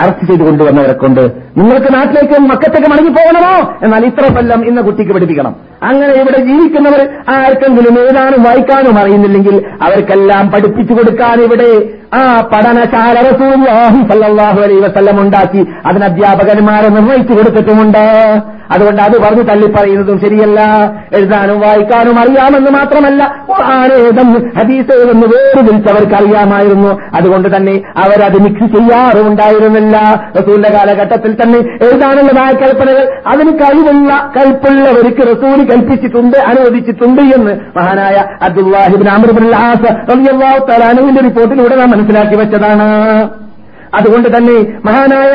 അറസ്റ്റ് ചെയ്ത് കൊണ്ടുവന്നവരെ കൊണ്ട് നിങ്ങൾക്ക് നാട്ടിലേക്ക് മക്കത്തേക്ക് മടങ്ങി പോകണമോ എന്നാൽ ഇത്ര കൊല്ലം ഇന്ന കുട്ടിക്ക് പഠിപ്പിക്കണം. അങ്ങനെ ഇവിടെ ജീവിക്കുന്നവർ ആർക്കെങ്കിലും എഴുതാനും വായിക്കാനും അറിയുന്നില്ലെങ്കിൽ അവർക്കെല്ലാം പഠിപ്പിച്ചു കൊടുക്കാൻ ഇവിടെ ആ പഠനശാല റസൂലുള്ളാഹി സല്ലാഹു അലൈഹി വസല്ലം ഉണ്ടാക്കി. അതിന് അധ്യാപകന്മാരെ നിർവഹിച്ചു കൊടുത്തിട്ടുമുണ്ട്. അതുകൊണ്ട് അത് പറഞ്ഞു തള്ളിപ്പറയുന്നതും ശരിയല്ല. എഴുതാനും വായിക്കാനും അറിയാമെന്ന് മാത്രമല്ല ഖുർആാനേതെന്ന് ഹദീസേതെന്ന് വേർതിരിച്ചവർക്ക് അറിയാമായിരുന്നു. അതുകൊണ്ട് തന്നെ അവരത് മിക്സ് ചെയ്യാറുണ്ടായിരുന്നില്ല റസൂലിന്റെ കാലഘട്ടത്തിൽ തന്നെ എഴുതാനുള്ളതായ കൽപ്പനകൾ അതിന് കഴിവുള്ള കൽപ്പുള്ളവർക്ക് റസൂൽ കൽപ്പിച്ചിട്ടുണ്ട് അനുവദിച്ചിട്ടുണ്ട് എന്ന് മഹാനായ അബ്ദുല്ലാഹിബിൻ അമർബിൻ റബിയാഹു അൻഹുവിന്റെ റിപ്പോർട്ടിലൂടെ നാം മനസ്സിലാക്കി വെച്ചതാണ്. അതുകൊണ്ട് തന്നെ മഹാനായ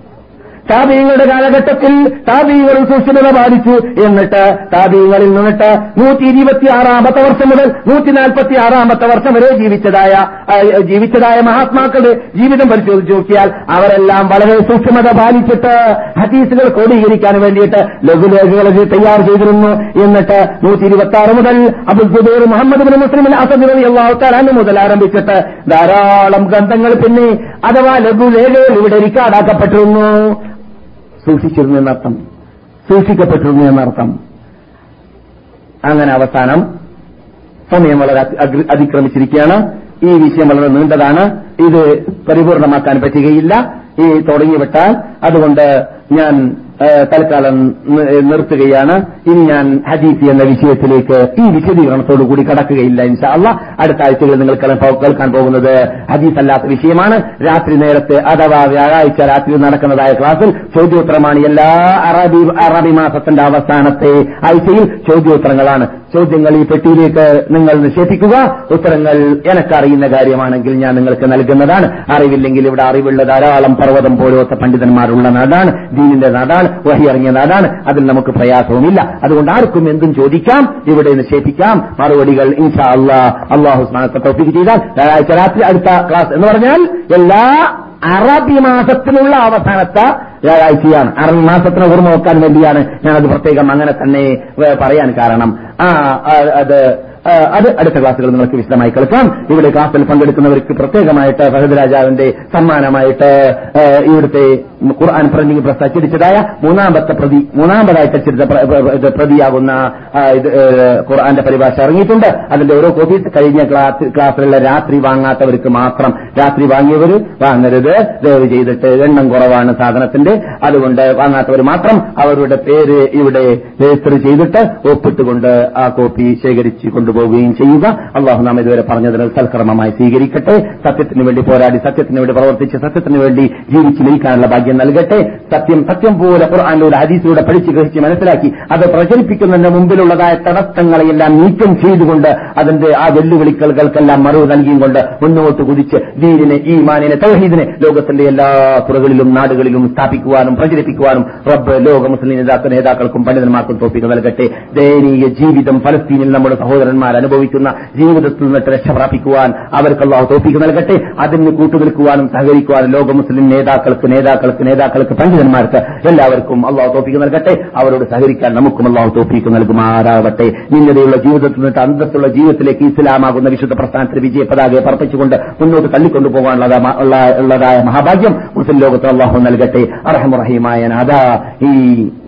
താബീങ്ങളുടെ കാലഘട്ടത്തിൽ താബീങ്ങളും സൂക്ഷ്മത ബാധിച്ചു. എന്നിട്ട് താബീങ്ങളിൽ നിന്നിട്ട് നൂറ്റി ഇരുപത്തി ആറാമത്തെ വർഷം മുതൽ നൂറ്റി നാൽപ്പത്തി ആറാമത്തെ വർഷം വരെ ജീവിച്ചതായ ജീവിച്ചതായ മഹാത്മാക്കളുടെ ജീവിതം പരിശോധിച്ചു നോക്കിയാൽ അവരെല്ലാം വളരെ സൂക്ഷ്മത പാലിച്ചിട്ട് ഹദീസുകൾ ക്രോഡീകരിക്കാൻ വേണ്ടിയിട്ട് ലഘുലേഖകൾ തയ്യാർ ചെയ്തിരുന്നു. എന്നിട്ട് നൂറ്റി ഇരുപത്തി ആറ് മുതൽ Abul Jubair Muhammad bin Muslim Asad അള്ളാഹു മുതൽ ആരംഭിച്ചിട്ട് ധാരാളം ഗ്രന്ഥങ്ങൾ പിന്നെ അഥവാ ലഘുലേഖകൾ ഇവിടെ റിക്കാർഡാക്കപ്പെട്ടിരുന്നു സൂക്ഷിച്ചിരുന്നു എന്നർത്ഥം. സൂക്ഷിക്കപ്പെട്ടിരുന്നു എന്നർത്ഥം. അങ്ങനെ അവസാനം സമയം വളരെ അതി- അതിക്രമിച്ചിരിക്കുകയാണ്. ഈ വിഷയം വളരെ നീണ്ടതാണ്. ഇത് പരിപൂർണമാക്കാൻ പറ്റുകയില്ല. ഈ തുടങ്ങിവിട്ടാൽ അതുകൊണ്ട് ഞാൻ തൽക്കാലം നിർത്തുകയാണ്. ഇനി ഞാൻ ഹദീസ് എന്ന വിഷയത്തിലേക്ക് ഈ വിശദീകരണത്തോടു കൂടി കടക്കുകയില്ല ഇൻഷാ അല്ല അടുത്ത ആഴ്ചകളിൽ നിങ്ങൾ കേൾക്കാൻ പോകുന്നത് ഹദീസ് അല്ലാത്ത വിഷയമാണ്. രാത്രി നേരത്തെ അഥവാ വ്യാഴാഴ്ച രാത്രി നടക്കുന്നതായ ക്ലാസ്സിൽ ചോദ്യോത്തരമാണ് എല്ലാ അറബി അറബി മാസത്തിന്റെ അവസാനത്തെ ആഴ്ചയിൽ ചോദ്യോത്തരങ്ങളാണ്. ചോദ്യങ്ങൾ ഈ പെട്ടിയിലേക്ക് നിങ്ങൾ നിക്ഷേപിക്കുക. ഉത്തരങ്ങൾ എനക്കറിയുന്ന കാര്യമാണെങ്കിൽ ഞാൻ നിങ്ങൾക്ക് നൽകുന്നതാണ്. അറിവില്ലെങ്കിൽ ഇവിടെ അറിവുള്ള ധാരാളം പർവതം പോലത്തെ പണ്ഡിതന്മാരുള്ള നാടാണ് ദീനിന്റെ നാടാണ്. വഹി ഇറങ്ങിയ നാടാണ് അതിൽ നമുക്ക് പ്രയാസവുമില്ല. അതുകൊണ്ട് ആർക്കും എന്തും ചോദിക്കാം ഇവിടെ നിക്ഷേപിക്കാം. മറുപടികൾ ഇൻഷാ അള്ളാ അള്ളാഹു സ്മാനത്തെ തോപ്പിക്ക് ചെയ്താൽ വ്യാഴാഴ്ച രാത്രി അടുത്ത ക്ലാസ് എന്ന് പറഞ്ഞാൽ എല്ലാ അറബി മാസത്തിലുള്ള അവസാനത്തെ വ്യാഴാഴ്ചയാണ്. അറബി മാസത്തിനെ ഓർമ്മ വെക്കാൻ വേണ്ടിയാണ് ഞാനത് പ്രത്യേകം അങ്ങനെ തന്നെ പറയാൻ കാരണം. ആ അത് അത് അടുത്ത ക്ലാസ്സുകൾ നിങ്ങൾക്ക് വിശദമായി കേൾക്കാം. ഇവിടെ ക്ലാസ്സിൽ പങ്കെടുക്കുന്നവർക്ക് പ്രത്യേകമായിട്ട് ഫഹദ് രാജാവിന്റെ സമ്മാനമായിട്ട് ഇവിടുത്തെ ഖുർആൻ പ്രിന്റിംഗ് പ്രസ് അച്ചടിച്ചതായ മൂന്നാമത്തെ പ്രതി മൂന്നാമതായിട്ട് അച്ചടിച്ച പ്രതിയാകുന്ന ഖുർആന്റെ പരിഭാഷ ഇറങ്ങിയിട്ടുണ്ട്. അതിന്റെ ഓരോ കോപ്പി കഴിഞ്ഞ ക്ലാസ് ക്ലാസ്സിലുള്ള രാത്രി വാങ്ങാത്തവർക്ക് മാത്രം രാത്രി വാങ്ങിയവർ വാങ്ങരുത്. ദയവ് ചെയ്തിട്ട് എണ്ണം കുറവാണ് സാധനത്തിന്റെ. അതുകൊണ്ട് വാങ്ങാത്തവർ മാത്രം അവരുടെ പേര് ഇവിടെ രജിസ്റ്റർ ചെയ്തിട്ട് ഒപ്പിട്ടുകൊണ്ട് ആ കോപ്പി ശേഖരിച്ച് കൊണ്ടുപോവുകയും ചെയ്യുക. അള്ളാഹു നാം ഇതുവരെ പറഞ്ഞതിന് സൽക്രമമായി സ്വീകരിക്കട്ടെ. സത്യത്തിന് വേണ്ടി പോരാടി സത്യത്തിന് വേണ്ടി പ്രവർത്തിച്ച് സത്യത്തിന് വേണ്ടി ജീവിച്ചു ലയിക്കാനുള്ള ഭാഗ്യം നൽകട്ടെ. സത്യം സത്യം പോലെ ഖുർആാനിലൂടെ ഹദീസിലൂടെ പഠിച്ച് ഗ്രഹിച്ച് മനസ്സിലാക്കി അത് പ്രചരിപ്പിക്കുന്നതിന് മുമ്പിലുള്ളതായ തടസ്സങ്ങളെയെല്ലാം നീക്കം ചെയ്തുകൊണ്ട് അതിന്റെ ആ വെല്ലുവിളികൾക്കെല്ലാം മറവ് നൽകിയും കൊണ്ട് മുന്നോട്ട് കുതിച്ച് ദീനിനെ ഈ മാനിനെ തൗഹീദിനെ ലോകത്തിന്റെ എല്ലാ തുറകളിലും നാടുകളിലും സ്ഥാപിക്കുവാനും പ്രചരിപ്പിക്കുവാനും റബ്ബ് ലോക മുസ്ലിം നേതാക്കൾ നേതാക്കൾക്കും പണ്ഡിതന്മാർക്കും തോപ്പിക്ക് നൽകട്ടെ. ദയനീയ ജീവിതം ഫലസ്തീനിൽ നമ്മുടെ സഹോദരന്മാർ സഹോദരന്മാർ അനുഭവിക്കുന്ന ജീവിതത്തിൽ നിന്നിട്ട് രക്ഷ പ്രാപിക്കുവാൻ അവർക്ക് അള്ളാഹു തോപ്പിക്ക് നൽകട്ടെ. അതിന് കൂട്ടുനിൽക്കുവാനും സഹകരിക്കുവാനും ലോക മുസ്ലിം നേതാക്കൾക്ക് നേതാക്കൾക്ക് നേതാക്കൾക്ക് പണ്ഡിതന്മാർക്ക് എല്ലാവർക്കും അള്ളാഹു തോപ്പിക്ക് നൽകട്ടെ. അവരോട് സഹകരിക്കാൻ നമുക്കും അള്ളാഹു തോപ്പിക്ക് നൽകുമാറാവട്ടെ. നിന്നതയുള്ള ജീവിതത്തിൽ നിന്നിട്ട് അന്തസ്സുള്ള ജീവിതത്തിലേക്ക് ഇസ്ലാമാകുന്ന വിശുദ്ധ പ്രസ്ഥാനത്തിന് വിജയ പതാകയെ പറപ്പിച്ചുകൊണ്ട് മുന്നോട്ട് തള്ളിക്കൊണ്ടു പോകാനുള്ളതായ മഹാഭാഗ്യം മുസ്ലിം ലോകത്ത് അള്ളാഹു നൽകട്ടെ. അർഹമുറഹിമായ നാഥ ഈ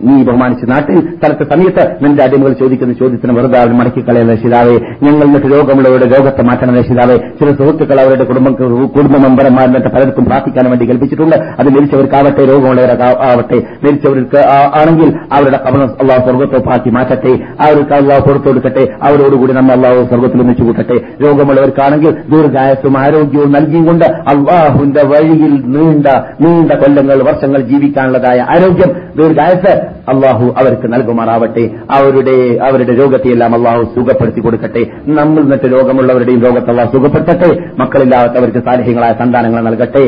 നീ ബഹുമാനിച്ച നാട്ടിൽ സ്ഥലത്തെ സമയത്ത് നിന്റെ അടിമകൾ ചോദിക്കുന്ന ചോദ്യത്തിന് വെറുതെ മടക്കിക്കളയുന്ന മടക്കിക്കളയുന്ന രക്ഷിതാവേ ഞങ്ങൾ എന്നിട്ട് രോഗമുള്ളവരുടെ രോഗത്തെ മാറ്റണം. രക്ഷിതാവേ ചില സുഹൃത്തുക്കൾ അവരുടെ കുടുംബ കുടുംബ മെമ്പർമാരിന്നിട്ട് പലർക്കും പ്രാർത്ഥിക്കാൻ വേണ്ടി കൽപ്പിച്ചിട്ടുണ്ട് അത് മരിച്ചവർക്കാവട്ടെ രോഗമുള്ളവരൊക്കെ ആവട്ടെ മരിച്ചവർക്ക് ആണെങ്കിൽ അവരുടെ കവണം അള്ളാഹു സ്വർഗത്തോപ്പാക്കി മാറ്റട്ടെ. അവർക്ക് അള്ളാഹു പുറത്തു കൊടുക്കട്ടെ. അവരോടുകൂടി നമ്മൾ അള്ളാഹു സ്വർഗത്തിൽ ഒന്നിച്ചു കൂട്ടട്ടെ. രോഗമുള്ളവർക്കാണെങ്കിൽ ദീർഘായസും ആരോഗ്യവും നൽകിയുകൊണ്ട് അള്ളാഹുന്റെ വഴിയിൽ നീണ്ട നീണ്ട കൊല്ലങ്ങൾ വർഷങ്ങൾ ജീവിക്കാനുള്ളതായ ആരോഗ്യം ദീർഘായസ് അള്ളാഹു അവർക്ക് നൽകുമാറാവട്ടെ. അവരുടെ അവരുടെ രോഗത്തെയെല്ലാം അള്ളാഹു സുഖപ്പെടുത്തി കൊടുക്കട്ടെ. നമ്മൾ എന്നിട്ട് രോഗമുള്ളവരുടെയും രോഗത്തുള്ള സുഖപ്പെടുത്തട്ടെ. മക്കളില്ലാത്തവർക്ക് സാലിഹ്യങ്ങളായ സന്താനങ്ങൾ നൽകട്ടെ.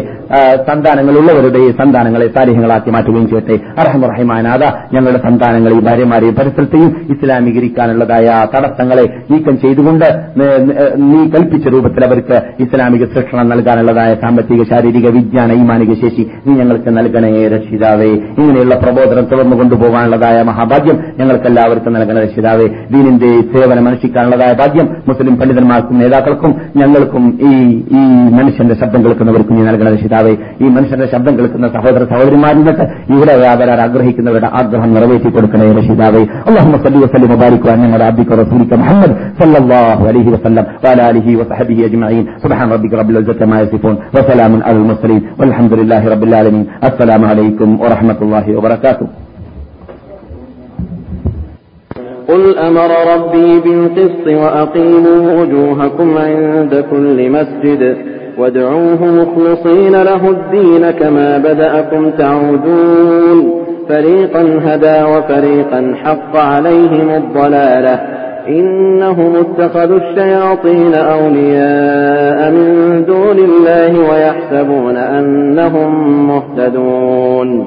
സന്താനങ്ങളുള്ളവരുടെ സന്താനങ്ങളെ സാലിഹ്യങ്ങളാക്കി മാറ്റുകയും ചെയ്യട്ടെ. അർഹമറഹിമാനാഥ ഞങ്ങളുടെ സന്താനങ്ങളെയും ഭാര്യമാരെയും പരിസരത്തെയും ഇസ്ലാമീകരിക്കാനുള്ളതായ തടസ്സങ്ങളെ നീക്കം ചെയ്തുകൊണ്ട് നീ കൽപ്പിച്ച രൂപത്തിൽ അവർക്ക് ഇസ്ലാമിക ശിക്ഷണം നൽകാനുള്ളതായ സാമ്പത്തിക ശാരീരിക വിജ്ഞാന ഈമാനിക ശേഷി നീ ഞങ്ങൾക്ക് നൽകണേ രക്ഷിതാവേ. ഇങ്ങനെയുള്ള പ്രബോധനം തുടർന്നു കൊണ്ടുപോകാനുള്ളതായ മഹാഭാഗ്യം ഞങ്ങൾക്കെല്ലാവർക്കും നൽകണ രക്ഷിതാവേ. ദീനിന്റെ സേവനം എന്നുള്ളതായ ഭാഗ്യം മുസ്ലിം പണ്ഡിതന്മാർക്കും നേതാക്കൾക്കും ഞങ്ങൾക്കും ഈ ഈ മനുഷ്യന്റെ ശബ്ദം കേൾക്കുന്നവർക്കും നീ നൽകണ ശിതാവേ ഈ മനുഷ്യന്റെ ശബ്ദം കേൾക്കുന്ന സഹോദര സഹോദരിമാരിൽ ഇവിടെ വ്യാപാരം ആഗ്രഹിക്കുന്നവരുടെ ആഗ്രഹം നിറവേറ്റി കൊടുക്കണേ രക്ഷിതാവേ. അള്ളാഹു സല്ലി വസ്ലി മുബാരിക്കുവാൻ ഞങ്ങളുടെ അബ്ദിക്ക് റസൂലിക്ക മുഹമ്മദ് സല്ലല്ലാഹു അലൈഹി വസല്ലം വലാലിഹി വസഹബിഹി അജ്മഈൻ. സുബ്ഹാൻ റബ്ബിക റബ്ബിൽ ഇസ്സത്തി മാ വസലാമുൻ അലൽ മുർസലീൻ. വൽഹംദുലില്ലാഹി റബ്ബിൽ ആലമീൻ. അസ്സലാമു അലൈക്കും വറഹ്മത്തുള്ളാഹി വബറകാതുഹു قل أمر ربي بالقسط وأقيموا وجوهكم عند كل مسجد وادعوه مخلصين له الدين كما بدأكم تعودون. فريقا هدى وفريقا حق عليهم الضلالة. إنهم اتخذوا الشياطين أولياء من دون الله ويحسبون أنهم مهتدون.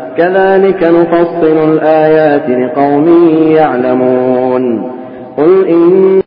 كذلك نفصل الآيات لقوم يعلمون. قل إن